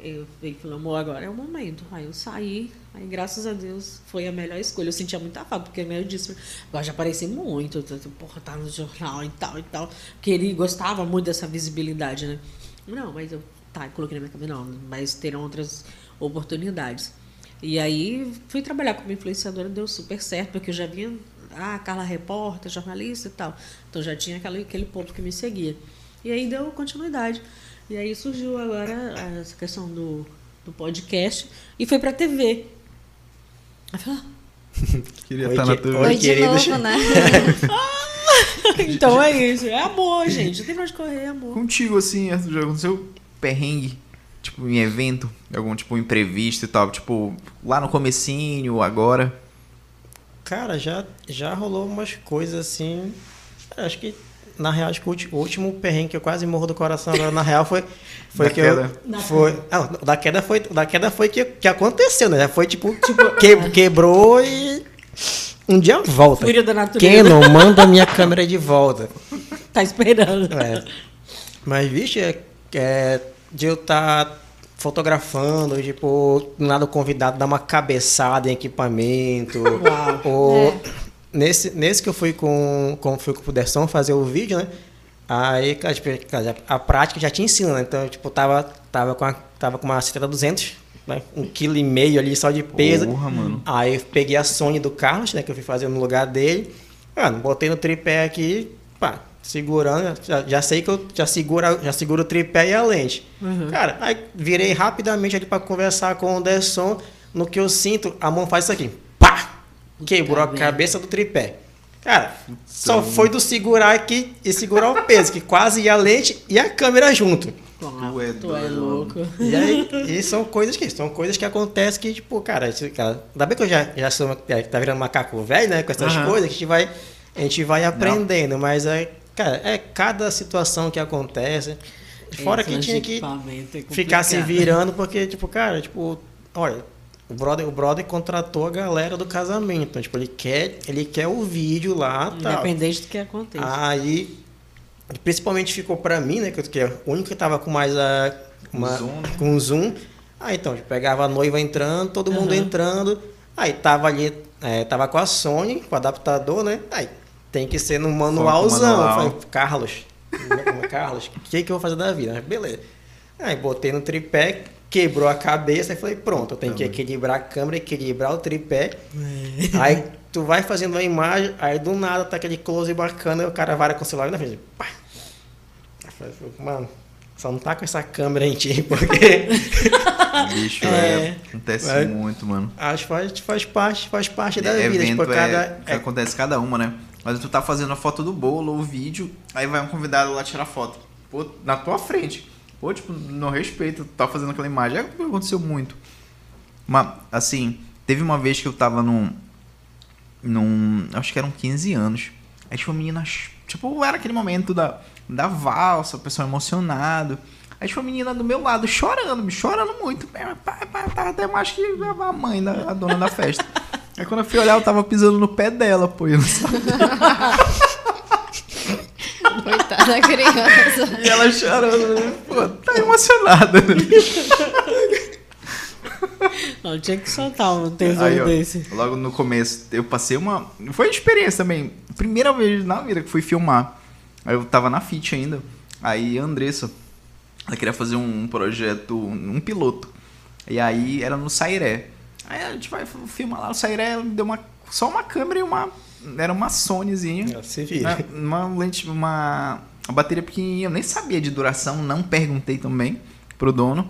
eu falou, amor, agora é o momento. Aí eu saí, aí graças a Deus foi a melhor escolha. Eu sentia muita falta, porque né, eu disse, gosto de aparecer muito, porra, tá no jornal e tal e tal. Ele gostava muito dessa visibilidade, né? Não, mas eu, tá, eu coloquei na minha cabeça, não, mas terão outras oportunidades. E aí fui trabalhar como influenciadora, deu super certo, porque eu já vinha, ah, Carla repórter, jornalista e tal. Então já tinha aquele, aquele ponto que me seguia. E aí deu continuidade. E aí surgiu agora essa questão do, do podcast e foi pra TV. Aí eu falei, Queria estar na que- TV. Oi, Oi novo, né? "Ah, então é isso, é amor, gente. Não tem pra onde correr, é amor. Contigo, assim, já aconteceu perrengue? Tipo, em evento? Algum, tipo, imprevisto e tal? Tipo, lá no comecinho, agora? Cara, já, já rolou umas coisas assim. Cara, acho que, na real, acho que o último perrengue que eu quase morro do coração agora, na real, foi, foi Da que queda? eu. Foi, não, o da queda foi, da queda foi que, que aconteceu, né? Foi tipo, que- quebrou e. Um dia volta. Fúria da natureza. Canon, manda minha câmera de volta. Tá esperando. É. Mas, vixe, é, é de eu estar fotografando, tipo, do nada o convidado dá uma cabeçada em equipamento. Uau. Ou, nesse, nesse que eu fui com, com, fui com o Derson fazer o vídeo, né? Aí, cara, tipo, a prática já te ensina, né? Então, tipo, tava, tava, com, a, tava com uma Citra 200, né? um quilo e meio ali só de peso. Porra, mano. Aí eu peguei a Sony do Carlos, né? Que eu fui fazer no lugar dele. Mano, botei no tripé aqui, pá, segurando. Já, já sei que eu já seguro, já seguro o tripé e a lente. Cara, aí virei rapidamente ali pra conversar com o Derson. No que eu sinto, a mão faz isso aqui. Quebrou a merda. cabeça do tripé. Cara, só foi do segurar aqui e segurar o peso, que quase ia a lente e a câmera junto. Tu é tu é louco. E aí, e são coisas que são coisas que acontecem que, tipo, cara, isso- cara ainda bem que eu já, já sou, tá virando macaco velho, né? Com essas Aham. coisas, que a gente vai, a gente vai aprendendo, mas é, cara, é cada situação que acontece. Fora Esse que tinha que é ficar se virando, porque, tipo, cara, tipo, olha, o brother, o brother contratou a galera do casamento. Então, tipo, ele quer, ele quer o vídeo lá, tal. Independente do que aconteça. Aí, principalmente ficou pra mim, né? Que eu que é o único que tava com mais a. Uma, Zoom, né? Com zoom. Aí então, pegava a noiva entrando, todo mundo Aham. entrando. Aí tava ali, é, tava com a Sony, com o adaptador, né? Aí tem que ser no manualzão. manual. Falei, Carlos, Carlos, o que, que eu vou fazer da vida? Mas Beleza. Aí botei no tripé, quebrou a cabeça e falei, pronto, eu tenho que equilibrar a câmera, equilibrar o tripé. Aí tu vai fazendo uma imagem, aí do nada tá aquele close bacana, e o cara vara com o celular na frente. Pá! Aí eu falei, Mano, só não tá com essa câmera em ti, porque Bicho, É. é. Acontece É. muito, mano. acho que faz, faz parte, faz parte da É, vida. Tipo, cada, é, que acontece cada uma, né? Mas tu tá fazendo a foto do bolo ou o vídeo, aí vai um convidado lá tirar foto. Pô, na tua frente. Pô, tipo, no respeito, tu tá fazendo aquela imagem. É o que aconteceu muito. Mas, assim, teve uma vez que eu tava num. num. Acho que eram 15 anos. Aí uma menina. Tipo, era aquele momento da, da valsa, o pessoal emocionado. Aí tinha uma menina do meu lado chorando, me chorando muito. Pá, Tava até mais que a mãe, da, a dona da festa. Aí quando eu fui olhar, eu tava pisando no pé dela, pô. Eu não sabia. Coitada da criança. E ela chorando, né? Pô, tá emocionada. né? Não, tinha que soltar um tesouro Aí, ó, desse. logo no começo, eu passei uma. Foi uma experiência também. Primeira vez na vida que fui filmar. Aí eu tava na FIT ainda. Aí a Andressa, ela queria fazer um projeto, um piloto. E aí era no Sairé. Aí a gente vai filmar lá no Sairé, ela me deu uma, só uma câmera e uma. Era uma Sonyzinha. Se vira. Né? Uma lente, uma, uma bateria pequenininha. Eu nem sabia de duração, não perguntei também pro dono.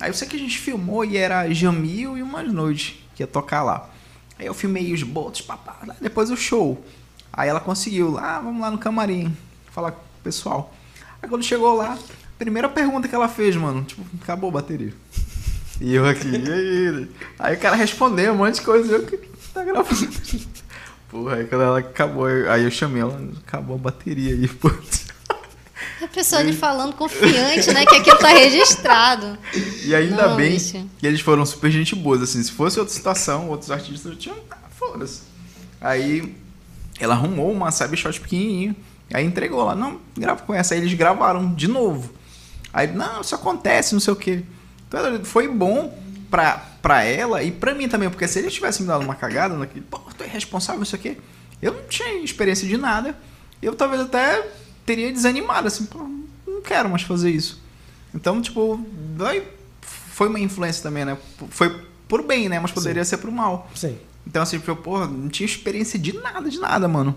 Aí eu sei que a gente filmou e era Jamil e umas noites que ia tocar lá. Aí eu filmei os botos, papá, depois o show. Aí ela conseguiu, lá, vamos lá no camarim, falar com o pessoal. Aí quando chegou lá, primeira pergunta que ela fez, mano, tipo, acabou a bateria. E eu aqui, e aí? Aí o cara respondeu um monte de coisa, eu que tá gravando. Porra, aí quando ela acabou, eu- aí eu chamei ela, acabou a bateria aí, pô. A pessoa ali falando confiante, né? Que aquilo tá registrado. E ainda Não, bem bicho. que eles foram super gente boas, assim. Se fosse outra situação, outros artistas tinham. Ah, foda-se. Aí ela arrumou uma Cybershot pequenininha. Aí entregou lá. Não, grava com essa. Aí eles gravaram de novo. Aí, não, isso acontece, não sei o quê. Então, foi bom pra, pra ela e pra mim também, porque se eles tivessem me dado uma cagada naquele, pô, tu é responsável, isso aqui. Eu não tinha experiência de nada. Eu talvez até teria desanimado, assim, pô, não quero mais fazer isso. Então, tipo, foi uma influência também, né? Foi por bem, né? Mas poderia ser pro mal. Sim. Então, assim, tipo, porra, não tinha experiência de nada, de nada, mano.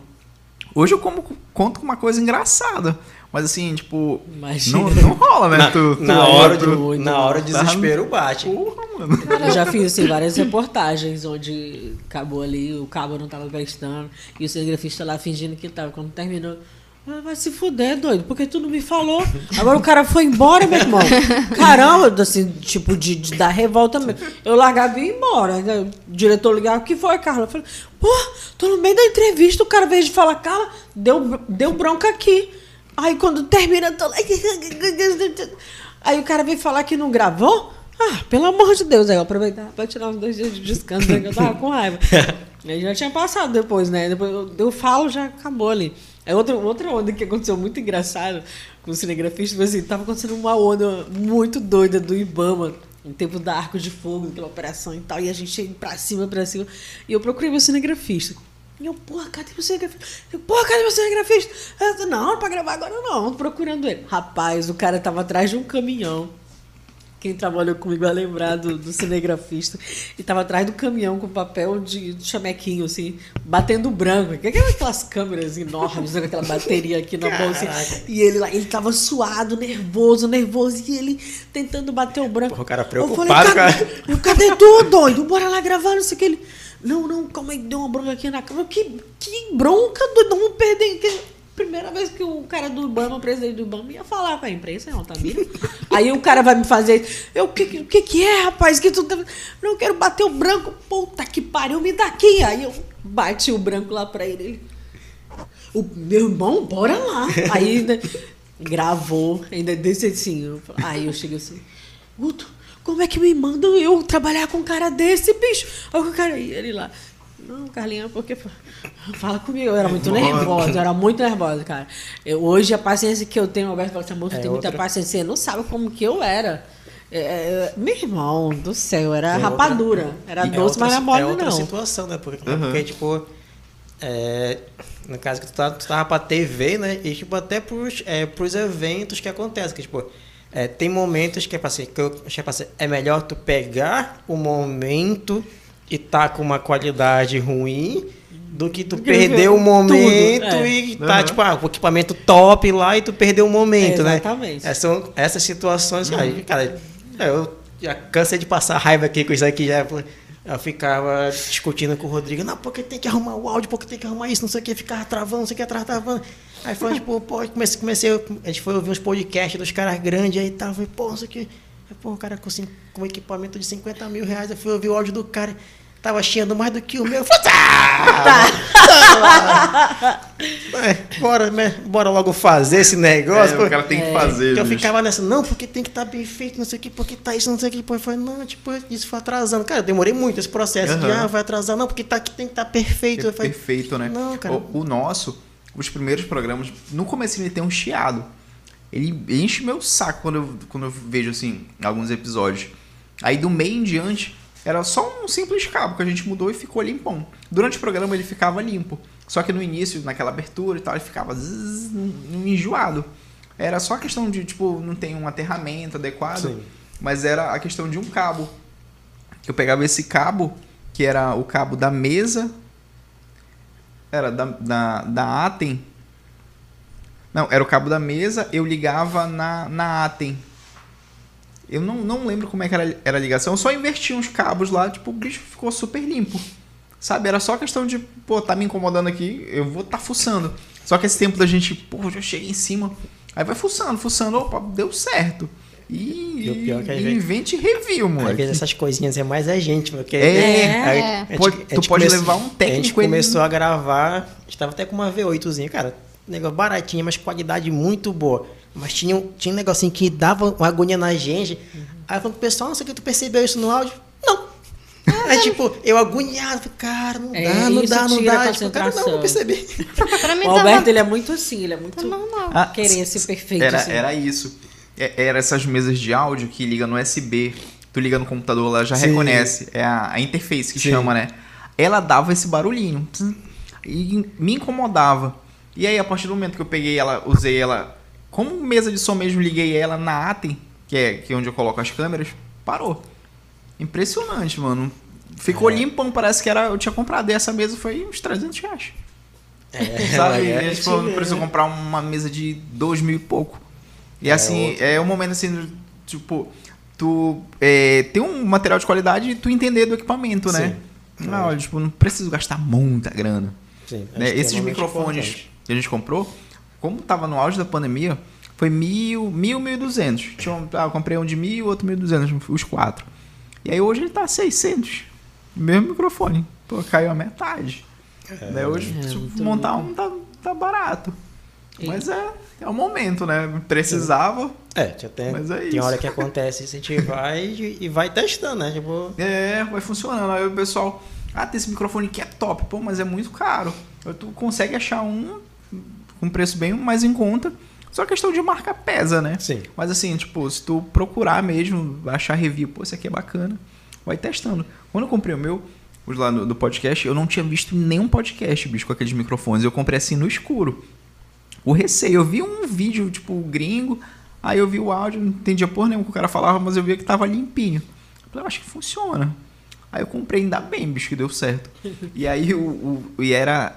Hoje eu como, conto com uma coisa engraçada. Mas assim, tipo, Imagina. não, não rola, né? Na, tu, tu- na hora, tu- do, na hora o desespero bate. Porra, mano. Eu já fiz assim, várias reportagens onde acabou ali, o cabo não tava prestando, e o cinegrafista lá fingindo que tava. Quando terminou, "Ah, vai se fuder, doido, porque tu não me falou. Agora o cara foi embora, meu irmão. Caramba, assim, tipo, de, de dar revolta mesmo. Eu largava e ia embora. O diretor ligava, o que foi, Carla? Eu falei, pô, tô no meio da entrevista, o cara veio de falar, Carla, deu, deu bronca aqui. Aí quando termina, eu tô lá. Aí o cara veio falar que não gravou. Ah, pelo amor de Deus, aí eu aproveitava pra tirar uns dois dias de descanso, né, que eu tava com raiva. Aí já tinha passado depois, né? Depois eu, eu falo, já acabou ali. Aí outra, outra onda que aconteceu muito engraçada com o cinegrafista, foi assim, tava acontecendo uma onda muito doida do Ibama, em tempo da Arco de Fogo, aquela operação e tal, e a gente ia pra cima, pra cima. E eu procurei meu cinegrafista. E eu, porra, cadê meu cinegrafista? Eu, porra, cadê meu cinegrafista? Eu, disse, não, pra gravar agora não, procurando ele. Rapaz, o cara tava atrás de um caminhão. Quem trabalhou comigo vai lembrar do, do cinegrafista. E tava atrás do caminhão com papel de, de chamequinho, assim, batendo branco. Que é aquelas câmeras enormes, né, com aquela bateria aqui na. Assim. E ele lá, ele tava suado, nervoso, nervoso. E ele tentando bater o branco. Porra, o cara Eu preocupado, falei, cara. cadê, eu, cadê tu, doido? Bora lá gravar, não sei o que. Ele, não, não, calma aí, deu uma bronca aqui na câmera. Que, que bronca, doido, vamos perder. Que... Primeira vez que o cara do Ibama, o presidente do Ibama, ia falar com a imprensa em Altamira. Aí o cara vai me fazer. Eu, o que, que- que é, rapaz? Que tu tá... Não, eu quero bater o branco. Puta que pariu, me dá aqui. Aí eu bati o branco lá pra ele. ele o meu irmão, bora lá. Aí né, gravou, ainda desse assim. eu aí eu cheguei assim, Guto, como é que me mandam eu trabalhar com um cara desse, bicho? Aí o cara, e ele lá, não, Carlinha, porque fala comigo. Eu era muito nervosa, eu era muito nervosa, cara. Eu, hoje a paciência que eu tenho, o Alberto fala assim, amor, tu É tem muita outra- paciência, você não sabe como que eu era. É, é, meu irmão do céu, era É outra- rapadura. Era É doce, outra- mas não era É mole, outra não. situação, né? Porque, Uhum. porque tipo, é, no caso que tu, tá, tu tava pra TV, né? E, tipo, até pros, é, pros eventos que acontecem. Que, tipo, é, tem momentos que é que eu, que é pra ser, é melhor tu pegar o momento e tá com uma qualidade ruim do que tu que perder o tudo, momento é. e tá, Uhum. tipo, ah, o equipamento top lá e tu perdeu o momento, né? Exatamente. É, são essas situações, aí, cara, é, eu já cansei de passar raiva aqui com isso aqui, já eu ficava discutindo com o Rodrigo, não, porque tem que arrumar o áudio, porque tem que arrumar isso, não sei o que, ficava travando, não sei o que, travando. Aí foi, tipo, pô, comecei, comecei, a gente foi ouvir uns podcasts dos caras grandes aí e tal, falei, pô, não sei o que. Aí, Pô, o cara com, com equipamento de 50 mil reais, eu fui ouvir o áudio do cara, tava chiando mais do que o meu. Eu falei, tá! É, bora, né? Bora logo fazer esse negócio. É, pô. o cara tem que É. fazer. Que eu bicho. ficava nessa, não, porque tem que estar bem feito, não sei o que, porque tá isso, não sei o que. Pô, eu falei, não, tipo, isso foi atrasando. Cara, eu demorei muito esse processo de, Aham. ah, vai atrasar, não, porque tá, aqui tem que estar perfeito. Eu falei, Perfeito, né? Não, cara. O, o nosso, os primeiros programas, no começo ele tem um chiado. Ele enche meu saco quando eu, quando eu vejo, assim, alguns episódios. Aí do meio em diante, era só um simples cabo que a gente mudou e ficou limpão. Durante o programa ele ficava limpo. Só que no início, naquela abertura e tal, ele ficava zzz, enjoado. Era só questão de, tipo, não tem um aterramento adequado. Sim. Mas era a questão de um cabo. Eu pegava esse cabo, que era o cabo da mesa. Era da, da, da Atem. Não, era o cabo da mesa, eu ligava na, na Atem. Eu não, não lembro como é que era, era a ligação, eu só inverti uns cabos lá, tipo, o bicho ficou super limpo. Sabe? Era só questão de, pô, tá me incomodando aqui, eu vou tá fuçando. Só que esse tempo da gente, pô, já cheguei em cima. Aí vai fuçando, fuçando, opa, deu certo. E, E o pior é que às e vezes- invente e review, Às moleque. vezes essas coisinhas é mais a gente, porque. É, é. a gente- Pode- a tu gente pode começou- levar um A gente técnico, ele- começou a gravar, a gente tava até com uma V8zinha, cara. Negócio baratinho, mas qualidade muito boa. Mas tinha, um- tinha um negocinho que dava uma agonia na gente. Aí eu falei pro pessoal, não sei o que tu percebeu isso no áudio? Não. Aí, tipo, eu agoniado, falei, cara, não É, dá, não isso dá, não a dá. Tipo, cara, não, não percebi. Pra mim O Alberto, tava, ele é muito assim, ele é muito tá normal. Ah, querer ser perfeito. Era, assim. era isso. É- Era essas mesas de áudio que liga no USB. Tu liga no computador, ela já Sim. reconhece. É a, a interface que Sim. chama, né? Ela dava esse barulhinho. E me incomodava. E aí, a partir do momento que eu peguei ela, usei ela como mesa de som mesmo, liguei ela na Atem, que é, que é onde eu coloco as câmeras, parou. Impressionante, mano. Ficou É. limpão, parece que era, eu tinha comprado. E essa mesa foi uns 300 reais. É, Sabe? é, É, tipo, não precisou comprar uma mesa de dois mil e pouco. E assim, outro. é um momento assim, tipo, tu é, ter um material de qualidade e tu entender do equipamento, né? Sim. Não, olha, tipo, não preciso gastar muita grana. Sim, né? é Esses realmente microfones importante. que a gente comprou, como tava no auge da pandemia, foi mil, mil, mil e duzentos. Tinha um- ah, eu comprei um de mil, outro mil e duzentos, os quatro. E aí hoje ele tá 600. Mesmo microfone. Pô, caiu a metade. né? Hoje, É, tipo, montar bom. um tá, tá barato. Mas é, é o momento, né? Precisava. É, tinha até, Mas é tem isso. hora que acontece isso, a gente vai e, e vai testando, né? Tipo, É, vai funcionando. Aí o pessoal, ah, tem esse microfone que é top. Pô, mas é muito caro. Aí Tu consegue achar um com preço bem mais em conta. Só questão de marca pesa, né? sim. Mas assim, tipo, se tu procurar mesmo, achar review, pô, esse aqui é bacana, vai testando. Quando eu comprei o meu, os lá do, do podcast, eu não tinha visto nenhum podcast, bicho, com aqueles microfones. Eu comprei assim no escuro. O receio, eu vi um vídeo, tipo, gringo, aí eu vi o áudio, não entendia porra nenhuma que o cara falava, mas eu via que tava limpinho. Eu falei, eu acho que funciona. Aí eu comprei, ainda bem, bicho, que deu certo. E aí o, o e era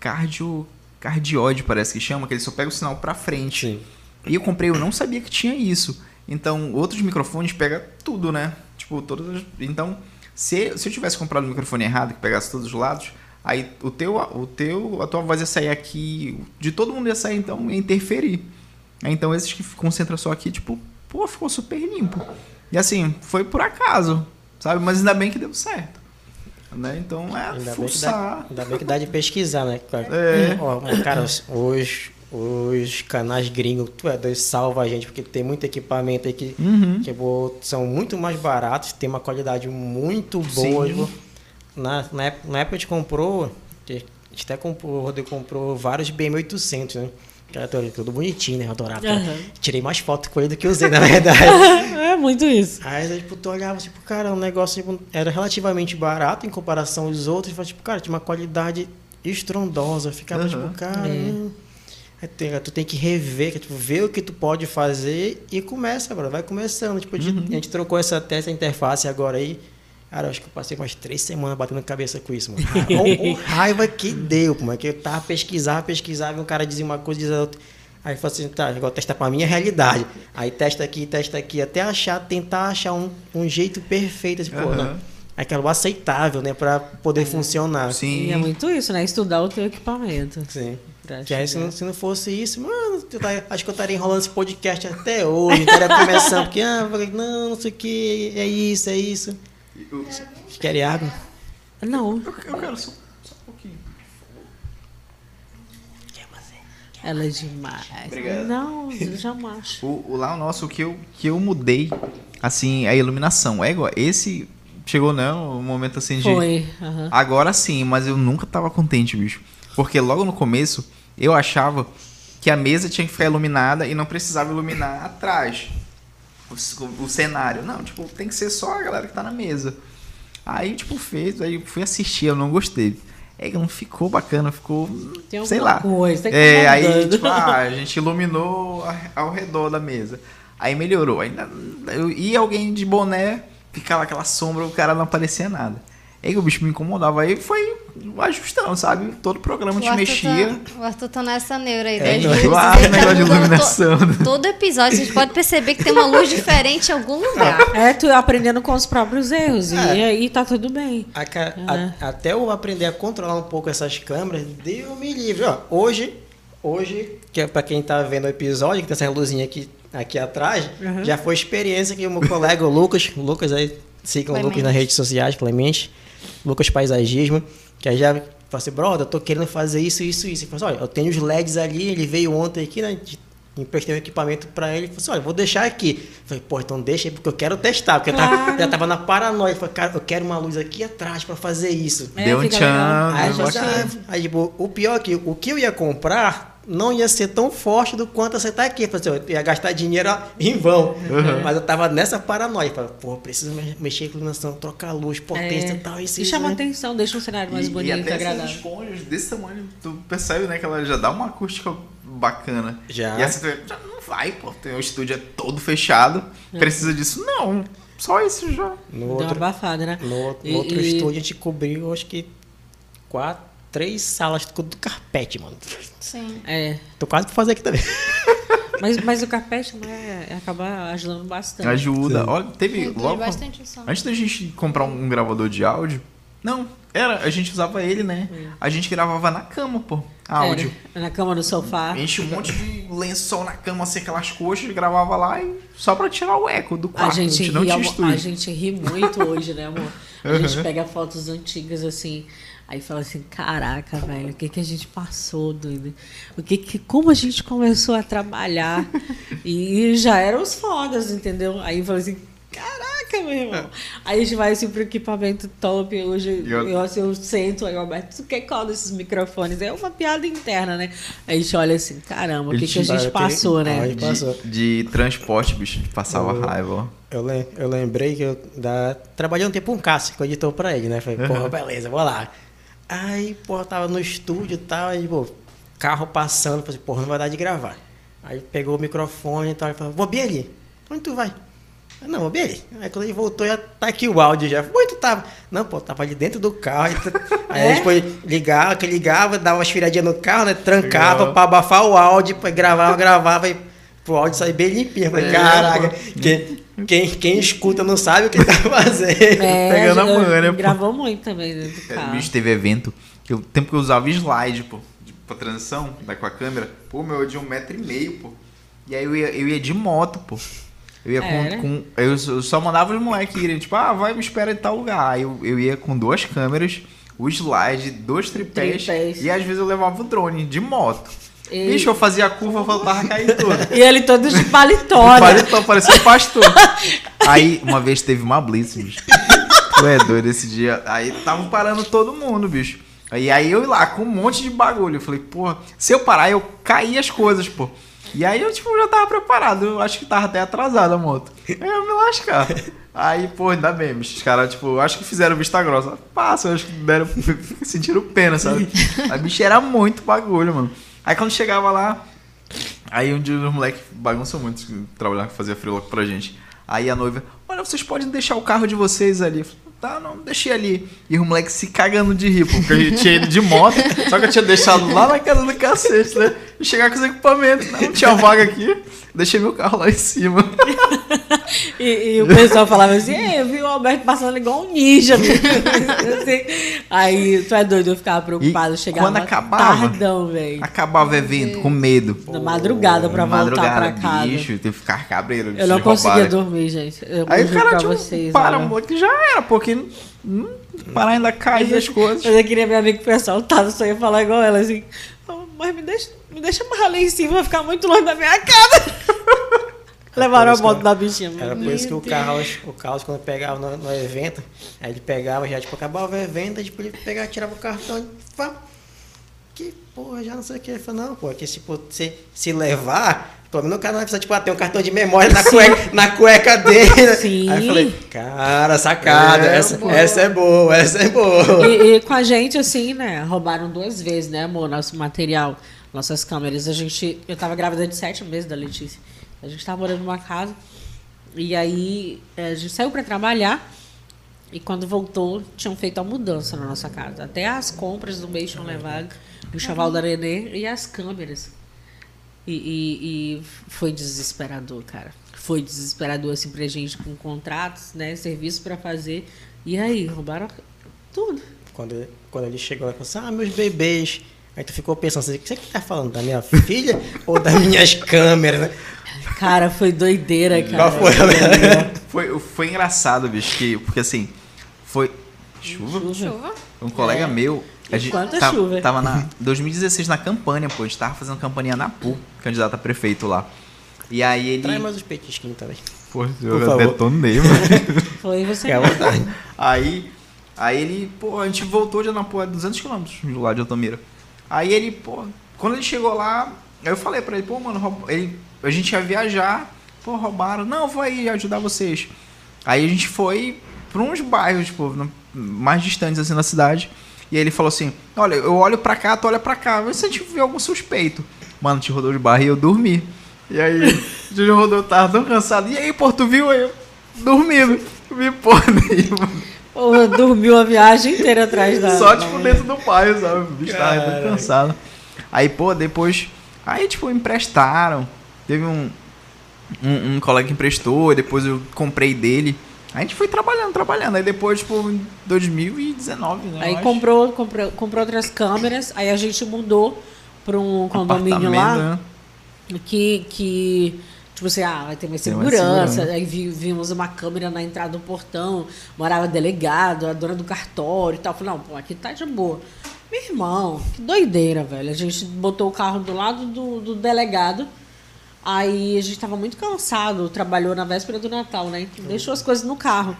cardio, cardiode, parece que chama, que ele só pega o sinal pra frente. Sim. E eu comprei, eu não sabia que tinha isso. Então, outros microfones pega tudo, né? Tipo, todas as... Então, se, se eu tivesse comprado o microfone errado, que pegasse todos os lados, aí o teu, o teu, a tua voz ia sair aqui, de todo mundo ia sair, então ia interferir. Então, esses que concentram só aqui, tipo, pô, ficou super limpo. E assim, foi por acaso, sabe? Mas ainda bem que deu certo. Né? Então, é Ainda bem, que dá, ainda bem que dá de pesquisar, né? É. Ó, cara, hoje, os canais gringos, tu é dois, salva a gente, porque tem muito equipamento aí que, Uhum. que são muito mais baratos, tem uma qualidade muito boa. Sim. Na, na, época, na época a gente comprou, a gente até comprou, o Rodrigo comprou vários BM800, né? Que era bonitinho, né? Eu adorava. Aham. Tirei mais fotos com ele do que usei, na verdade. É muito isso. Aí, tipo, tu olhava, tipo, cara, o negócio tipo, era relativamente barato em comparação aos outros. Mas, tipo, cara, tinha uma qualidade estrondosa. Ficava, Aham. tipo, cara... É. tem- tu tem que rever, que, tipo, ver o que tu pode fazer e começa, agora vai começando. Tipo, a gente- a gente trocou essa, até essa interface agora aí. Cara, eu acho que eu passei umas três semanas batendo cabeça com isso, mano. O, o raiva que deu, pô, mano. Que eu tava pesquisar, pesquisava, e um cara dizia uma coisa, dizia outra. Aí eu falei assim, tá, agora testar pra minha realidade. Aí testa aqui, testa aqui, até achar, tentar achar um, um jeito perfeito, assim, pô, Aham. né? Aquilo aceitável, né, pra poder funcionar. Sim. E é muito isso, né? Estudar o teu equipamento. Sim. Que aí, se chegar. não, se não fosse isso, mano, eu tá- acho que eu estaria enrolando esse podcast até hoje, estaria começando, porque, ah, não, não sei o que, é isso, é isso. Querem água? Não, Eu, eu quero só, só um pouquinho. ela é demais. Obrigado. Não, jamais. O, o lá o nosso, o que eu, que eu mudei, assim, a iluminação. É igual, esse chegou, não, um momento assim de... Foi. aham. Agora sim, mas eu nunca tava contente, bicho. Porque logo no começo, eu achava que a mesa tinha que ficar iluminada e não precisava iluminar atrás. O, o cenário. Não, tipo, tem que ser só a galera que tá na mesa. Aí, tipo, fez, aí fui assistir, eu não gostei. É que não ficou bacana, ficou. Tem sei lá. coisa, é, aí, tipo, ah, a gente iluminou ao redor da mesa. Aí melhorou. Ainda, eu, e alguém de boné, ficava aquela sombra, o cara não aparecia nada. Aí o bicho me incomodava. Aí foi ajustando, sabe? Todo programa te O Arthur, mexia. tá, o Arthur tá nessa neura aí. É, ah, ele tá negócio de iluminação. to- todo episódio, a gente pode perceber que tem uma luz diferente em algum lugar. É, tu aprendendo com os próprios erros. E É. aí tá tudo bem. A a- até eu aprender a controlar um pouco essas câmeras, deu me livre. Ó, hoje, hoje, que é pra quem tá vendo o episódio, que tem essa luzinha aqui, aqui atrás, Uhum. já foi experiência que o meu colega o Lucas, o Lucas aí, sigam o Lucas nas redes sociais, Clemente, Lucas Paisagismo, que aí já falou assim, brother, eu tô querendo fazer isso, isso, isso. Ele falou assim, olha, eu tenho os LEDs ali, ele veio ontem aqui, né? de- Emprestei um equipamento pra ele, ele falou assim, olha, vou deixar aqui. Eu falei, pô, então deixa aí, porque eu quero testar, porque eu tava- Claro. já tava na paranoia. Eu falei, cara, eu quero uma luz aqui atrás pra fazer isso. É, Deu um tchan. Aí, já- gosto ah, aí, tipo, o pior é que o que eu ia comprar não ia ser tão forte do quanto você tá aqui. Eu falei assim, eu ia gastar dinheiro em vão. Mas eu tava nessa paranoia. Falei, pô, preciso me- mexer com iluminação, trocar luz, potência e tal. Isso, É. E chama né? atenção, deixa um cenário mais E, e bonito, até essas agradável. esponjas desse tamanho, tu percebe, né? Que ela já dá uma acústica bacana. Já. E assim, tu já não vai, pô. O estúdio é todo fechado. Precisa disso? Não. Só isso já. No Deu uma outro, abafada, né? no, outro- no E- outro e- estúdio a gente cobriu, acho que quatro, três salas com do carpete, mano. Sim. É. Tô quase pra fazer aqui também. Mas, mas o carpete né, acaba ajudando bastante. Ajuda. Sim. Olha, teve Reduz logo. bastante. Antes da gente comprar um gravador de áudio. Não, era. A gente usava ele, né? A gente gravava na cama, pô. Áudio. É, na cama, no sofá. Enche um monte de lençol na cama, assim, aquelas coxas, gravava lá e só pra tirar o eco do A quarto. gente, não ri, tinha amor, estúdio. a gente ri muito hoje, né, amor? A Uhum. gente pega fotos antigas assim, aí fala assim, caraca, velho, o que, que a gente passou, doido? O que, que como a gente começou a trabalhar? e já eram os fodas, entendeu? Aí fala assim, caraca, meu irmão. Aí a gente vai assim pro equipamento top. Hoje E eu- eu, assim, eu sento, aí o Alberto, tu quer qual desses microfones? É uma piada interna, né? Aí a gente olha assim, caramba, o que, que a te- gente passou, Ah, né? ele passou. De, de transporte, bicho, passava Oh. raiva, ó. Eu, lem- eu lembrei que eu da, trabalhei um tempo com o Cássio, que eu editor pra ele, né? Falei, porra, beleza, vou lá. Aí, porra, tava no estúdio e tal, aí, pô, carro passando, falei, porra, não vai dar de gravar. Aí pegou o microfone e tal, e falou, vou bem ali. Onde tu vai? Eu, Não, vou bem ali. Aí quando ele voltou, já tá aqui o áudio já. Onde tu tava? Não, pô, tava ali dentro do carro. Aí, É? depois ligava, que ligava, dava umas viradinhas no carro, né? Trancava Legal. pra abafar o áudio, pra gravava, gravava e pro áudio sair bem limpinho. Eu Falei, É, caraca, pô. quem, quem, quem escuta não sabe o que tá fazendo. É, Pegando a eu- manha, né, pô? Gravou muito também dentro do É, carro. bicho, teve evento que o tempo que eu usava slide, pô, de, pra transição, da com a câmera, pô, meu, eu de um metro e meio, pô. E aí eu ia, eu ia de moto, pô. Eu ia Era? com, com- eu, eu só mandava os moleques irem, tipo, ah, vai, me espera em tal lugar. Aí eu, eu ia com duas câmeras, o slide, dois tripés, Tripés. e às vezes eu levava o drone de moto. Bicho, eu fazia a curva, eu voltava a cair tudo. e ele todo de paletó, né? Paletó, parecia um pastor. Aí, uma vez teve uma blitz, bicho. Tu é doido esse dia. Aí estavam parando todo mundo, bicho. Aí, aí eu ia lá com um monte de bagulho. Eu falei, porra, se eu parar, eu caí as coisas, pô. E aí eu, tipo, já tava preparado. Eu acho que tava até atrasado a moto. Aí eu me lascar. Aí, pô, ainda bem, bicho. Os caras, tipo, acho que fizeram vista grossa. Passa, eu acho que deram, sentiram pena, sabe? A bicha era muito bagulho, mano. Aí quando chegava lá, aí um dia os moleques bagunçam muito, trabalhar, fazia frio pra gente. Aí a noiva, olha, vocês podem deixar o carro de vocês ali. Eu tá, não, deixei ali. E o moleque se cagando de rir, porque gente tinha ido de moto, só que eu tinha deixado lá na casa do cacete, né? E chegar com os equipamentos, não, não tinha vaga aqui, deixei meu carro lá em cima. E, e o pessoal falava assim, "É, eu vi o Alberto passando igual um ninja. Assim. Aí, tu é doido, eu ficava preocupado, E chegava quando acabava? tardão, velho. Acabava o evento com medo. Na madrugada pra voltar Madrugada, pra casa. bicho, teve que ficar cabreiro. Eu não conseguia roubarem. dormir, gente. Eu Aí o cara, tipo, vocês. para, olha. moleque, já era, porque hum, parar ainda cair as coisas. Mas eu queria meu amigo pessoal, tá, só ia falar igual ela, assim. "Oh, Mas me deixa, me deixa amarrar lá em cima, vai ficar muito longe da minha casa. Levaram a moto da bichinha. Era por isso que o. Carlos, o Carlos quando pegava no, no evento, aí ele pegava já, tipo, acabava o evento, aí, tipo, ele pegava, tirava o cartão e pá, que porra, já não sei o que. Ele falou, não, pô, que tipo, se, se levar, pelo menos o cara não vai precisar, tipo, ah, ter um cartão de memória na cueca, na cueca dele. Sim. Aí eu falei, cara, sacada, É, essa, essa é boa, essa é boa. E, e com a gente, assim, né? Roubaram duas vezes, né, amor? Nosso material, nossas câmeras. A gente. Eu tava grávida de sete meses da Letícia. A gente tava morando numa casa. E aí eh, a gente saiu pra trabalhar. E quando voltou, tinham feito a mudança na nossa casa. Até as compras do mês tinham levado. O chaval da Nenê e as câmeras. E, e- e foi desesperador, cara. Foi desesperador, assim, pra gente com contratos, né? Serviço pra fazer. E aí, roubaram tudo. Quando, quando ele chegou lá, ele falou assim, ah, meus bebês. Aí tu ficou pensando assim, você que tá falando da minha filha ou das minhas câmeras, né? Cara, foi doideira, cara. Qual foi Foi, foi engraçado, bicho, que, porque assim, foi. Chuva? Chuva. Um colega É. meu. A gente Quanta ta- chuva. Tava na 2016 na campanha, pô. A gente tava fazendo campanha na PU, candidato a prefeito lá. E aí ele. Traz mais os petisquinhos também. Pô, Por favor. detonei, mano. Foi você. Aí, aí ele, pô, a gente voltou de Anapu, é 200 km do lado de Altamira. Aí ele, pô, quando ele chegou lá, aí eu falei pra ele, pô, mano, ele, a gente ia viajar, pô, roubaram. Não, vou aí ajudar vocês. Aí a gente foi pra uns bairros, tipo, no- mais distantes assim da cidade. E aí ele falou assim: Olha, eu olho pra cá, tu olha pra cá, vê se a gente vê algum suspeito. Mano, te rodou de barra e eu dormi. E aí, o rodou, tava tão cansado. E aí, pô, tu viu? Aí eu dormindo. Vi porra nenhuma. Porra, dormiu a viagem inteira atrás da. Só, da tipo, mulher. dentro do bairro, sabe? O bicho tava cansado. Aí, pô, depois. Aí, tipo, emprestaram. Teve um, um, um colega que emprestou, depois eu comprei dele. A gente foi trabalhando, trabalhando. Aí depois, tipo, em 2019, né? Aí comprou, comprou, comprou outras câmeras, aí a gente mudou pra um condomínio lá né? que, que tipo assim, ah, vai ter mais segurança. Aí vi- vimos uma câmera na entrada do portão, morava delegado, a dona do cartório e tal. Falei, não, pô, aqui tá de boa. Meu irmão, que doideira, velho. A gente botou o carro do lado do, do delegado. Aí a gente tava muito cansado, trabalhou na véspera do Natal, né? Então, Deixou as coisas no carro.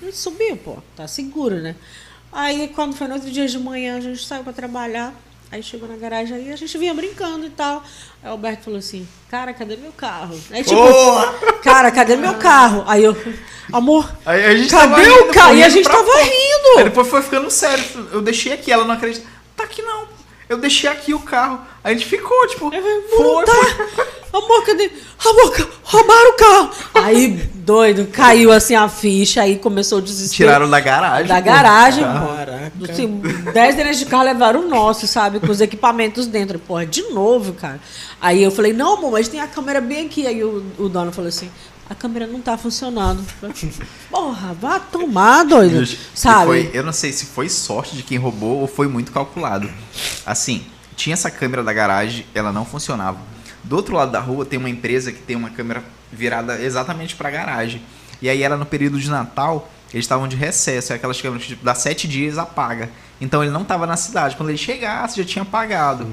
A gente subiu, pô, tá seguro, né? Aí quando foi no outro dia de manhã, a gente saiu pra trabalhar. Aí chegou na garagem aí, a gente vinha brincando e tal. Aí o Alberto falou assim, cara, cadê meu carro? Aí tipo, Porra! cara, cadê meu carro? Aí eu, amor, Aí a gente cadê tava o rindo, carro? pô, E a gente tava porra. rindo. Aí depois foi ficando sério. Eu deixei aqui, ela não acredita. Tá aqui não. Eu deixei aqui o carro. Aí a gente ficou, tipo. Eu falei, foi, não foi. tá. Amor, cadê? Amor, ca- roubaram o carro. Aí, doido, caiu assim a ficha, aí começou o desespero. Tiraram da garagem. Da pô. garagem. Caraca. Assim, 10 dezenas de carro levaram o nosso, sabe? Com os equipamentos dentro. Porra, de novo, cara. Aí eu falei, não, amor, mas tem a câmera bem aqui. Aí o, o dono falou assim, a câmera não tá funcionando. Porra, vá tomar, doido. Sabe? foi- eu não sei se foi sorte de quem roubou ou foi muito calculado. Assim, tinha essa câmera da garagem, ela não funcionava. Do outro lado da rua tem uma empresa que tem uma câmera virada exatamente pra garagem. E aí era no período de Natal, Eles estavam de recesso, é aquelas câmeras que tipo, dá sete dias apaga. Então ele não estava na cidade. Quando ele chegasse, já tinha apagado.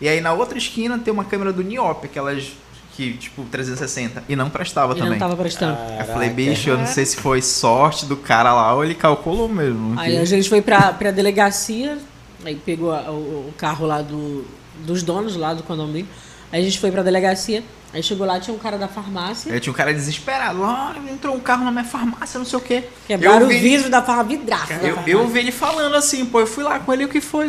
E aí na outra esquina tem uma câmera do Niop, aquelas que, tipo, 360. E não prestava Ele também. não tava prestando. Eu falei, bicho, eu não sei se foi sorte do cara lá ou ele calculou mesmo. Aí a gente foi pra, pra delegacia, aí pegou a- o, o carro lá do, dos donos lá do condomínio. Aí a gente foi pra delegacia, aí chegou lá, tinha um cara da farmácia, Aí tinha um cara desesperado. Olha, entrou um carro na minha farmácia, não sei o quê. quebraram o vi- vidro da farmácia, vidraço da Eu, farmácia. eu vi ele falando assim, pô, eu fui lá com ele, o que foi?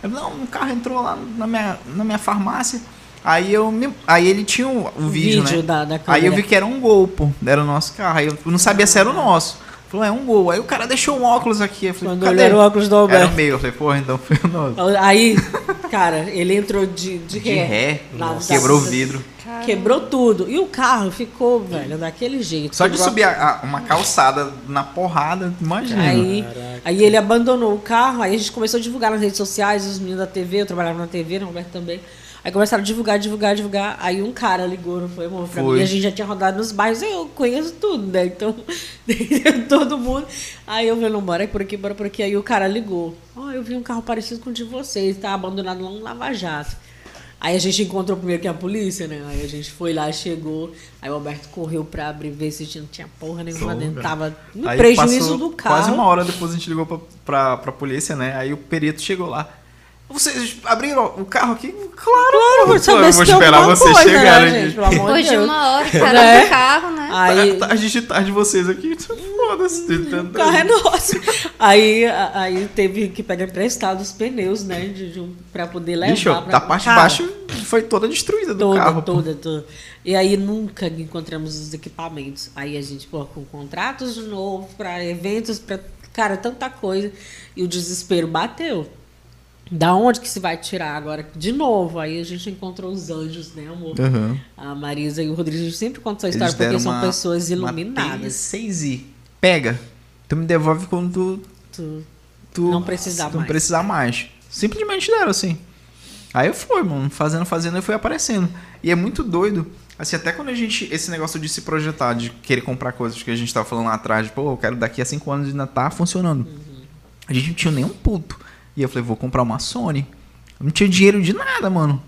Eu, não, um carro entrou lá na minha, na minha farmácia. Aí eu me- aí ele tinha o, o vídeo, vídeo né? da, da Aí eu vi que era um gol, pô. Era o nosso carro. Aí eu não sabia se era o nosso. Falou, é um gol. Aí o cara deixou um óculos aqui. Eu falei, Quando cadê? olharam o óculos do Era o Alberto. meu. Eu falei, porra, então foi o nosso. Aí, cara, ele entrou de, de, De ré. ré, Na- quebrou o da- vidro. Quebrou tudo. E o carro ficou, velho, daquele jeito. Só de subir a- a- uma calçada na porrada, imagina. Aí, aí ele abandonou o carro, aí a gente começou a divulgar nas redes sociais, os meninos da TV, eu trabalhava na TV, o Roberto também. Aí começaram a divulgar, divulgar, divulgar. Aí um cara ligou, não foi, amor? Pra Foi. mim, a gente já tinha rodado nos bairros, eu conheço tudo, né? Então, todo mundo. Aí eu falei, não, bora por aqui, bora por aqui. Aí o cara ligou. Ó, eu vi um carro parecido com o de vocês, tá abandonado lá no Lava Jato. Aí a gente encontrou primeiro que a polícia, né? Aí a gente foi lá, chegou. Aí o Alberto correu pra abrir, ver se não tinha porra nenhuma dentro. Tava no Aí prejuízo do carro. Quase uma hora depois a gente ligou pra, pra, pra polícia, né? Aí o perito chegou lá. Vocês abriram o carro aqui? Claro, Claro, saber eu se vou esperar vocês coisa, chegarem né, gente? Pelo amor de Depois de Deus. uma hora esperando Né? o carro, né? Aí, Tá, Tarde de tarde de vocês aqui. Foda-se. o tentando- carro é nosso. Aí, aí teve que pegar emprestado os pneus, né? De, de pra poder levar. Bicho, pra, da parte de Cara, baixo foi toda destruída do Toda, carro. pô. toda, toda. E aí nunca encontramos os equipamentos. Aí a gente, pô, com contratos de novo, pra eventos, pra. Cara, tanta coisa. E o desespero bateu. Da onde que se vai tirar agora? De novo. Aí a gente encontrou os anjos, né, amor? Aham. A Marisa e o Rodrigo a gente sempre conta essa história porque são uma- pessoas iluminadas. T6i. Pega. Tu me devolve quando tu, Tu- tu Não precisar não mais. precisar mais. Simplesmente deram assim. Aí eu fui, mano, fazendo, fazendo e fui aparecendo. E é muito doido. Assim, até quando a gente. Esse negócio de se projetar, de querer comprar coisas que a gente tava falando lá atrás, de, pô, eu quero daqui a cinco anos ainda tá funcionando. A gente não tinha nenhum puto. E eu falei, vou comprar uma Sony. Eu não tinha dinheiro de nada, mano.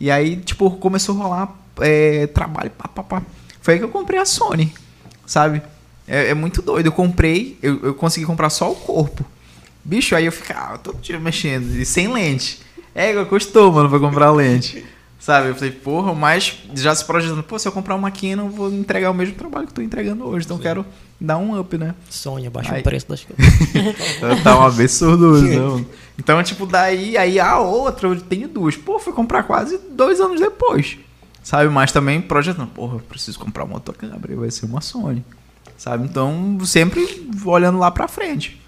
E aí, tipo, começou a rolar é, trabalho, pá. Foi aí que eu comprei a Sony, sabe? É, é muito doido. Eu comprei, eu, eu consegui comprar só o corpo. Bicho, aí eu ficava todo dia mexendo, e sem lente. É, custou, mano, pra comprar lente. Sabe? Eu falei, porra, mas já se projetando, pô, se eu comprar uma Canon, eu vou entregar o mesmo trabalho que eu tô entregando hoje. Então eu quero dar um up, né? Sônia, baixa Aí- o preço das coisas. tá um absurdo, não. Então, tipo, daí, aí a outra, eu tenho duas. Pô, fui comprar quase dois anos depois. Sabe? Mas também projetando, porra, eu preciso comprar uma outra câmera, vai ser uma Sony. Sabe? Então, sempre olhando lá pra frente.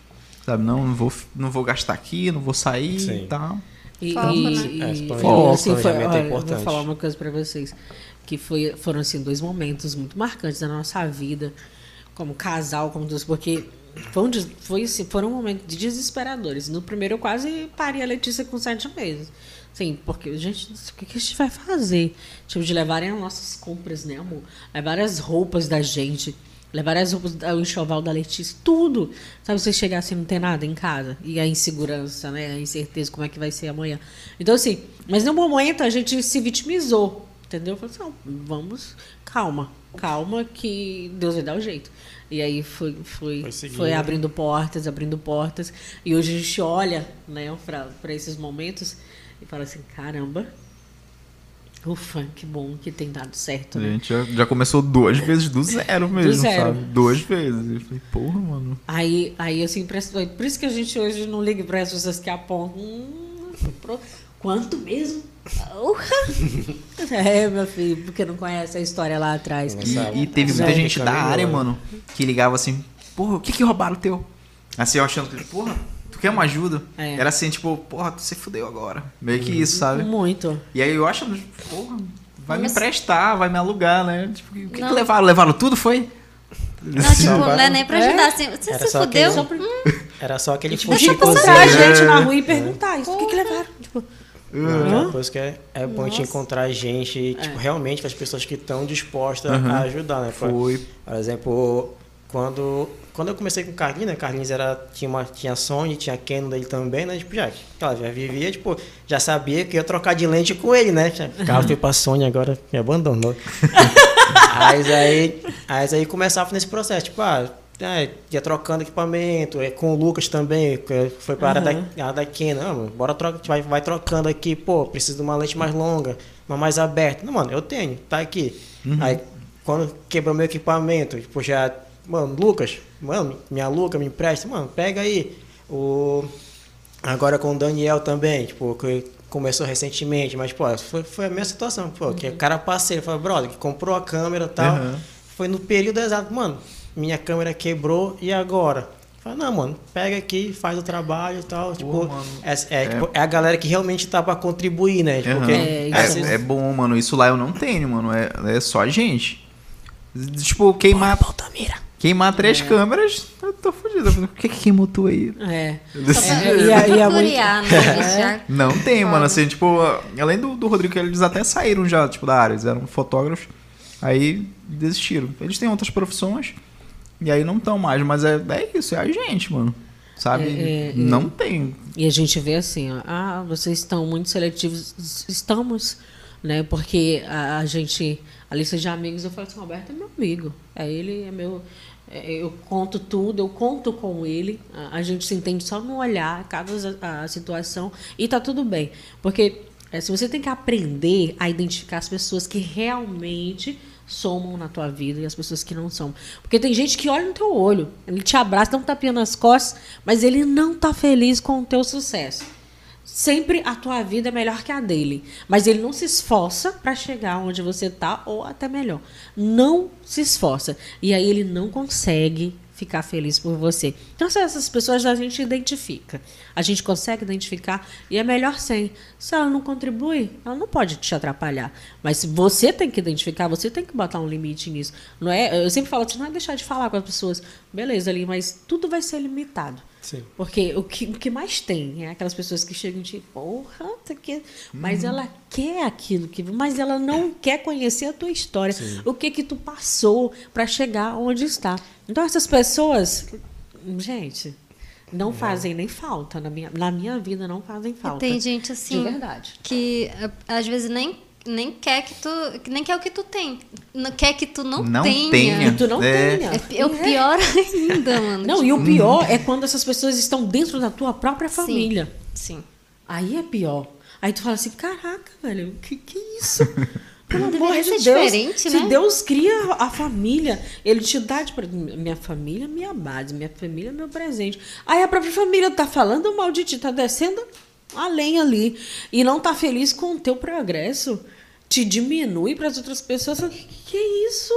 Sabe? Não, não vou, não vou gastar aqui, não vou sair Sim. e tal. E, Foco, e- né? e- É, e, planejamento- assim, foi, é eu vou importante. falar uma coisa pra vocês. Que foi, foram assim, dois momentos muito marcantes da nossa vida, como casal, como Deus, porque foi um des- foi, assim, foram momentos desesperadores. No primeiro eu quase parei a Letícia com sete meses. Sim, porque, gente, o que que a gente vai fazer? Tipo, de levarem as nossas compras, né, amor? Levar as roupas da gente. Levar as roupas, o enxoval da Letícia, tudo. Sabe, você chegar assim, não tem nada em casa. E a insegurança, né? A incerteza, como é que vai ser amanhã. Então, assim, mas no momento a gente se vitimizou. Entendeu? Falei assim, não, vamos, calma, calma, que Deus vai dar o jeito. E aí foi, foi, Foi foi abrindo portas, abrindo portas. E hoje a gente olha, né, para esses momentos e fala assim, caramba, ufa, que bom que tem dado certo, A né? gente já, já começou duas vezes do zero mesmo, zero. sabe? Duas vezes. Eu falei, porra, mano. Aí, aí assim, pra- por isso que a gente hoje não liga para as pessoas que apontam. Hum, pro- quanto mesmo? Porra! é, meu filho, porque não conhece a história lá atrás. Sabe. E teve muita gente da Caminhou, área, mano, que ligava assim, porra, o que que roubaram teu? Assim, eu achando que, porra, quer uma ajuda? É. Era assim, tipo, porra, tu se fudeu agora. Meio que isso, sabe? Muito. E aí eu acho, porra, vai me Mas- emprestar, vai me alugar, né? Tipo, o que, que Não. levaram? Levaram tudo, foi? Não, tipo, Salvaram. não é nem pra É? ajudar assim. Você Era se fudeu? aquele- Era só aquele Tipo, tinha que fuxicozinho. encontrar a É. gente na rua e perguntar isso. O que, que levaram? Tipo, Não, Por isso que é, é bom a gente encontrar gente, tipo, realmente as pessoas que estão dispostas Aham. a ajudar, né? Por- Foi. Por exemplo, quando, quando eu comecei com o Carlinhos, né? Carlinhos era, tinha, uma, tinha Sony, tinha Canon dele também, né? Tipo, já, claro, já vivia, tipo, já sabia que ia trocar de lente com ele, né? O carro foi pra Sony agora, me abandonou. mas aí, mas aí começava nesse processo, tipo, ah, é, ia trocando equipamento, é, com o Lucas também, foi para a área da, da. Não, mano, bora trocar, vai, vai trocando aqui, pô, preciso de uma lente mais longa, uma mais aberta. Não, mano, eu tenho, tá aqui. Aí, quando quebrou meu equipamento, tipo, já, mano, Lucas, mano, minha Luca, me empresta, mano, pega aí. O, agora com o Daniel também, tipo, que começou recentemente, mas, pô, foi, foi a mesma situação, pô, que o cara parceiro, foi brother, que comprou a câmera e tal, Uhum. foi no período exato, mano, minha câmera quebrou e agora? Fala, não, mano, pega aqui, faz o trabalho e tal. Tipo, mano. é, é, tipo, é a galera que realmente tá pra contribuir, né? Tipo, porque- É, É, isso. é bom, mano. Isso lá eu não tenho, mano. É, é só a gente. Tipo, queimar, queimar três câmeras, eu tô fudido. O que que queimou tu aí? É. É, e a- e curiar, né? Já- Não tem, mano. Assim, tipo, além do, do Rodrigo, eles até saíram já, tipo, da área. Eles eram fotógrafos. Aí desistiram. Eles têm outras profissões. E aí não estão mais. Mas é, é isso, é a gente, mano. Sabe? É, é, não tem. E a gente vê assim, ó, ah, vocês estão muito seletivos. Estamos, né? Porque a, a gente, a lista de amigos, eu falo assim, Roberto é meu amigo. É ele, é meu. É, Eu conto tudo, eu conto com ele. A, gente se entende só no olhar, cada a, a situação, e tá tudo bem. Porque é, se você tem que aprender a identificar as pessoas que realmente somam na tua vida e as pessoas que não são. Porque tem gente que olha no teu olho, ele te abraça, dá um tapinha nas costas, mas ele não tá feliz com o teu sucesso. Sempre a tua vida é melhor que a dele, mas ele não se esforça para chegar onde você tá ou até melhor. Não se esforça. E aí ele não consegue ficar feliz por você. Então essas pessoas a gente identifica. A gente consegue identificar e é melhor sem. Se ela não contribui, ela não pode te atrapalhar. Mas você tem que identificar, você tem que botar um limite nisso. Não é? Eu sempre falo, não é deixar de falar com as pessoas. Beleza ali, mas tudo vai ser limitado. Sim. Porque o que, o que mais tem é aquelas pessoas que chegam e te porra, isso aqui. Mas ela quer aquilo, que, mas ela não quer conhecer a tua história. O que que tu passou para chegar onde está. Então essas pessoas, gente, não fazem nem falta. Na minha, na minha vida não fazem falta. Tem gente assim De verdade. que eh, às vezes nem, nem quer que tu. Nem quer o que tu tem. Não quer que tu não, Não tenha. tenha. E tu não É. tenha. É, é o pior ainda, mano. Não, e o pior é quando essas pessoas estão dentro da tua própria Sim. família. Sim. Aí é pior. Aí tu fala assim, caraca, velho, que que é isso? Pelo amor de Deus. diferente, se né? Deus cria a família, ele te dá de pre- minha família, é minha base, minha família, é meu presente. Aí a própria família tá falando mal de ti, tá descendo além ali e não tá feliz com o teu progresso, te diminui para as outras pessoas. Fala, Que que é isso?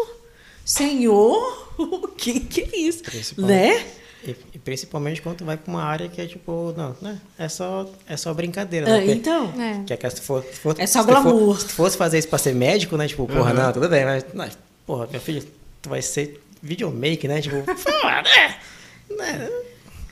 Senhor, o que que é isso? Né? E, principalmente quando tu vai pra uma área que é tipo, não, né? É só, é só brincadeira, Ah, né? Então, É. Que é que se for, se for- É só se tu for- glamour. se tu fosse fazer isso pra ser médico, né? Tipo, porra, não, tudo bem, mas, mas, porra, meu filho, tu vai ser videomaker, né? Tipo, porra, né? Né?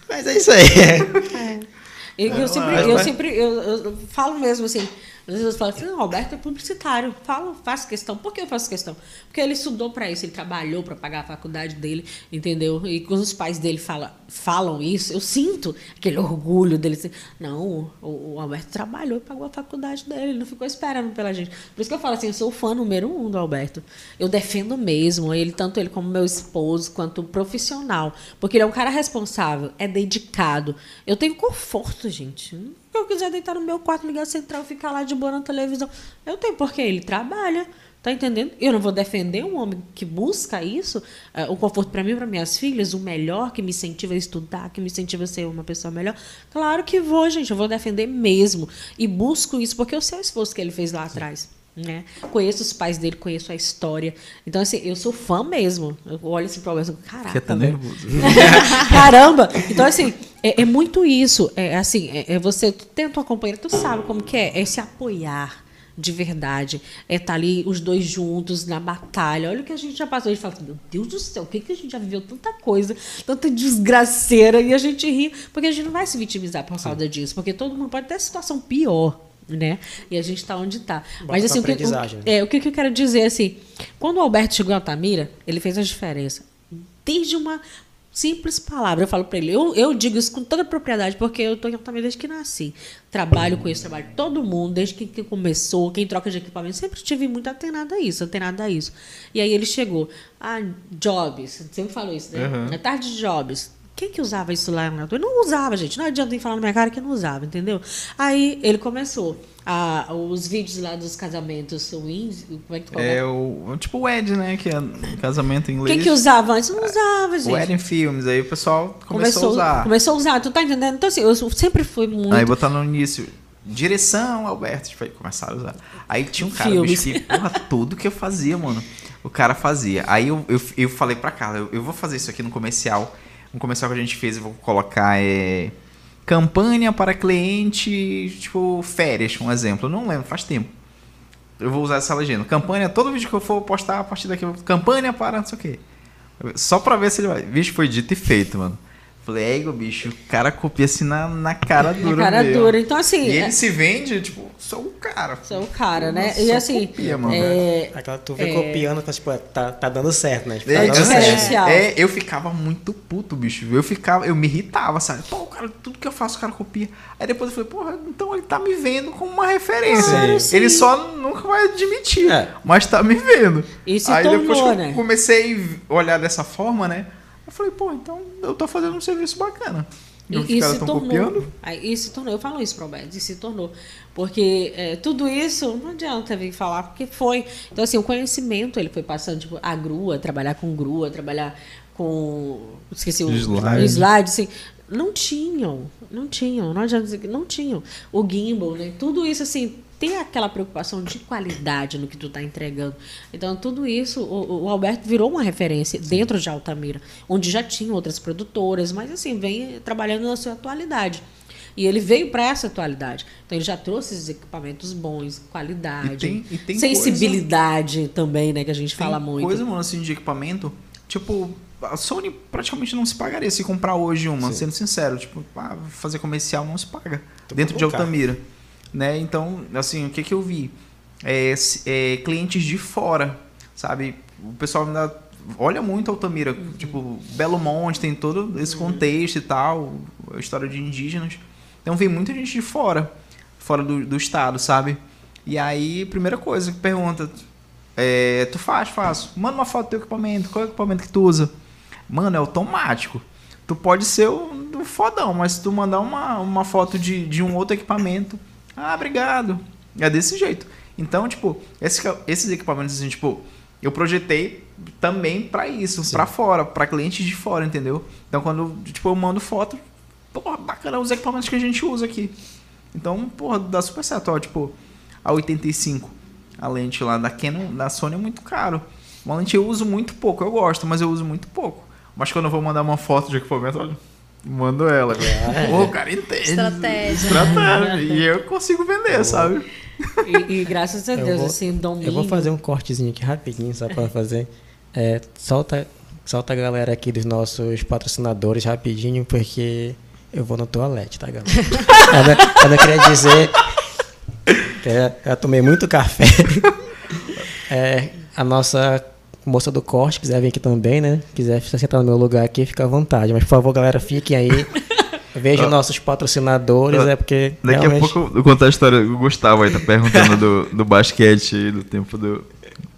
Mas é isso aí. Eu, eu sempre, eu vai- sempre eu, eu falo mesmo assim. Às vezes eu falo assim, não, Roberto é publicitário. Falo, faço questão. Por que eu faço questão? Porque ele estudou para isso, ele trabalhou para pagar a faculdade dele, entendeu? E quando os pais dele fala, falam isso, eu sinto aquele orgulho dele. Assim, não, o, o Alberto trabalhou e pagou a faculdade dele, ele não ficou esperando pela gente. Por isso que eu falo assim, eu sou o fã número um do Alberto. Eu defendo mesmo ele, tanto ele como meu esposo, quanto profissional. Porque ele é um cara responsável, é dedicado. Eu tenho conforto, gente. Se eu quiser deitar no meu quarto, ligar central, ficar lá de boa na televisão, eu tenho, porque ele trabalha. Tá entendendo? Eu não vou defender um homem que busca isso, eh, o conforto para mim, para minhas filhas, o melhor, que me incentiva a estudar, que me incentiva a ser uma pessoa melhor. Claro que vou, gente, eu vou defender mesmo. E busco isso porque eu sei o esforço que ele fez lá atrás. Né? Conheço os pais dele, conheço a história. Então, assim, eu sou fã mesmo. Eu olho esse problema e caraca. Até velho. nervoso. Caramba! Então, assim, é, é muito isso. É assim, é, é você tu tem a tua companheira, tu sabe como que é, é se apoiar de verdade. É estar ali os dois juntos na batalha. Olha o que a gente já passou. A gente fala, meu Deus do céu, o que, que a gente já viveu? Tanta coisa, tanta desgraceira. E a gente ri, porque a gente não vai se vitimizar por causa disso. Porque todo mundo pode ter situação pior. Né? E a gente está onde está. Mas assim, o que, aprendizagem, o, né? é, o que eu quero dizer assim, quando o Alberto chegou a Altamira, ele fez a diferença. Desde uma Simples palavra. Eu falo para ele. Eu, eu digo isso com toda propriedade, porque eu tô em Altamira desde que nasci. Trabalho com isso, trabalho todo mundo, desde que, que começou, quem troca de equipamento. Sempre tive muito antenado a isso, antenado a isso. E aí ele chegou. Ah, Jobs. Sempre falou isso, né? Uhum. Na tarde de Jobs. Quem que usava isso lá na Eu não usava, gente. Não adianta nem falar na minha cara que não usava, entendeu? Aí ele começou. a- os vídeos lá dos casamentos, o Índio, como é que tu? É o. Tipo o Ed, né? Que é casamento em inglês. Quem que usava antes? Não usava, gente. O Ed em filmes. Aí o pessoal começou, a usar. Começou a usar, tu tá entendendo? Então, assim, eu sempre fui muito. Aí botar no início. Direção, Alberto. Tipo, aí começaram a usar. Aí tinha um cara, Filmes. bicho, que, porra, tudo que eu fazia, mano. O cara fazia. Aí eu, eu, eu falei pra Carla, eu, eu vou fazer isso aqui no comercial. Um comercial que a gente fez, eu vou colocar é. Campanha para cliente, tipo, férias, um exemplo. Eu não lembro, faz tempo. Eu vou usar essa legenda. Campanha, todo vídeo que eu for postar a partir daqui, campanha para não sei o quê. Só pra ver se ele vai. Bicho, foi dito e feito, mano. Falei, é, Igor, bicho, o cara copia assim na, na cara dura. Na cara mesmo. dura. Então, assim. E é- ele se vende, tipo, sou o cara. Sou o cara, né? Nossa, E assim. copia, mano. é, Aquela tu vê É. copiando, tá, tipo, tá, tá dando certo, né? Tipo, É, tá dando é certo. diferencial. é, eu ficava muito puto, bicho. Eu ficava, eu me irritava, sabe? Pô, o cara, tudo que eu faço, o cara copia. Aí depois eu falei, porra, então ele tá me vendo como uma referência. Claro, sim. Ele só nunca vai admitir, É. mas tá me vendo. E se Aí depois que tornou, eu né? comecei a olhar dessa forma, né? Eu falei, pô, então eu tô fazendo um serviço bacana. E, E, e se tornou. copiando. Aí, e se tornou. Eu falo isso para o Alberto, e se tornou. Porque é, tudo isso não adianta vir falar, porque foi. Então, assim, o conhecimento ele foi passando, tipo, a grua, trabalhar com grua, trabalhar com. Esqueci o Slide. slide assim. Não tinham, não tinham, não adianta dizer que não tinham. O gimbal, né? Tudo isso, assim, ter aquela preocupação de qualidade no que tu tá entregando. Então, tudo isso, o, o Alberto virou uma referência dentro de Altamira, onde já tinha outras produtoras, mas assim, vem trabalhando na sua atualidade. E ele veio para essa atualidade. Então, ele já trouxe esses equipamentos bons, qualidade, E tem- e tem sensibilidade também, né? Que a gente Tem fala muito. coisa, mano, assim, de equipamento. Tipo, a Sony praticamente não se pagaria se comprar hoje uma, sendo sincero. Tipo, ah, fazer comercial não se paga. Tu dentro de Altamira. Né? Então, assim, o que que eu vi? É, é, clientes de fora, sabe? O pessoal ainda olha muito Altamira. Tipo, Belo Monte tem todo esse contexto e tal, a história de indígenas. Então vem muita gente de fora, fora do, do estado, sabe? E aí, primeira coisa que pergunta, é, tu faz, faço. Manda uma foto do teu equipamento, qual é o equipamento que tu usa? Mano, é automático. Tu pode ser o, o fodão, mas se tu mandar uma, uma foto de, de um outro equipamento, ah, obrigado. É desse jeito. Então, tipo, esse, esses equipamentos, assim, tipo, eu projetei também pra isso, pra fora, pra clientes de fora, entendeu? Então, quando, tipo, eu mando foto, porra, bacana os equipamentos que a gente usa aqui. Então, porra, dá super certo. Ó, tipo, a 85, a lente lá da Canon, da Sony é muito caro. Uma lente eu uso muito pouco, eu gosto, mas eu uso muito pouco. Mas quando eu vou mandar uma foto de equipamento, olha, mando ela. Pô, o cara entende. Estratégia. Estratégia. E eu consigo vender, sabe? E, e graças a Eu Deus, vou- assim, domínio. Eu vou fazer um cortezinho aqui rapidinho, só pra fazer. É, solta, solta a galera aqui dos nossos patrocinadores rapidinho, porque eu vou no toalete, tá, galera? eu, não, eu não queria dizer que eu, eu tomei muito café. É, a nossa moça do corte quiser vir aqui também, né? Quiser se sentar no meu lugar aqui, fica à vontade. Mas, por favor, galera, fiquem aí. Vejam nossos patrocinadores, é porque Daqui realmente... a pouco eu contar a história. O Gustavo aí tá perguntando do, do basquete do tempo do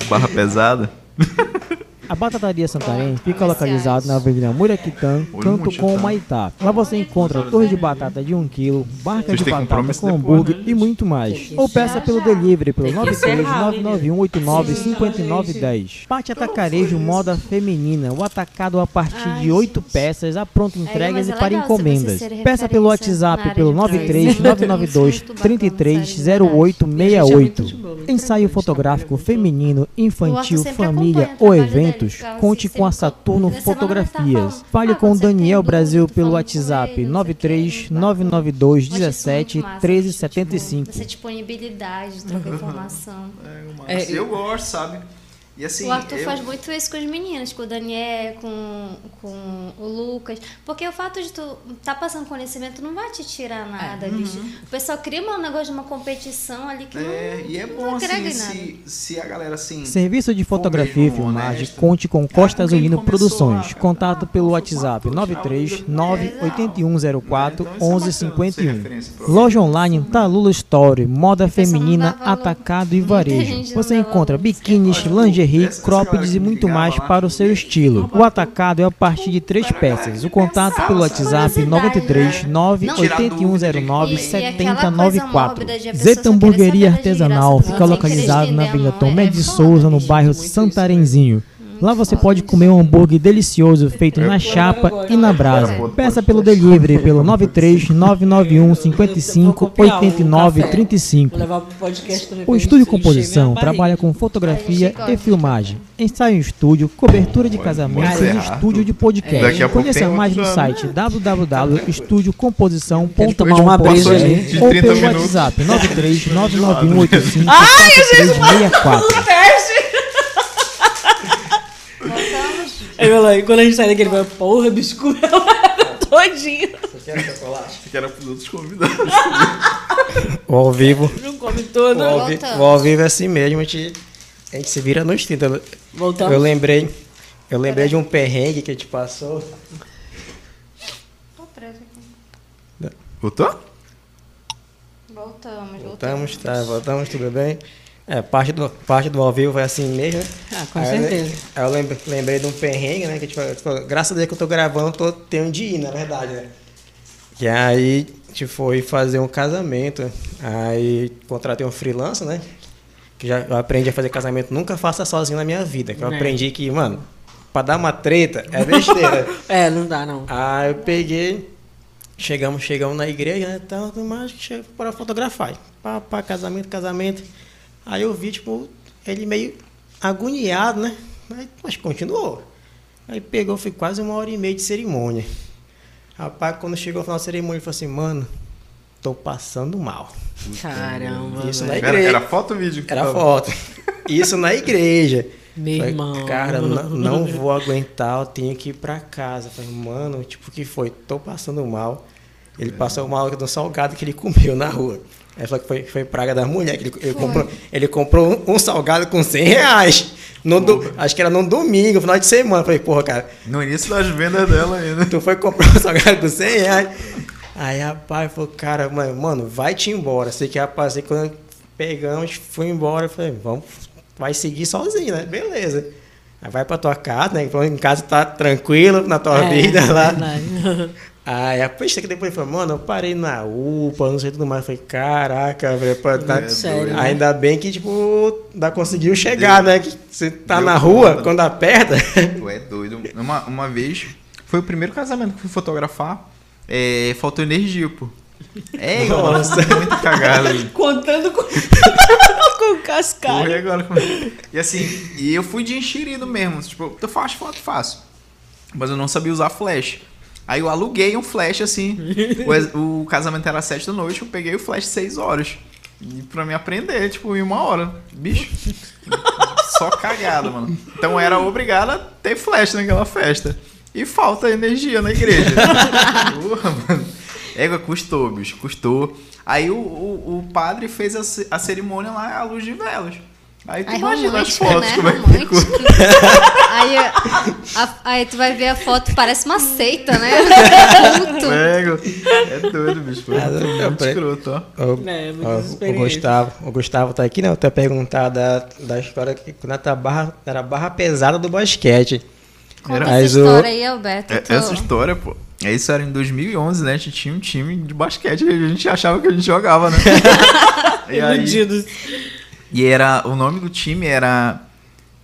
Barra Pesada. A Batataria Santarém fica localizada na Avenida Muraquitã, canto com Maitá. Lá você encontra torre de batata de 1 kg, barca de batata com hambúrguer né? e muito mais. Ou peça pelo delivery pelo Tem que encerrar, 939895910. Pate Atacarejo Moda Feminina, o atacado a partir de 8 gente. peças, a pronta Aí, entregas mas e é para encomendas. Peça pelo WhatsApp pelo de 93 trás. 992 Muito bacana, 33 sério, 08 Gente, é muito 68. de boa, muito Ensaio fotográfico feminino, infantil, família ou trabalho dele, eventos, conte com a Saturno tá Fotografias. Fale com você Daniel Brasil pelo WhatsApp ele, não sei o quê, 93 não. 992 Eu acho isso 17 muito massa, 13 tipo, 75. Essa disponibilidade de trocar informação. É, eu gosto, sabe? E assim, o Arthur eu- faz muito isso com os meninos, com o Daniel, com, com o Lucas. Porque o fato de tu tá passando conhecimento não vai te tirar nada, bicho. O pessoal cria um negócio de uma competição ali que É, não. e é não bom assim, se, se a galera assim. Serviço de fotografia e filmagem, conte com Costa Azulino Produções. a- Contato pelo Ah, WhatsApp vou tirar 93 o- 98104 Então, é bacana, 1151. ser referência pra Loja online Talula Store, moda pessoal não feminina, atacado e varejo. Você encontra biquínis, Olha, lingerie, essa- essa croppeds e muito mais lá, para o seu estilo. O atacado é a partir de três peças. que O contato pelo? WhatsApp Curiosidade, 93 né? 98109 E- e aquela coisa 7094. mórbida de a pessoa Zeta Hamburgueria Artesanal fica sem localizado na Avenida Tomé mão. de É Souza, no bairro isso, Santarenzinho. Lá você pode comer um hambúrguer delicioso feito na chapa e na brasa. Peça pelo delivery pelo 93 991 55 89 35. Vou levar pro podcast também. O pra Estúdio Composição trabalha com fotografia gente e filmagem, ensaio em estúdio, cobertura de casamentos e estúdio de Daqui a podcast. pouco Conheça mais no site www.estudiocomposição.com.br ou pelo 30 minutos. WhatsApp 93 991 85 4364. Voltamos. Aí, meu lá, e quando a gente sai daqui, ele vai, porra, bicho, comeu todinho. Que era pros outros convidados. O ao vivo. Não come todo. O ao, vi- Voltamos. o ao vivo é assim mesmo, a gente, a gente se vira nos 30. Eu- Voltamos. Eu lembrei. Eu lembrei de um perrengue que a gente passou. Tô presa aqui. Voltou? Voltamos, voltamos. Voltamos, tá? Voltamos, tudo bem? É, parte do, parte do ao vivo é assim mesmo, né? Ah, com Aí eu certeza. Aí eu lembrei, lembrei de um perrengue, né? Que tipo, tipo, graças a Deus que eu tô gravando, eu tô, tenho de ir, na verdade, né? Que aí a gente foi fazer um casamento. Aí contratei um freelancer, né? Que já eu aprendi a fazer casamento, nunca faça sozinho na minha vida. Que eu É. aprendi que, mano, pra dar uma treta é besteira. É, não dá, não. Aí eu peguei, chegamos, chegamos na igreja, né? Tal, mais, para fotografar. Pá, pá, casamento, casamento. Aí eu vi, tipo, ele meio agoniado, né? Aí, mas continuou. Aí pegou, foi quase uma hora e meia de cerimônia. Rapaz, quando chegou no final da cerimônia, ele falou assim, mano, tô passando mal. Caramba. Isso na velho. Era, igreja. era foto ou vídeo? Era tava? foto. Isso na igreja. Meu Falei, irmão. Cara, não, não vou aguentar, eu tenho que ir pra casa. Falei, mano, tipo, o que foi? Tô passando mal. Ele passou mal do salgado que ele comeu na rua. Aí falou que foi, foi praga da mulher, que ele, ele comprou, ele comprou um, um salgado com 100 reais. No do- acho que era num domingo, final de semana. Falei, porra, cara, No início das vendas dela ainda. tu foi comprar um salgado com 100 reais. Aí, rapaz, falou, cara, mano, mano, vai-te embora. Sei que, rapaz, aí quando pegamos, fui embora. Falei, vamos, vai seguir sozinho, né? Beleza. Aí vai pra tua casa, né? Em casa tá tranquilo na tua É, vida lá. verdade. Aí a pista que depois falou, mano, eu parei na UPA, não sei tudo mais. Eu falei, caraca, velho, tá- É Sério, né? ainda bem que, tipo, ainda conseguiu chegar, né? Que você tá Deu na rua, conta. quando aperta. Tu é doido. Uma, uma vez, foi o primeiro casamento que eu fui fotografar. É, faltou energia, pô. É, Nossa. nossa, muito cagado. Contando com, com o cascalho. Agora. como- E assim, e eu fui de enxerido mesmo. Tipo, eu faço foto, faço. Mas eu não sabia usar flash. Aí eu aluguei um flash assim. O, o casamento era às 7 da noite, eu peguei o flash 6 horas. E pra me aprender, tipo, em uma hora. Bicho. Só cagada, mano. Então era obrigado a ter flash naquela festa. E falta energia na igreja. Porra, mano. Égua, custou, bicho, custou. Aí o, o, o padre fez a, a cerimônia lá à luz de velas. Aí tu Aí imagina as fotos, né? como é que ficou. aí, a- aí tu vai ver a foto, parece uma seita, né? Égua. É doido, bicho. Foi Ah, muito, eu muito escroto, ó. O, É, ó, o. Gustavo, o Gustavo tá aqui, né? Eu até perguntar da, da história que quando era barra, era a barra pesada do basquete. Conta essa Mas o- história aí, Alberto. É, tô- Essa história, pô. é, Isso era em 2011, né? A gente tinha um time de basquete e a gente achava que a gente jogava, né? e, aí. E era, o nome do time era.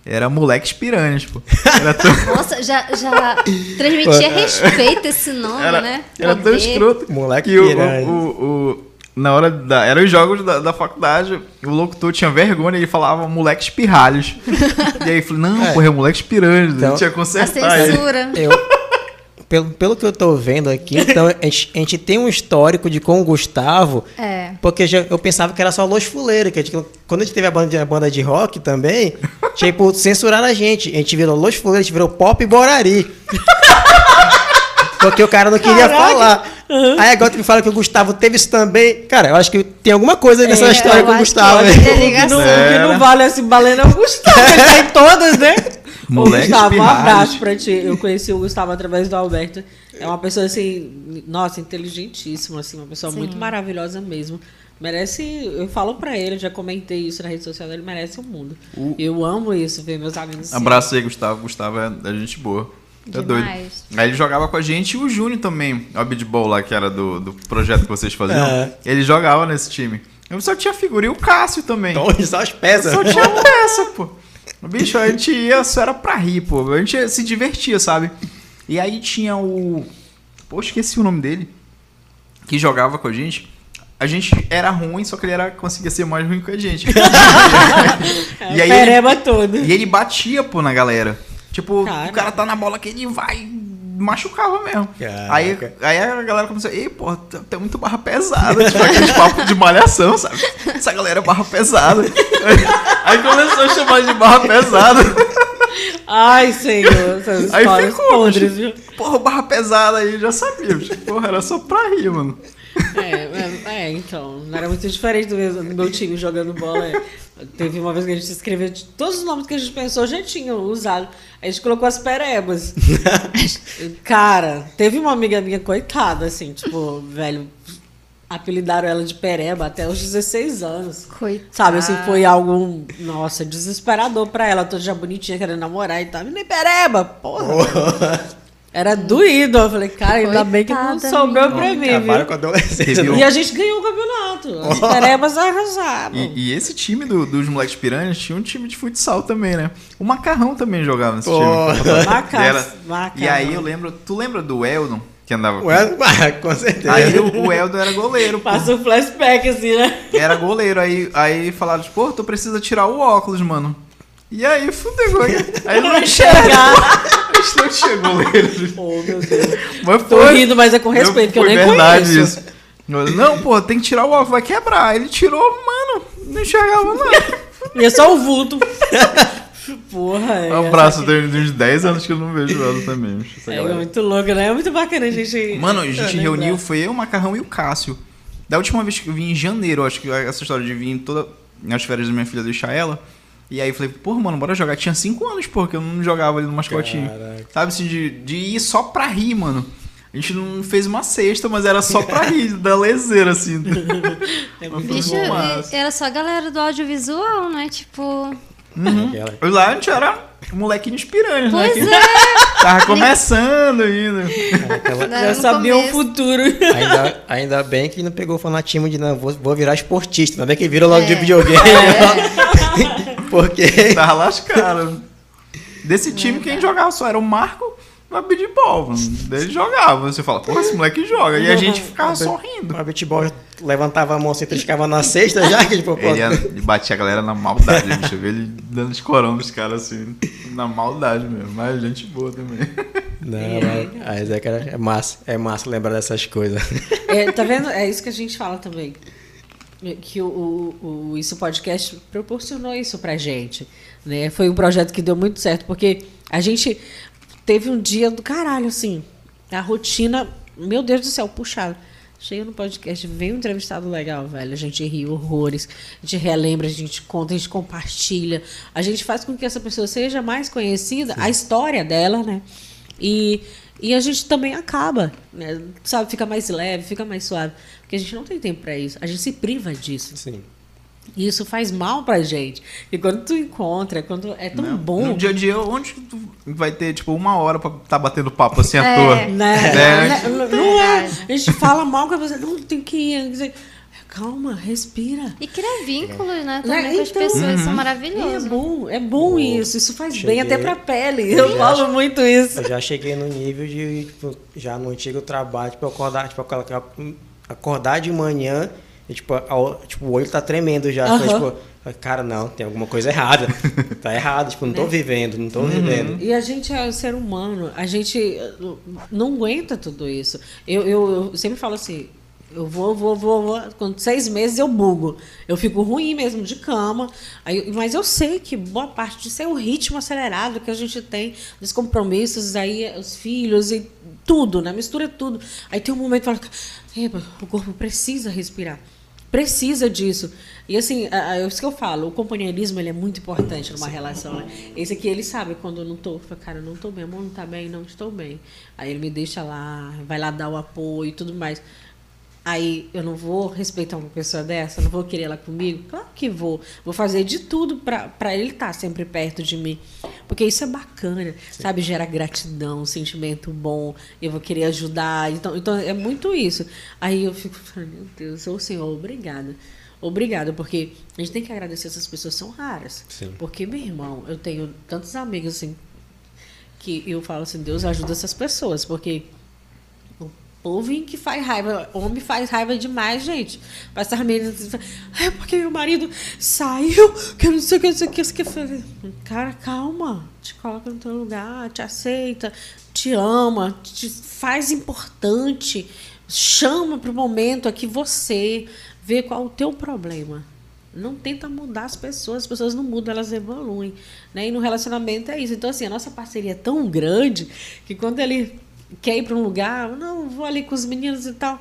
Era Moleques Piranhas, pô. Era tão, Nossa, já, já transmitia respeito esse nome, era, né? era tão escroto. Moleque que o, o, o- o- Na hora da. Eram os jogos da, da faculdade, o locutor tinha vergonha, ele falava moleques pirralhos. e aí eu falei, não, É. porra, é moleques piranhas, Então- a gente ia A consertar ele. censura. Eu, pelo, pelo que eu tô vendo aqui, então a gente, a gente tem um histórico de com o Gustavo. É. Porque já- eu pensava que era só Los Fuleiro, que a gente- quando a gente teve a banda, de, a banda de rock também, tipo, censuraram a gente. A gente virou Los Flores, a gente virou Pop Borari. Porque o cara não queria falar. Aí agora tu me fala que o Gustavo teve isso também. Cara, eu acho que tem alguma coisa nessa É, história com o Gustavo. que né? que ligação. não, o que não vale esse balena é o Gustavo, ele tá em todas, né? Moleque Ô, Gustavo, um abraço pra ti. Eu conheci o Gustavo através do Alberto. É uma pessoa assim, nossa, inteligentíssima, assim, uma pessoa Sim. muito maravilhosa mesmo. Merece, eu falo pra ele, já comentei isso na rede social dele, merece o mundo. Eu amo isso, ver meus amigos. Abraço aí, Gustavo. Gustavo é, é gente boa. É doido. Aí ele jogava com a gente e o Júnior também, o Abidball lá, que era do, do projeto que vocês faziam. É. Ele jogava nesse time. Eu só tinha figura. E o Cássio também. Então, só as peças. Só tinha peça, pô. Bicho, a gente ia, só era pra rir, pô. A gente se divertia, sabe? E aí tinha o. Pô, esqueci o nome dele. Que jogava com a gente. A gente era ruim, só que ele era, conseguia ser mais ruim que a gente. E aí pereba todo. E ele batia, pô, na galera. Tipo, Cara. o cara tá na bola que ele vai. Machucava mesmo. Caraca. Aí, aí a galera começou, ei, pô, tem tem muito barra pesada. Tipo, aqueles papos de malhação, sabe? Essa galera é barra pesada. Aí começou a chamar de barra pesada. Ai, senhor, essas Aí ficou, podres, bicho. viu? Porra, barra pesada aí, já sabia. Porra, era só pra rir, mano. É, é, é, então, não era muito diferente do meu, do meu time jogando bola. é. Teve uma vez que a gente escreveu todos os nomes que a gente pensou já tinham usado. A gente colocou as perebas. Cara, teve uma amiga minha, coitada, assim, tipo, velho, apelidaram ela de pereba até os 16 anos. Coitada. Sabe, assim, foi algo, nossa, desesperador pra ela, toda já bonitinha, querendo namorar e tal. Nem pereba, porra. Era doído. Eu falei, cara, ainda bem que não sobrou pra mim, Acabaram com a adolescência. E a gente ganhou o campeonato. As perebas arrasaram. E, e esse time do- dos moleques piranhas tinha um time de futsal também, né? O Macarrão também jogava nesse Pô. time. Maca- Era- macarrão. E aí eu lembro, tu lembra do Eldon, que andava Ué, ah, com certeza. Aí o, o Eldon era goleiro. Passa um flashback, assim, né? Era goleiro. Aí, aí falaram, tipo, pô, tu precisa tirar o óculos, mano. E aí, fudeu. Aí ele não enxerga. Gente não tinha goleiro. Oh, meu Deus. Mas Tô foi. rindo, mas é com respeito, que eu nem verdade conheço. isso. Não, pô, tem que tirar o óculos, vai quebrar. Ele tirou, mano, não enxergava nada. E é só o vulto. Porra, é. Um abraço, tem uns 10 anos que eu não vejo ela também. É, galera. muito louco, né? É muito bacana a gente. Mano, a gente reuniu, foi eu, o Macarrão e o Cássio. Da última vez que eu vim em janeiro, acho que essa história de vir toda nas férias da minha filha deixar ela. E aí eu falei, porra, mano, bora jogar. Tinha 5 anos, pô, que eu não jogava ali no mascotinho. Caraca. Sabe assim, de, de ir só pra rir, mano. A gente não fez uma cesta, mas era só pra rir, da lezeira, assim. É Bicho, mas- e- era só a galera do audiovisual, né? Tipo. Aquela- E lá a gente era molequinhos piranhas, né? Pois que é. Tava começando ainda. aquela- Já sabia o futuro. Ainda, ainda bem que não pegou o fanatismo de não, vou, vou virar esportista. Ainda bem que virou logo de É. Porque. Tava lascado. Desse time, quem jogava só era o Marco o Abidball, mano. Ele jogava. Você fala, porra, esse moleque joga. E a gente ficava só rindo. O beatball levantava a mão assim, triscava na cesta já, que tipo, pô, Ele, ia- ele batia a galera na maldade, bicho. Eu ele dando escorão nos caras assim, na maldade mesmo. Mas gente boa também. Não, mas, mas é, cara, é massa, é massa lembrar dessas coisas. É, tá vendo? É isso que a gente fala também. Que o, o, o Isso Podcast proporcionou isso pra gente. Né? Foi um projeto que deu muito certo, porque a gente teve um dia do caralho, assim. A rotina, meu Deus do céu, puxada. Chega no podcast, vem um entrevistado legal, velho. A gente ri horrores, a gente relembra, a gente conta, a gente compartilha. A gente faz com que essa pessoa seja mais conhecida, a história dela, né? E, e a gente também acaba, né? sabe? Fica mais leve, fica mais suave. Porque a gente não tem tempo pra isso. A gente se priva disso. Sim. E isso faz mal pra gente. E quando tu encontra, quando é tão Né? bom. No dia a dia, onde que tu vai ter, tipo, uma hora pra tá batendo papo assim à É. toa? Né? Né? Né? Não é. A gente fala mal com a pessoa. Não, tem que ir. Calma, respira. E criar vínculos, né? Também Né? com as Então- pessoas. Isso é E é maravilhoso. bom, é bom isso. Isso faz Cheguei- bem até pra pele. Eu Eu falo acho- muito isso. Eu já cheguei no nível de, tipo, já no antigo trabalho, tipo, acordar, tipo, acordar de manhã e, tipo, a- tipo, o olho tá tremendo já. Aham. tipo, cara, não, tem alguma coisa errada. tá errado, tipo, não tô vivendo, não tô vivendo. E a gente é um ser humano, a gente uh, não aguenta tudo isso. Eu, eu, eu sempre falo assim, Eu vou, vou, vou, vou. Com seis meses eu bugo. Eu fico ruim mesmo de cama. Aí, mas eu sei que boa parte disso é o ritmo acelerado que a gente tem, dos compromissos, aí os filhos e tudo, né? Mistura tudo. Aí tem um momento que fala, o corpo precisa respirar. Precisa disso. E assim, é isso que eu falo, o companheirismo ele é muito importante numa relação. Né? Esse aqui ele sabe quando eu não tô, fala, cara, eu não tô bem, amor, não tá bem, não estou bem. Aí ele me deixa lá, vai lá dar o apoio e tudo mais. Aí eu não vou respeitar uma pessoa dessa, não vou querer ela comigo? Claro que vou. Vou fazer de tudo para ele estar tá sempre perto de mim. Porque isso é bacana, Sim. sabe? Gera gratidão, um sentimento bom. Eu vou querer ajudar. Então, então é muito isso. Aí eu fico falando, meu Deus, ô Senhor, obrigada. Obrigada, porque a gente tem que agradecer essas pessoas, são raras. Sim. Porque, meu irmão, eu tenho tantos amigos assim que eu falo assim, Deus ajuda essas pessoas, porque povo que faz raiva. Homem faz raiva demais, gente. Mas as meninas é porque meu marido saiu, que eu não sei o que, não sei o que, não sei o que. Cara, calma. Te coloca no teu lugar, te aceita, te ama, te faz importante. Chama para o momento aqui você vê qual é o teu problema. Não tenta mudar as pessoas, as pessoas não mudam, elas evoluem. Né? E no relacionamento é isso. Então, assim, a nossa parceria é tão grande que quando ele quer ir para um lugar, não, vou ali com os meninos e tal.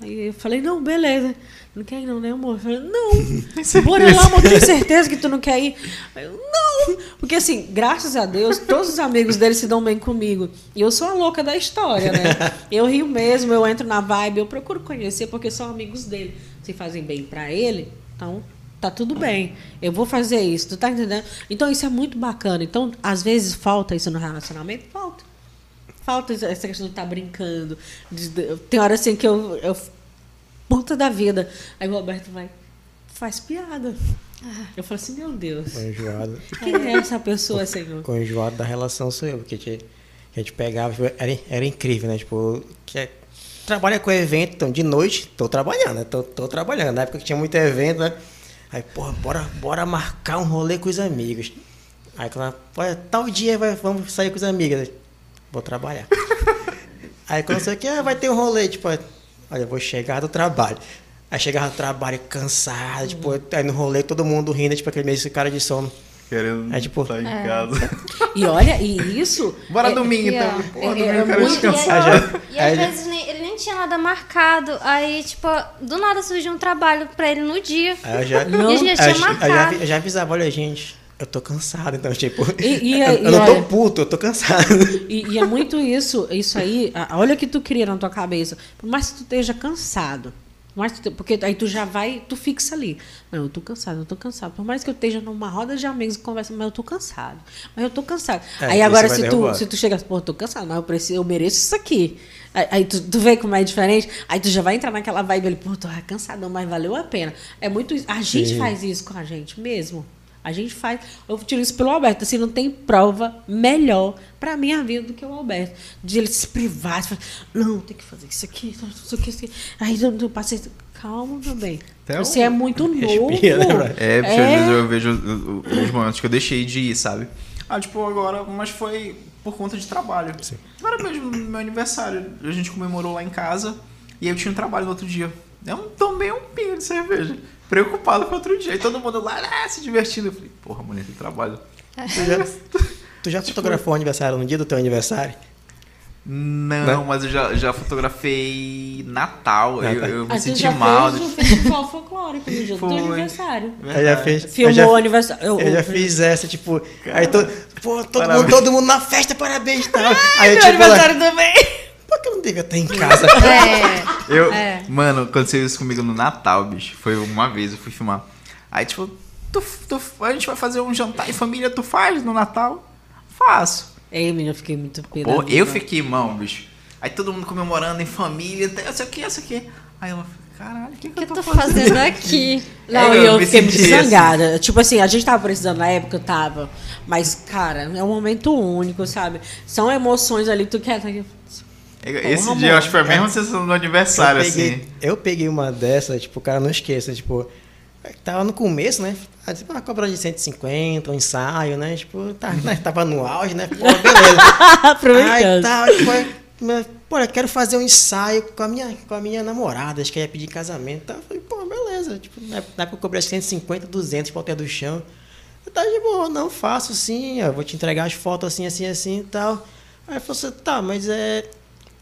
Aí eu falei, não, beleza. Não quer ir não, né, amor? Eu falei, não. Bora lá, amor, tenho certeza que tu não quer ir. Eu, não. Porque assim, graças a Deus, todos os amigos dele se dão bem comigo. E eu sou a louca da história, né? Eu rio mesmo, eu entro na vibe, eu procuro conhecer porque são amigos dele. Se fazem bem para ele, então tá tudo bem. Eu vou fazer isso, tu tá entendendo? Então isso é muito bacana. Então, às vezes falta isso no relacionamento, falta. Falta essa questão de estar tá brincando. De, de, tem hora assim que eu, eu. Puta da vida. Aí o Roberto vai. Faz piada. Ah. Eu falo assim, meu Deus. Enjoado. Quem é essa pessoa, Senhor? O enjoado da relação sou eu, porque a gente pegava, tipo, era, era incrível, né? Tipo, que é, trabalha com evento, então de noite, tô trabalhando, né? Tô, tô trabalhando. Na época que tinha muito evento, né? Aí, porra, bora, bora marcar um rolê com os amigos. Aí, tal dia vai, vamos sair com os amigos vou trabalhar. Aí quando você quer, ah, vai ter um rolê, tipo, olha, eu vou chegar do trabalho. Aí chegava do trabalho cansado, tipo, aí no rolê todo mundo rindo, tipo, aquele mesmo cara de sono. Querendo é, tipo, estar em é. casa. E olha, e isso. Bora é, domingo então. Pô, domingo eu quero descansar já. E, às vezes nem, ele nem tinha nada marcado. Aí, tipo, do nada surgiu um trabalho pra ele no dia. Aí eu já, não, e já tinha marcado. Eu já, eu já avisava, olha, gente eu tô cansado, então, tipo. E, e, eu, e não olha, tô puto, eu tô cansado. E, e, é muito isso, isso aí. Olha o que tu cria na tua cabeça. Por mais que tu esteja cansado. Mais tu, porque aí tu já vai, tu fixa ali. Não, eu tô cansado, eu tô cansado. Por mais que eu esteja numa roda de amigos conversa, mas eu tô cansado. Mas eu tô cansado. É, aí agora, se tu, se tu chega, pô, eu tô cansado, mas eu, preciso, eu mereço isso aqui. Aí, aí tu, tu vê como é diferente, aí tu já vai entrar naquela vibe ali, pô, tô cansadão, mas valeu a pena. É muito isso. A gente Sim. faz isso com a gente mesmo. A gente faz. Eu tiro isso pelo Alberto. Assim, não tem prova melhor para minha vida do que o Alberto. De ele se privar, de falar, não, tem que fazer isso aqui, isso aqui, isso aqui. Aí eu, eu passei. Calma, meu bem. Até Você um... é muito novo. Respira, né, é, porque é... às vezes eu vejo os momentos que eu deixei de ir, sabe? Ah, tipo, agora, mas foi por conta de trabalho. Sim. Agora mesmo, meu aniversário, a gente comemorou lá em casa e eu tinha um trabalho no outro dia. Eu tomei um pingo de cerveja preocupado com outro dia. E todo mundo lá, ah, se divertindo. Eu falei, porra, mulher, tem trabalho. Tu já, tu já tipo, fotografou o aniversário no dia do teu aniversário? Não, não, mas eu já, já fotografei Natal. Ah, eu, tá. eu me ah, senti já mal. Fez o festival folclórico no dia Foi. do teu aniversário. Eu já fiz. Filmou já, o aniversário. Eu, eu já fiz essa, tipo. Cara, aí to, pô, todo, mundo, todo mundo na festa, parabéns tal. Aí, meu tipo, aniversário lá, também. Por que eu não devia estar em casa? É. Eu, é. Mano, aconteceu isso comigo no Natal, bicho. Foi uma vez, eu fui filmar. Aí, tipo, tu, tu, a gente vai fazer um jantar em família, tu faz no Natal? Faço. Ei, menina, eu fiquei muito pena. Pô, eu fiquei mão, bicho. Aí todo mundo comemorando em família, essa aqui, essa aqui. Aí ela caralho, o que, que, que, eu tô, tô fazendo? fazendo aqui? Não, é, eu, eu fiquei muito zangada. Assim. Tipo assim, a gente tava precisando na época, eu tava. Mas, cara, é um momento único, sabe? São emoções ali, tu quer. Esse Porra, dia eu acho que foi a mesma é. sessão do aniversário, eu peguei, assim. Eu peguei uma dessa, tipo, o cara não esqueça, tipo, tava no começo, né? Uma cobra de 150, um ensaio, né? Tipo, tá, né? tava no auge, né? Pô, beleza. Aí tal, tipo, pô, eu quero fazer um ensaio com a minha, com a minha namorada, acho que ia pedir casamento. Tá? Eu falei, pô, beleza. Tipo, na época eu cobrei 150, 200 pra ter do chão. Eu tá de boa, não, faço sim, eu vou te entregar as fotos assim, assim, assim e tal. Aí falou assim, tá, mas é,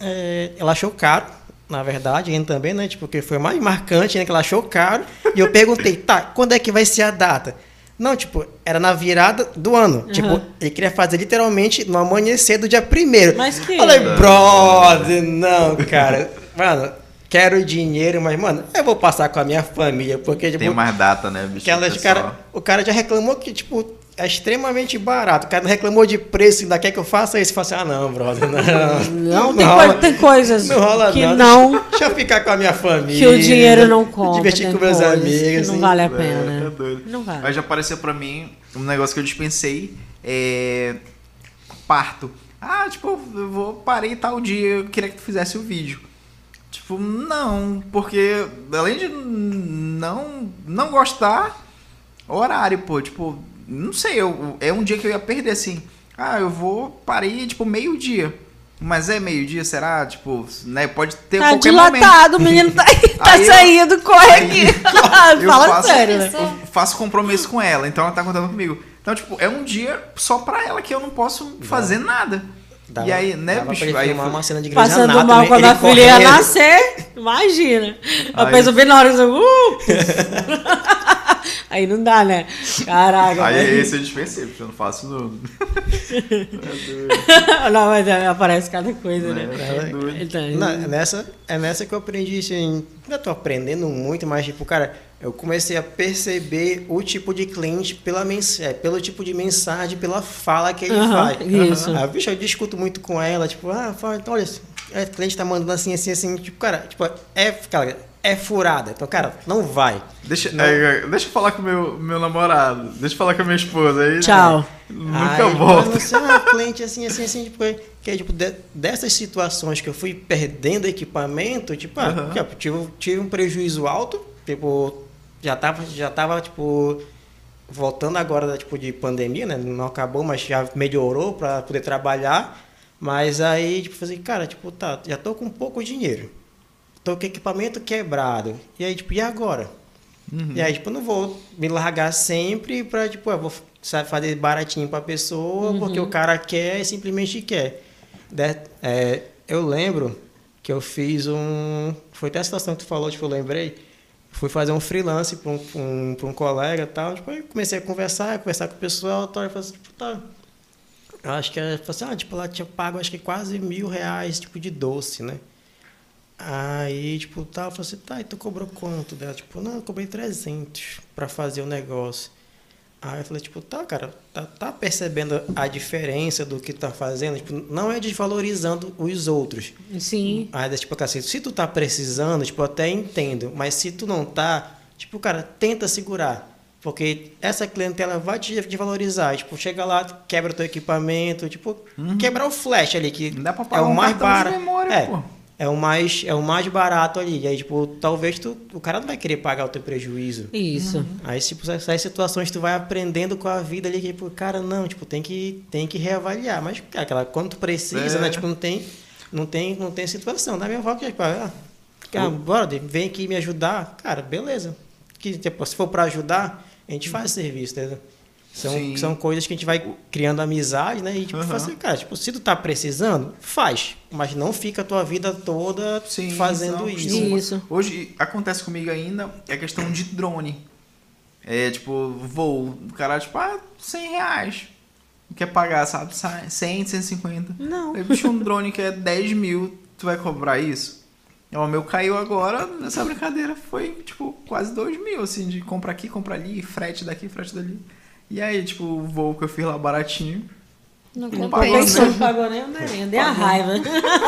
é. Ela achou caro, na verdade, ainda também, né? Tipo, porque foi mais marcante, né? Que ela achou caro. E eu perguntei, tá, quando é que vai ser a data? Não, tipo, era na virada do ano. Uhum. Tipo, ele queria fazer literalmente no amanhecer do dia primeiro. Mas que- Falei, brother, não, cara. Mano, quero dinheiro, mas, mano, eu vou passar com a minha família, porque, tipo, Tem mais data, né, bicho? Cara, o cara já reclamou que, tipo, é extremamente barato. O cara não reclamou de preço, ainda quer que eu faça isso. Fala assim, ah, não, brother, não. Não, tem, rola, tem coisas não rola que não. não, Deixa eu ficar com a minha família. que o dinheiro não compra. Divertir com meus amigos. que assim. não vale a É, pena. tá doido. Não vale. Aí já apareceu pra mim um negócio que eu dispensei. É. Parto. Ah, tipo, eu vou parei tal dia, eu queria que tu fizesse o vídeo. Tipo, não, porque além de não não gostar, horário, pô, tipo, não sei, eu, é um dia que eu ia perder assim. Ah, eu vou parei tipo meio-dia. Mas é meio-dia, será? Tipo, né, pode ter Tá qualquer momento. dilatado, o menino tá, tá Aí eu- saindo, corre aí aqui. eu Fala faço- sério, né? Eu faço compromisso com ela, então ela tá contando comigo. Então, tipo, é um dia só pra ela que eu não posso fazer nada. Dava- e aí, né, bicho? Aí filmar uma cena de Grey's Passando Anatomy, mal quando a filha ia nascer, imagina. Aí- pessoa bem na hora, assim, uh! Aí não dá, né? Caraca. Aí mas- esse eu dispensei, porque eu não faço no. não, mas é, aparece cada coisa, né? Tá doido. Então, Não, é nessa, é nessa que eu aprendi, assim, ainda tô aprendendo muito, mas, tipo, cara, eu comecei a perceber o tipo de cliente pela mens é, pelo tipo de mensagem, pela fala que ele Aham, faz. isso. Ah, bicho, eu discuto muito com ela, tipo, ah, fala, então, olha, é, o cliente tá mandando assim, assim, assim, tipo, cara, tipo, é, cara, é furada. Então, cara, não vai. Deixa, Não. aí, deixa eu falar com o meu, meu namorado, deixa eu falar com a minha esposa. Aí, Tchau. Nunca Aí, volto. Não sei, ah, cliente assim, assim, assim, tipo, que é, tipo, de- dessas situações que eu fui perdendo equipamento, tipo, ah, Aham. tipo, tive, tive um prejuízo alto, tipo, já tava, já tava, tipo, voltando agora, da, tipo, de pandemia, né? Não acabou, mas já melhorou para poder trabalhar. Mas aí, tipo, assim, cara, tipo, tá, já tô com pouco dinheiro. Tô com equipamento quebrado. E aí, tipo, e agora? Uhum. E aí, tipo, eu não vou me largar sempre pra, tipo, eu vou sabe, fazer baratinho pra pessoa, porque o cara quer e simplesmente quer. De- é, eu lembro que eu fiz um. Foi até a situação que tu falou, tipo, eu lembrei. Fui fazer um freelance pra um, um, pra um colega e tal. Tipo, aí comecei a conversar, conversar com o pessoal, tal, e falei assim, tipo, tá. Eu acho que é, falei assim, ah, tipo, ela tinha pago acho que quase mil reais, tipo, de doce, né? Aí, tipo, tá, eu falei assim, tá, e tu cobrou quanto dela? Tipo, não, eu cobrei 300 pra fazer o negócio. Aí eu falei, tipo, tá, cara, tá, tá percebendo a diferença do que tu tá fazendo? Tipo, não é desvalorizando os outros. Sim. Aí, tipo, assim, se tu tá precisando, tipo, eu até entendo. Mas se tu não tá, tipo, cara, tenta segurar. Porque essa clientela vai te desvalorizar. Tipo, chega lá, quebra o teu equipamento, tipo, quebrar o flash ali, que Não dá pra é pagar o um mais barato. é, pô. É o mais é o mais barato ali. E aí, tipo, talvez tu, o cara não vai querer pagar o teu prejuízo. Isso. Aí, tipo, essas situações tu vai aprendendo com a vida ali, que, tipo, cara, não, tipo, tem que, tem que reavaliar. Mas, cara, aquela, quando tu precisa, É. né, tipo, não tem, não tem, não tem situação. Da minha avó, que, tipo, ah, cara, bora, vem aqui me ajudar. Cara, beleza. Que, tipo, se for pra ajudar, a gente faz serviço, entendeu? São, Sim. são coisas que a gente vai criando amizade, né? E, tipo, assim, cara, tipo, se tu tá precisando, faz. Mas não fica a tua vida toda Sim, fazendo não, isso. Isso. Hoje acontece comigo ainda é a questão de drone. É tipo, voo. O cara, tipo, ah, 100 reais. Quer pagar, sabe? 100, 150. Não. Aí, bicho, um drone que é 10 mil, tu vai cobrar isso? Ó, O meu caiu agora, nessa brincadeira foi, tipo, quase 2 mil, assim, de compra aqui, compra ali, frete daqui, frete dali. E aí, tipo, o voo que eu fiz lá baratinho. Não compensa. Pensou, não pagou nem o merenda, nem a raiva.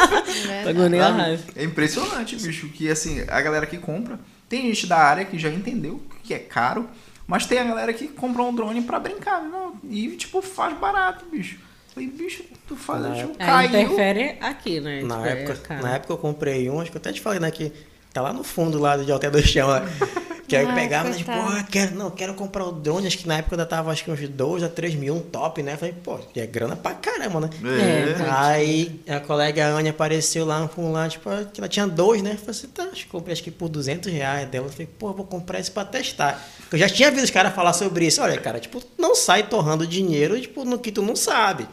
Pagou nem a raiva. É impressionante, bicho, que assim, a galera que compra, tem gente da área que já entendeu que é caro, mas tem a galera que compra um drone pra brincar, não, e tipo, faz barato, bicho. Falei, bicho, tu faz, Na tipo, caiu. interfere aqui, né? Na Tipo, é época, caro. na época eu comprei um, acho que eu até te falei, né? Que tá lá no fundo lá de Alté do Chão. Que aí eu pegava, né, tipo, coitado. ah, quero, não, quero comprar o drone, acho que na época eu tava acho que uns 2 a 3 mil, um top, né? Falei, pô, é grana pra caramba, né? É. Aí a colega Anne apareceu lá com lá, tipo, que ela tinha dois, né? Falei assim, tá, acho que comprei acho que por 200 reais dela. Eu falei, pô, vou comprar esse pra testar. Eu já tinha visto os caras falar sobre isso. Olha, cara, tipo, não sai torrando dinheiro, tipo, no que tu não sabe.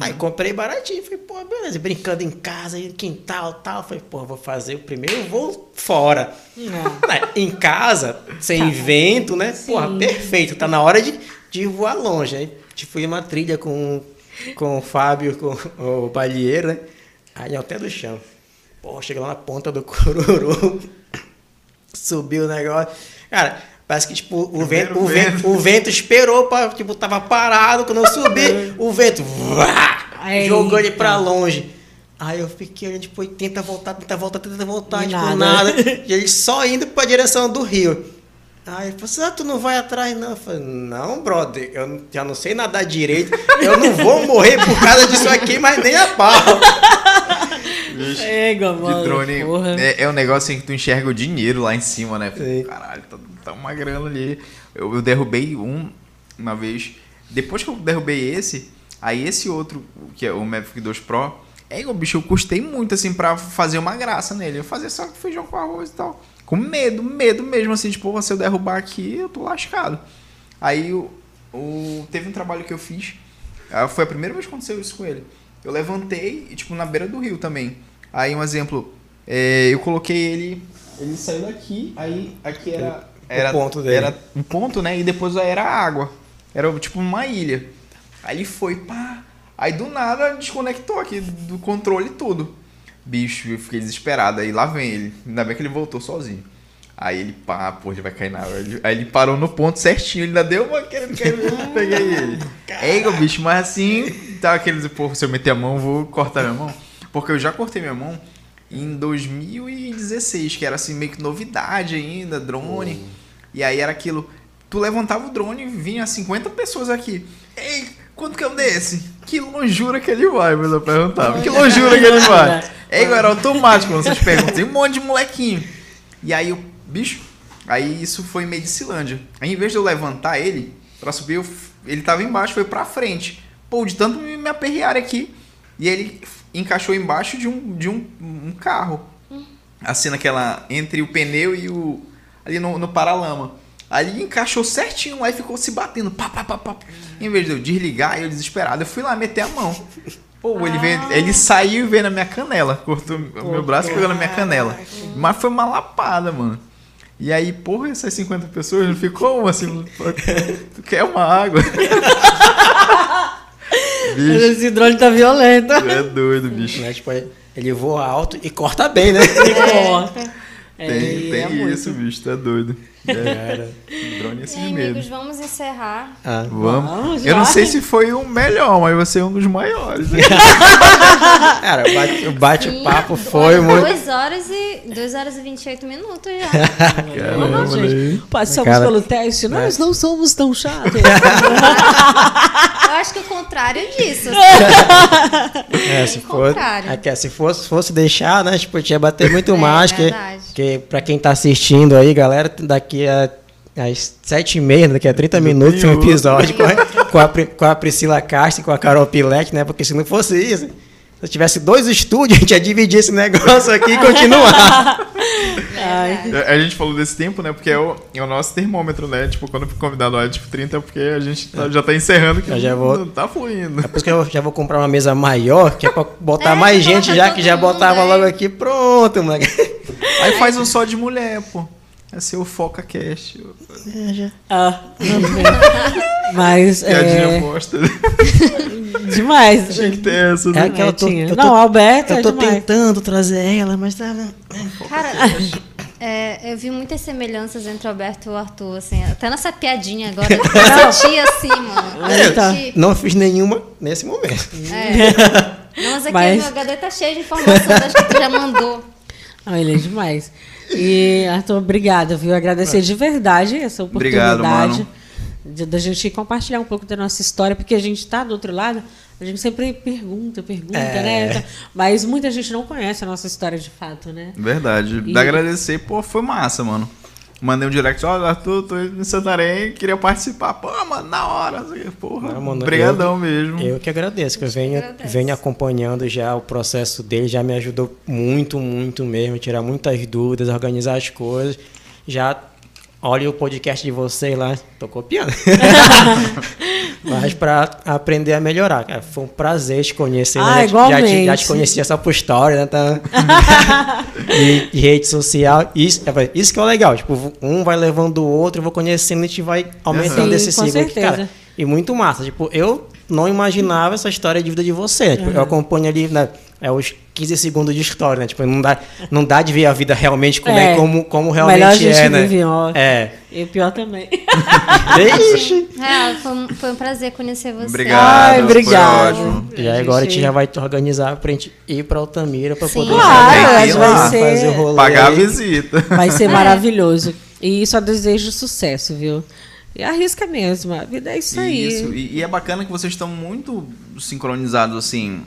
Aí comprei baratinho. Falei, pô, beleza, brincando em casa, em quintal tal. Falei, pô, vou fazer o primeiro voo fora. Né, em casa, sem vento, né? Porra, perfeito. Tá na hora de, de voar longe. Aí tipo, fui uma trilha com, com o Fábio, com o balieiro, né? Aí até do chão. Pô, chega lá na ponta do Cururu. Subiu o negócio. Cara, parece que tipo, o, Primeiro vento, o, vento. vento, o vento esperou, pra, tipo, tava parado. Quando eu subi, o vento Eita. jogou ele pra longe. Aí eu fiquei olhando, tipo, tenta voltar, tenta voltar, tenta voltar, E tipo, nada. nada. E ele só indo pra direção do rio. Aí ele falou assim, ah, tu não vai atrás não? Eu falei, não, brother, eu já não sei nadar direito, eu não vou morrer por causa disso aqui, mas nem a pau. É, De mano. drone Porra. é, é um negócio em que tu enxerga o dinheiro lá em cima, né? Sim. Caralho, tá, tá uma grana ali. Eu, eu derrubei um uma vez. Depois que eu derrubei esse, aí esse outro, que é o Mavic 2 Pro, é o bicho, eu custei muito assim pra fazer uma graça nele. Eu fazia só feijão com arroz e tal. Com medo, medo mesmo, assim, tipo, "Pô, se eu derrubar aqui, eu tô lascado. Aí o, o- teve um trabalho que eu fiz. ah, Foi a primeira vez que aconteceu isso com ele. Eu levantei, e, tipo, na beira do rio também. Aí, um exemplo, é, eu coloquei ele. Ele saiu daqui, aí aqui era. Era, ponto dele. Era um ponto, né? E depois era água. Era tipo uma ilha. Aí ele foi, pá. Aí do nada desconectou aqui do controle tudo. Bicho, eu fiquei desesperado. Aí lá vem ele. Ainda bem que ele voltou sozinho. Aí ele, pá, pô, ele vai cair na. Ele- Aí ele parou no ponto certinho. Ele ainda deu uma querendo cair. eu Peguei ele. O bicho, mas assim, tá aqueles, pô, se eu meter a mão, vou cortar minha mão. Porque eu já cortei minha mão em 2016, que era assim, meio que novidade ainda, drone. E aí era aquilo. Tu levantava o drone e vinha 50 pessoas aqui. Ei, quanto que é um desse? Que longura que ele vai, mas eu perguntava. Que longura que ele vai? É, igual, era automático quando vocês perguntam. Tem um monte de molequinho. E aí o bicho, aí isso foi em Medicilândia. Aí em vez de eu levantar ele pra subir, eu ele tava embaixo, foi pra frente. Pô, de tanto me, me aperrear aqui. E ele encaixou embaixo de um, de um, um carro. Assim, naquela. Entre o pneu e o. Ali no, no paralama. Ele encaixou certinho lá e ficou se batendo. Pá, pá, pá, pá. Em vez de eu desligar, eu desesperado, eu fui lá meter a mão. Pô, ele, veio, ele saiu e veio na minha canela. Cortou o meu braço e pegou na minha canela. Mas foi uma lapada, mano. E aí, porra, essas 50 pessoas não ficou uma assim. pô, Tu quer uma água? bicho, Esse drone tá violento. tu é doido, bicho. Né? Tipo, ele voa alto e corta bem, né? Corta. É, Tem, e é tem muito. isso, bicho, tu é doido. É, drone é E medo. amigos, vamos encerrar. Ah. Vamos. Vamos, Eu não sei se foi o melhor, mas vai ser um dos maiores. né? Cara, o bate- o bate-papo foi muito. 2 horas e 2 horas e 28 minutos já. Caramba, Não, gente. Passamos Cara, pelo teste. Nós não somos tão chatos. Eu acho que o contrário disso. É, se for, contrário. é se fosse, fosse deixar, né? Tipo, tinha bater muito É, mais. Que, verdade. que pra quem tá assistindo aí, galera, daqui a às sete e meia, daqui a 30 minutos, um episódio com a, com, a, com a Priscila Castro e com a Carol Pilete, né? Porque se não fosse isso, se eu tivesse dois estúdios, a gente ia dividir esse negócio aqui e continuar. Ai, A gente falou desse tempo, né? Porque é o, é o nosso termômetro, né? Tipo, quando o convidado é tipo 30, é porque a gente tá- já tá encerrando que Eu já vou- não tá fluindo. É por isso que eu já vou comprar uma mesa maior, que é pra botar É, mais gente já, que já botava é. logo aqui. Pronto, moleque. Aí faz um só de mulher, pô. É ser o Foca Cast. ah, mas Piadinha é bosta. demais. Tinha que ter essa, É né? aquela tô- eu tô- Não, Alberto Eu é tô demais. tentando trazer ela, mas tá. Cara, é, eu vi muitas semelhanças entre o Alberto e o Arthur, assim, até nessa piadinha agora. Eu senti assim, mano. Eita. senti. Não fiz nenhuma nesse momento. É. Não, mas aqui Mas- o meu HD tá cheio de informações, acho que tu já mandou. Não, ele é demais. E, Arthur, obrigada, viu? Agradecer de verdade essa Obrigado, oportunidade mano. de- da gente compartilhar um pouco da nossa história, porque a gente está do outro lado, a gente sempre pergunta, pergunta, É. né? Mas muita gente não conhece a nossa história de fato, né? Verdade. E- Da agradecer, pô, foi massa, mano. Mandei um direct, olha, Arthur, tô em Santarém, queria participar. Pô, mano, na hora. Porra, Não, mano, brigadão mesmo. Eu que agradeço, que eu venho, agradece. venho acompanhando já o processo dele, já me ajudou muito, muito mesmo, tirar muitas dúvidas, organizar as coisas. Já olha o podcast de vocês lá, tô copiando. Mas para aprender a melhorar, cara, foi um prazer te conhecer. Ah, né? Já te- Já, te, conhecia só por história, né? Tá? de, de rede social. Isso, é, isso que é o legal. Tipo, um vai levando o outro, eu vou conhecendo e a gente vai aumentando Sim, esse ciclo. aqui. Cara, e muito massa. Tipo, eu não imaginava essa história de vida de você. né? Tipo, Eu acompanho ali, né? É os 15 segundos de história, né? Tipo, não dá, não dá de ver a vida realmente como, é, É. como, como Melhor a realmente gente é, né? vive off. É. E o pior também. Ixi. É, foi, um- foi um prazer conhecer você. Obrigado. Ai, foi obrigado. ótimo. E aí agora a gente já vai organizar pra gente ir pra Altamira pra Sim. poder Claro, ir vai lá, ser, fazer o rolê. Pagar a visita. vai ser maravilhoso. E só desejo sucesso, viu? E arrisca mesmo. A vida é isso aí. Isso. E, e é bacana que vocês estão muito sincronizados, assim.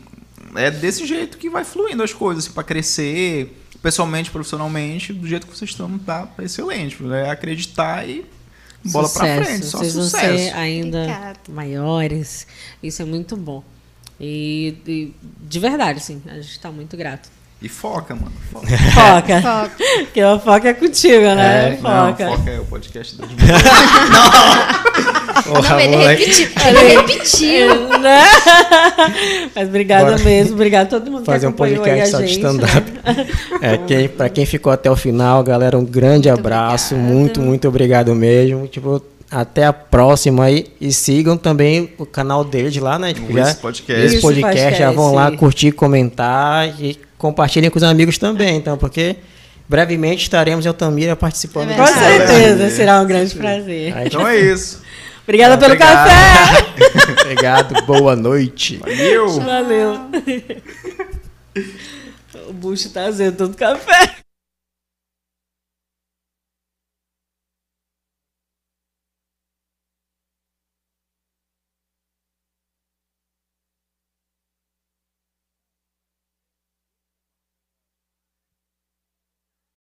É desse jeito que vai fluindo as coisas, assim, pra crescer, pessoalmente, profissionalmente, do jeito que vocês estão, tá excelente. É acreditar e bola pra Sucesso. frente, só Vocês vão sucesso. ser ainda Obrigada. maiores. Isso é muito bom. E, e de verdade, sim, a gente tá muito grato. E foca, mano. Foca. Foca. Foco. Porque o foca é contigo, né? É, Não, foca. foca é o podcast das Porra, Não, ele repetiu. Ele repetiu. Né? Mas obrigada Bora. mesmo. Obrigado a todo mundo Fazer que um acompanhou podcast aí só de stand-up. É, quem, pra quem ficou até o final, galera, um grande abraço. obrigada. Muito, muito obrigado mesmo. Tipo, até a próxima aí. E sigam também o canal deles lá, né? Tipo, Esse Podcast. esse podcast, já vão lá podcast. curtir, comentar e compartilhem com os amigos também, então, porque brevemente estaremos em Altamira participando É Com certeza, será um grande prazer. Então é isso. Obrigada pelo Obrigado. café. Obrigado, boa noite. Valeu! Valeu. o bucho tá azedo do café.